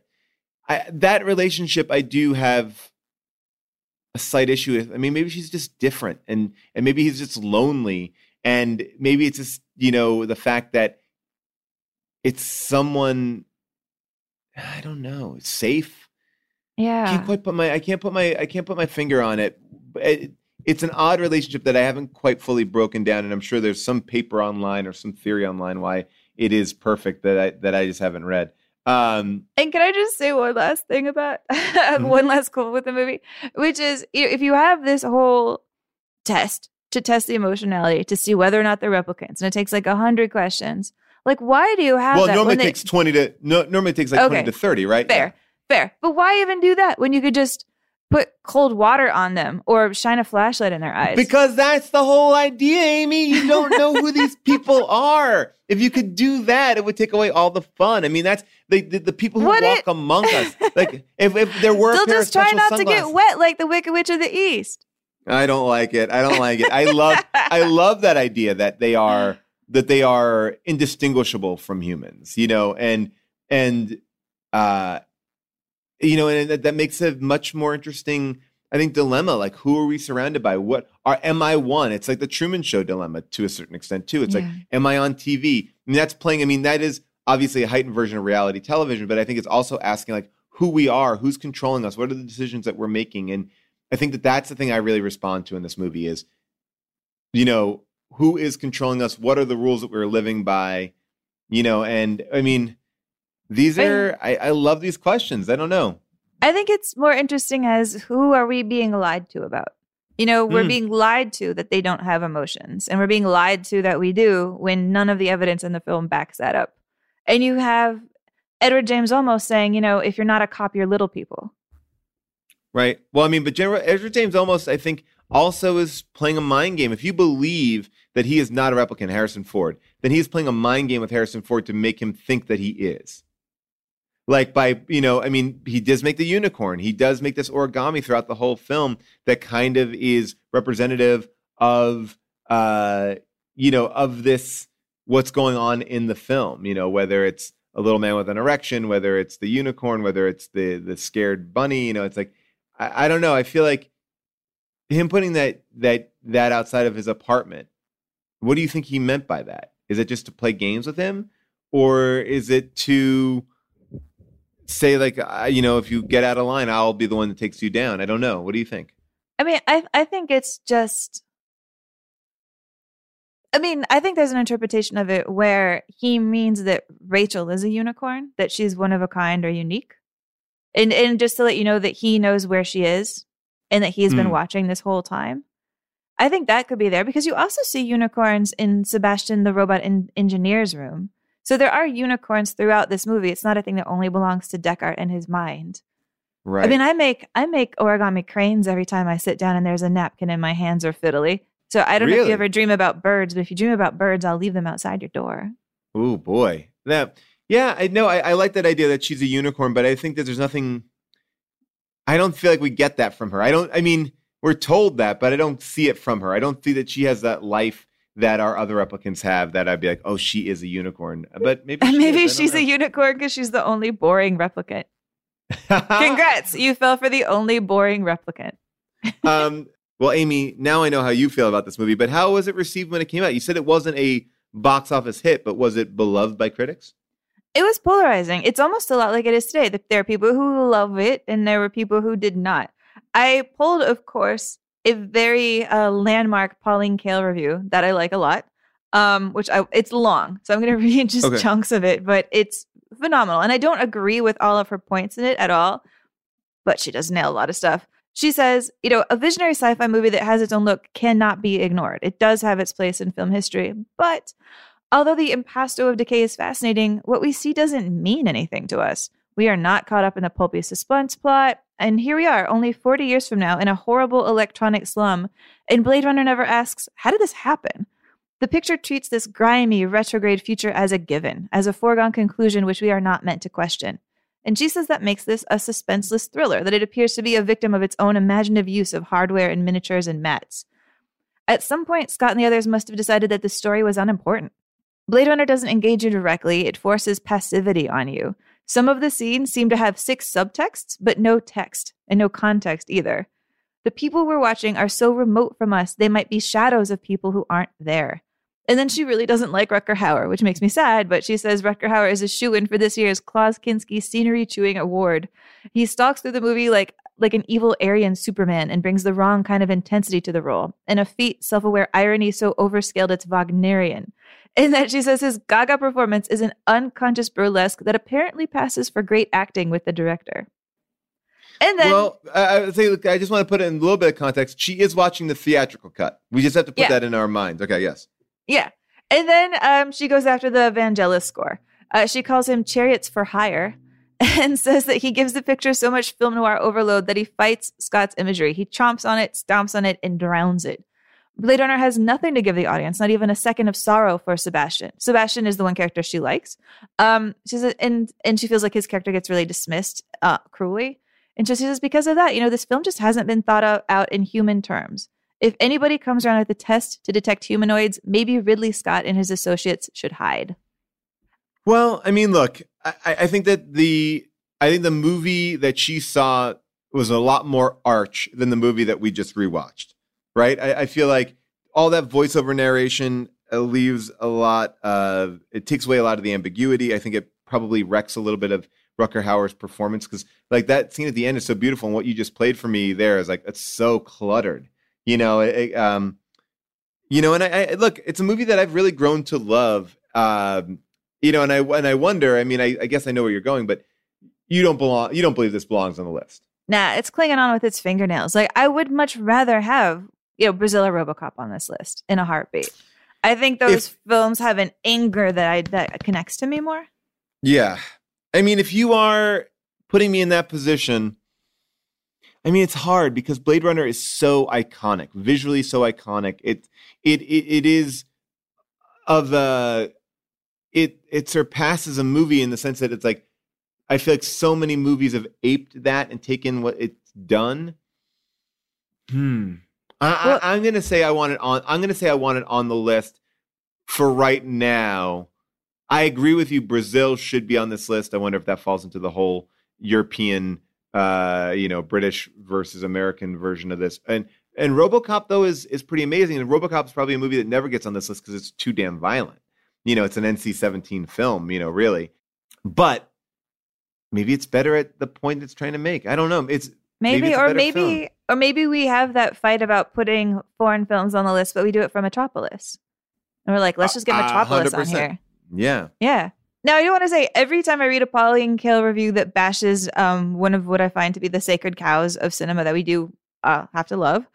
I, that relationship I do have a slight issue with. I mean, maybe she's just different and and maybe he's just lonely and maybe it's just, you know, the fact that it's someone I don't know, safe. I Yeah. can't quite put my I can't put my I can't put my finger on it. It it's an odd relationship that I haven't quite fully broken down, and I'm sure there's some paper online or some theory online why it is perfect that I that I just haven't read. Um, And can I just say one last thing about Mm-hmm. one last quote with the movie, which is if you have this whole test to test the emotionality to see whether or not they're replicants, and it takes like a hundred questions, like why do you have well, that? normally it takes twenty to no, normally it takes like Okay. twenty to thirty, right? Fair, fair. But why even do that when you could just put cold water on them or shine a flashlight in their eyes? Because that's the whole idea, Amy. You don't know who these people are. If you could do that, it would take away all the fun. I mean, that's the the, the people who walk it? among us. Like if, if there were They'll just try not to get wet like the Wicked Witch of the East. I don't like it. I don't like it. I love I love that idea that they are that they are indistinguishable from humans, you know, and and uh you know, and that, that makes a much more interesting I think dilemma like who are we surrounded by? What are am I one? It's like the Truman show dilemma to a certain extent too. It's like am I on TV? I mean that's playing I mean that is obviously a heightened version of reality television, but I think it's also asking like who we are, who's controlling us, what are the decisions that we're making and I think that that's the thing I really respond to in this movie is, you know, who is controlling us? What are the rules that we're living by? You know, and I mean, these are, I, I love these questions. I don't know. I think it's more interesting as who are we being lied to about? You know, we're Mm. being lied to that they don't have emotions, and we're being lied to that we do when none of the evidence in the film backs that up. And you have Edward James Olmos saying, you know, if you're not a cop, you're little people. Right. Well, I mean, but General Ezra James almost, I think, also is playing a mind game. If you believe that he is not a replicant, Harrison Ford, then he's playing a mind game with Harrison Ford to make him think that he is. Like by, you know, I mean, he does make the unicorn. He does make this origami throughout the whole film that kind of is representative of, uh, you know, of this, what's going on in the film, you know, whether it's a little man with an erection, whether it's the unicorn, whether it's the the scared bunny, you know, it's like I, I don't know. I feel like him putting that that that outside of his apartment. What do you think he meant by that? Is it just to play games with him, or is it to say like uh, you know if you get out of line, I'll be the one that takes you down? I don't know. What do you think? I mean, I I think it's just. I mean, I think there's an interpretation of it where he means that Rachael is a unicorn, that she's one of a kind or unique. And and just to let you know that he knows where she is and that he's been Hmm. watching this whole time. I think that could be there because you also see unicorns in Sebastian the robot in engineer's room. So there are unicorns throughout this movie. It's not a thing that only belongs to Deckard and his mind. Right. I mean, I make I make origami cranes every time I sit down and there's a napkin in my hands or fiddly. So I don't know if you ever dream about birds, but if you dream about birds, I'll leave them outside your door. Oh boy, that yeah, I know. I, I like that idea that she's a unicorn, but I think that there's nothing. I don't feel like we get that from her. I don't. I mean, we're told that, but I don't see it from her. I don't see that she has that life that our other replicants have. That I'd be like, oh, she is a unicorn. But maybe, she maybe is, she's a unicorn because she's the only boring replicant. Congrats, you fell for the only boring replicant. um, well, Amy, now I know how you feel about this movie, but how was it received when it came out? You said it wasn't a box office hit, but was it beloved by critics? It was polarizing. It's almost a lot like it is today. There are people who love it, and there were people who did not. I pulled, of course, a very uh, landmark Pauline Kael review that I like a lot. Um, which I it's long, so I'm going to read just Okay. chunks of it, but it's phenomenal. And I don't agree with all of her points in it at all, but she does nail a lot of stuff. She says, you know, a visionary sci fi movie that has its own look cannot be ignored. It does have its place in film history, but although the impasto of decay is fascinating, what we see doesn't mean anything to us. We are not caught up in the pulpy suspense plot, and here we are, only 40 years from now, in a horrible electronic slum, and Blade Runner never asks, How did this happen? The picture treats this grimy, retrograde future as a given, as a foregone conclusion which we are not meant to question. And she says that makes this a suspenseless thriller, that it appears to be a victim of its own imaginative use of hardware and miniatures and mattes. At some point, Scott and the others must have decided that the story was unimportant. Blade Runner doesn't engage you directly, it forces passivity on you. Some of the scenes seem to have six subtexts, but no text and no context either. The people we're watching are so remote from us, they might be shadows of people who aren't there. And then she really doesn't like Rutger Hauer, which makes me sad, but she says Rutger Hauer is a shoe in for this year's Klaus Kinski Scenery Chewing Award. He stalks through the movie like like an evil Aryan Superman and brings the wrong kind of intensity to the role, and a feat self aware irony so overscaled it's Wagnerian. In that she says his gaga performance is an unconscious burlesque that apparently passes for great acting with the director. And then well, I, I say, look, I just want to put it in a little bit of context. She is watching the theatrical cut. We just have to put Yeah. that in our minds. Okay, yes. Yeah. And then um, she goes after the Vangelis score. Uh, she calls him Chariots for Hire and says that he gives the picture so much film noir overload that he fights Scott's imagery. He chomps on it, stomps on it, and drowns it. Blade Runner has nothing to give the audience, not even a second of sorrow for Sebastian. Sebastian is the one character she likes. Um, she and and she feels like his character gets really dismissed uh, cruelly. And she says, because of that, you know, this film just hasn't been thought out, out in human terms. If anybody comes around with a test to detect humanoids, maybe Ridley Scott and his associates should hide. Well, I mean, look, I I think that the I think the movie that she saw was a lot more arch than the movie that we just rewatched. Right? I, I feel like all that voiceover narration leaves a lot of it takes away a lot of the ambiguity. I think it probably wrecks a little bit of Rutger Hauer's performance because like that scene at the end is so beautiful, and what you just played for me there is like it's so cluttered. You know, it, um, you know, and I, I look, it's a movie that I've really grown to love. Um, you know, and I and I wonder. I mean, I, I guess I know where you're going, but you don't belong. You don't believe this belongs on the list. Nah, it's clinging on with its fingernails. Like I would much rather have, you know, Brazil or RoboCop on this list in a heartbeat. I think those films have an anger that I that connects to me more. Yeah, I mean, if you are putting me in that position, I mean, it's hard because Blade Runner is so iconic, visually so iconic. It it it, it is of a it it surpasses a movie in the sense that it's like I feel like so many movies have aped that and taken what it's done. Hmm. I, I'm gonna say I want it on. I'm gonna say I want it on the list for right now. I agree with you. Brazil should be on this list. I wonder if that falls into the whole European, uh, you know, British versus American version of this. And and RoboCop though is is pretty amazing. And RoboCop is probably a movie that never gets on this list because it's too damn violent. You know, it's an NC-17 film. You know, really. But maybe it's better at the point it's trying to make. I don't know. It's Maybe, it's or maybe film. Or maybe we have that fight about putting foreign films on the list, but we do it for Metropolis. And we're like, let's just get Uh, Metropolis on here. Yeah. Yeah. Now I do want to say every time I read a Pauline Kael review that bashes um, one of what I find to be the sacred cows of cinema that we do uh, have to love,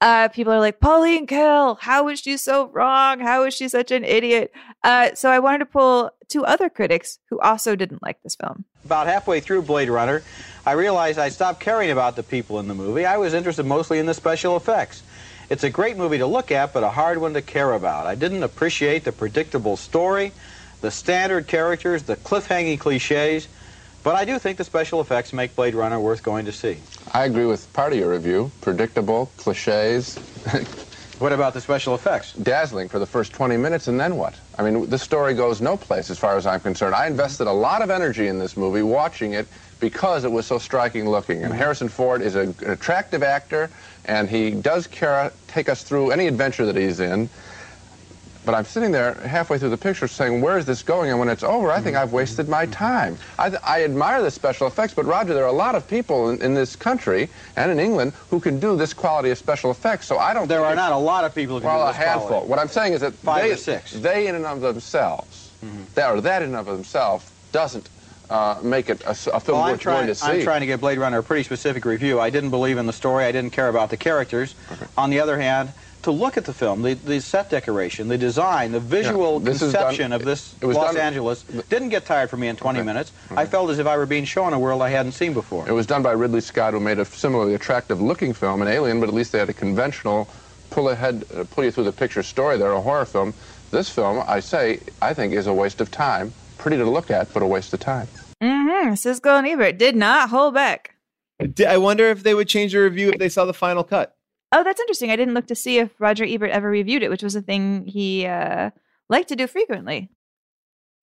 uh, people are like, Pauline Kael, how is she so wrong? How is she such an idiot? Uh, so I wanted to pull two other critics who also didn't like this film. About halfway through Blade Runner, I realized I stopped caring about the people in the movie. I was interested mostly in the special effects. It's a great movie to look at, but a hard one to care about. I didn't appreciate the predictable story, the standard characters, the cliffhanging cliches, but I do think the special effects make Blade Runner worth going to see. I agree with part of your review. Predictable, cliches. what about the special effects? Dazzling for the first 20 minutes, and then what? I mean, this story goes no place as far as I'm concerned. I invested a lot of energy in this movie watching it because it was so striking looking. And Harrison Ford is a, an attractive actor, and he does care, take us through any adventure that he's in. But I'm sitting there halfway through the picture saying, where is this going? And when it's over, I think I've wasted my time. I, I admire the special effects, but Roger, there are a lot of people in, in this country and in England who can do this quality of special effects. So I don't There think are not a lot of people who can well, do a this handful. quality. What I'm saying is that Five they, or six. they in and of themselves, that, or that in and of themselves, doesn't uh, make it a, a film Well, I'm worth going trying, to see. I'm trying to give Blade Runner a pretty specific review. I didn't believe in the story. I didn't care about the characters. On the other hand, to look at the film, the, the set decoration, the design, the visual this is done- conception of this it was Los done- Angeles didn't get tired for me in 20 minutes. I felt as if I were being shown a world I hadn't seen before. It was done by Ridley Scott, who made a similarly attractive-looking film, an Alien, but at least they had a conventional, pull ahead, uh, pull you through the picture story. They're a horror film. This film, I say, I think is a waste of time. Pretty to look at, but a waste of time. Mm-hmm. Siskel and Ebert did not hold back. I wonder if they would change the review if they saw the final cut. Oh, that's interesting. I didn't look to see if Roger Ebert ever reviewed it, which was a thing he uh, liked to do frequently.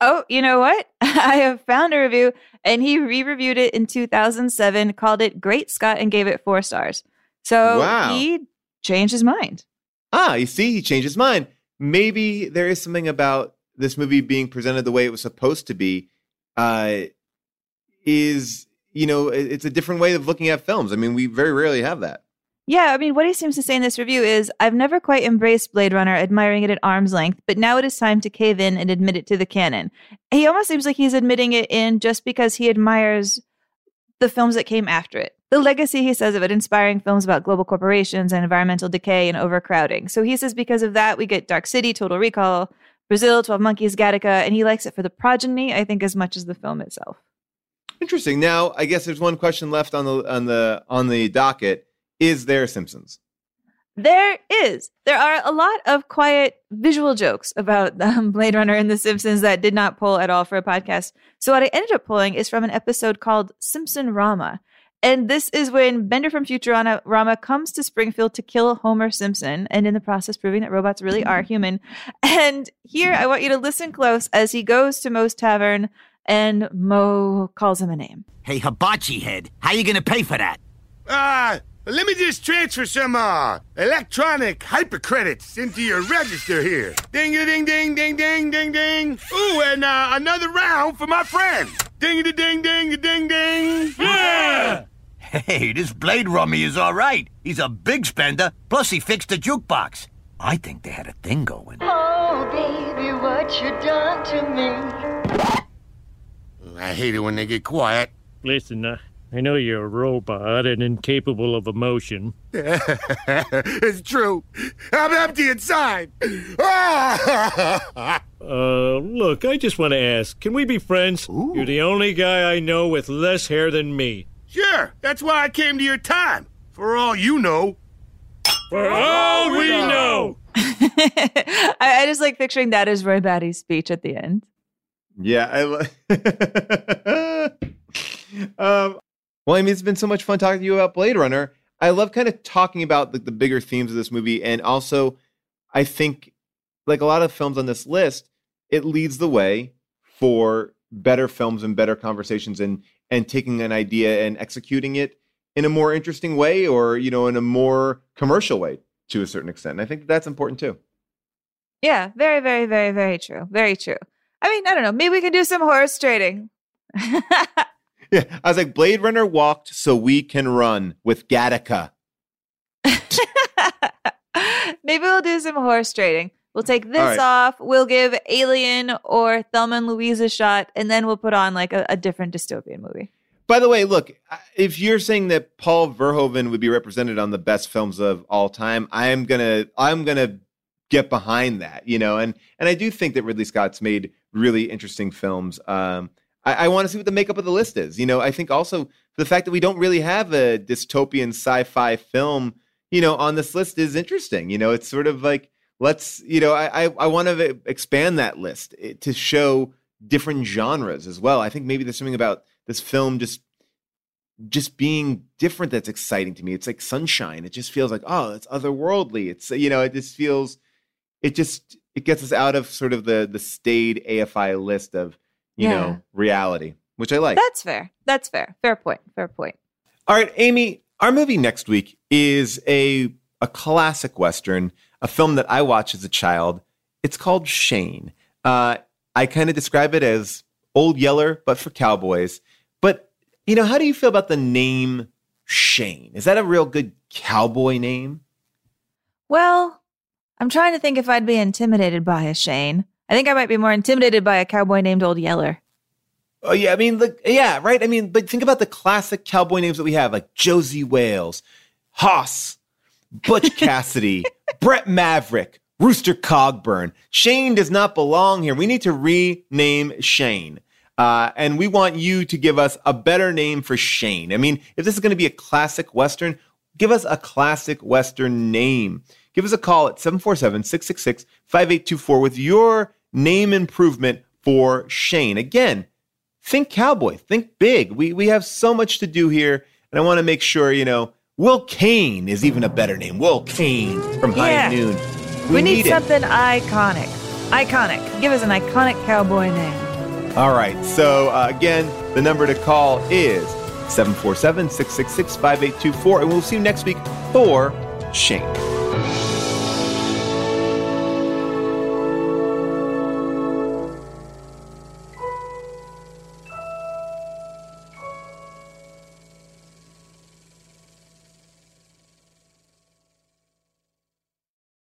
Oh, you know what? I have found a review, and he re-reviewed it in 2007, called it "Great Scott," and gave it four stars. So Wow. he changed his mind. Ah, you see, he changed his mind. Maybe there is something about this movie being presented the way it was supposed to be. Uh, is you know, it's a different way of looking at films. I mean, we very rarely have that. Yeah, I mean, what he seems to say in this review is I've never quite embraced Blade Runner, admiring it at arm's length, but now it is time to cave in and admit it to the canon. He almost seems like he's admitting it in just because he admires the films that came after it. The legacy, he says, of it inspiring films about global corporations and environmental decay and overcrowding. So he says because of that, we get Dark City, Total Recall, Brazil, 12 Monkeys, Gattaca, and he likes it for the progeny, I think, as much as the film itself. Interesting. Now, I guess there's one question left on the on the on the docket. Is there Simpsons? There is. There are a lot of quiet visual jokes about um, Blade Runner and The Simpsons that did not pull at all for a podcast. So what I ended up pulling is from an episode called Simpsorama. And this is when Bender from Futurama Rama comes to Springfield to kill Homer Simpson, and in the process proving that robots really are human. And here I want you to listen close as he goes to Moe's tavern and Moe calls him a name. Hey, hibachi head, how you gonna pay for that? Ah, let me just transfer some uh, electronic hypercredits into your register here. Ding a ding ding ding ding ding ding. Ooh, and uh, another round for my friend. Ding a ding ding a ding ding. Yeah! Hey, this Blade Rummy is all right. He's a big spender, plus he fixed the jukebox. I think they had a thing going. Oh, baby, what you done to me? I hate it when they get quiet. Listen, uh, I know you're a robot and incapable of emotion. it's true. I'm empty inside. Ah! Uh, look, I just want to ask, can we be friends? You're the only guy I know with less hair than me. Sure, that's why I came to your time. For all you know. For all we know. I, I just like picturing that as Roy Batty's speech at the end. Yeah, I. Lo- um, well, I mean, it's been so much fun talking to you about Blade Runner. I love kind of talking about the, the bigger themes of this movie, and also, I think, like a lot of films on this list, it leads the way for better films and better conversations, and and taking an idea and executing it in a more interesting way, or you know, in a more commercial way to a certain extent. And I think that's important too. Yeah, very, very, very, very true. Very true. I mean, I don't know. Maybe we can do some horse trading. Yeah, I was like, Blade Runner walked so we can run with Gattaca. Maybe we'll do some horse trading. We'll take this right. off. We'll give Alien or Thelma and Louise a shot, and then we'll put on like a, a different dystopian movie. By the way, look, if you're saying that Paul Verhoeven would be represented on the best films of all time, I am gonna I'm gonna get behind that, you know, and and I do think that Ridley Scott's made really interesting films. Um, I, I want to see what the makeup of the list is. You know, I think also the fact that we don't really have a dystopian sci-fi film, you know, on this list is interesting. You know, it's sort of like let's, you know, I I, I want to expand that list eh, to show different genres as well. I think maybe there's something about this film just just being different that's exciting to me. It's like sunshine. It just feels like, oh, it's otherworldly. It's you know, it just feels it just it gets us out of sort of the the staid AFI list of, you Yeah. know, reality, which I like. That's fair. That's fair. Fair point. Fair point. All right, Amy, our movie next week is a a classic western, a film that I watched as a child. It's called Shane. Uh, I kind of describe it as Old Yeller, but for cowboys. But you know, how do you feel about the name Shane? Is that a real good cowboy name? Well, I'm trying to think if I'd be intimidated by a Shane. I think I might be more intimidated by a cowboy named Old Yeller. Oh yeah, I mean, look, yeah, right. I mean, but think about the classic cowboy names that we have, like Josey Wales, Hoss, Butch Cassidy, Bret Maverick, Rooster Cogburn. Shane does not belong here. We need to rename Shane. Uh, and we want you to give us a better name for Shane. I mean, if this is going to be a classic Western, give us a classic Western name. Give us a call at 747 666 5824 with your name improvement for Shane. Again, think cowboy, think big. We, we have so much to do here. And I want to make sure, you know, Will Kane is even a better name. Will Kane from High Yeah. Noon. We, need it. something iconic. Iconic. Give us an iconic cowboy name. All right. So, uh, again, the number to call is 747 666 5824. And we'll see you next week for Shane.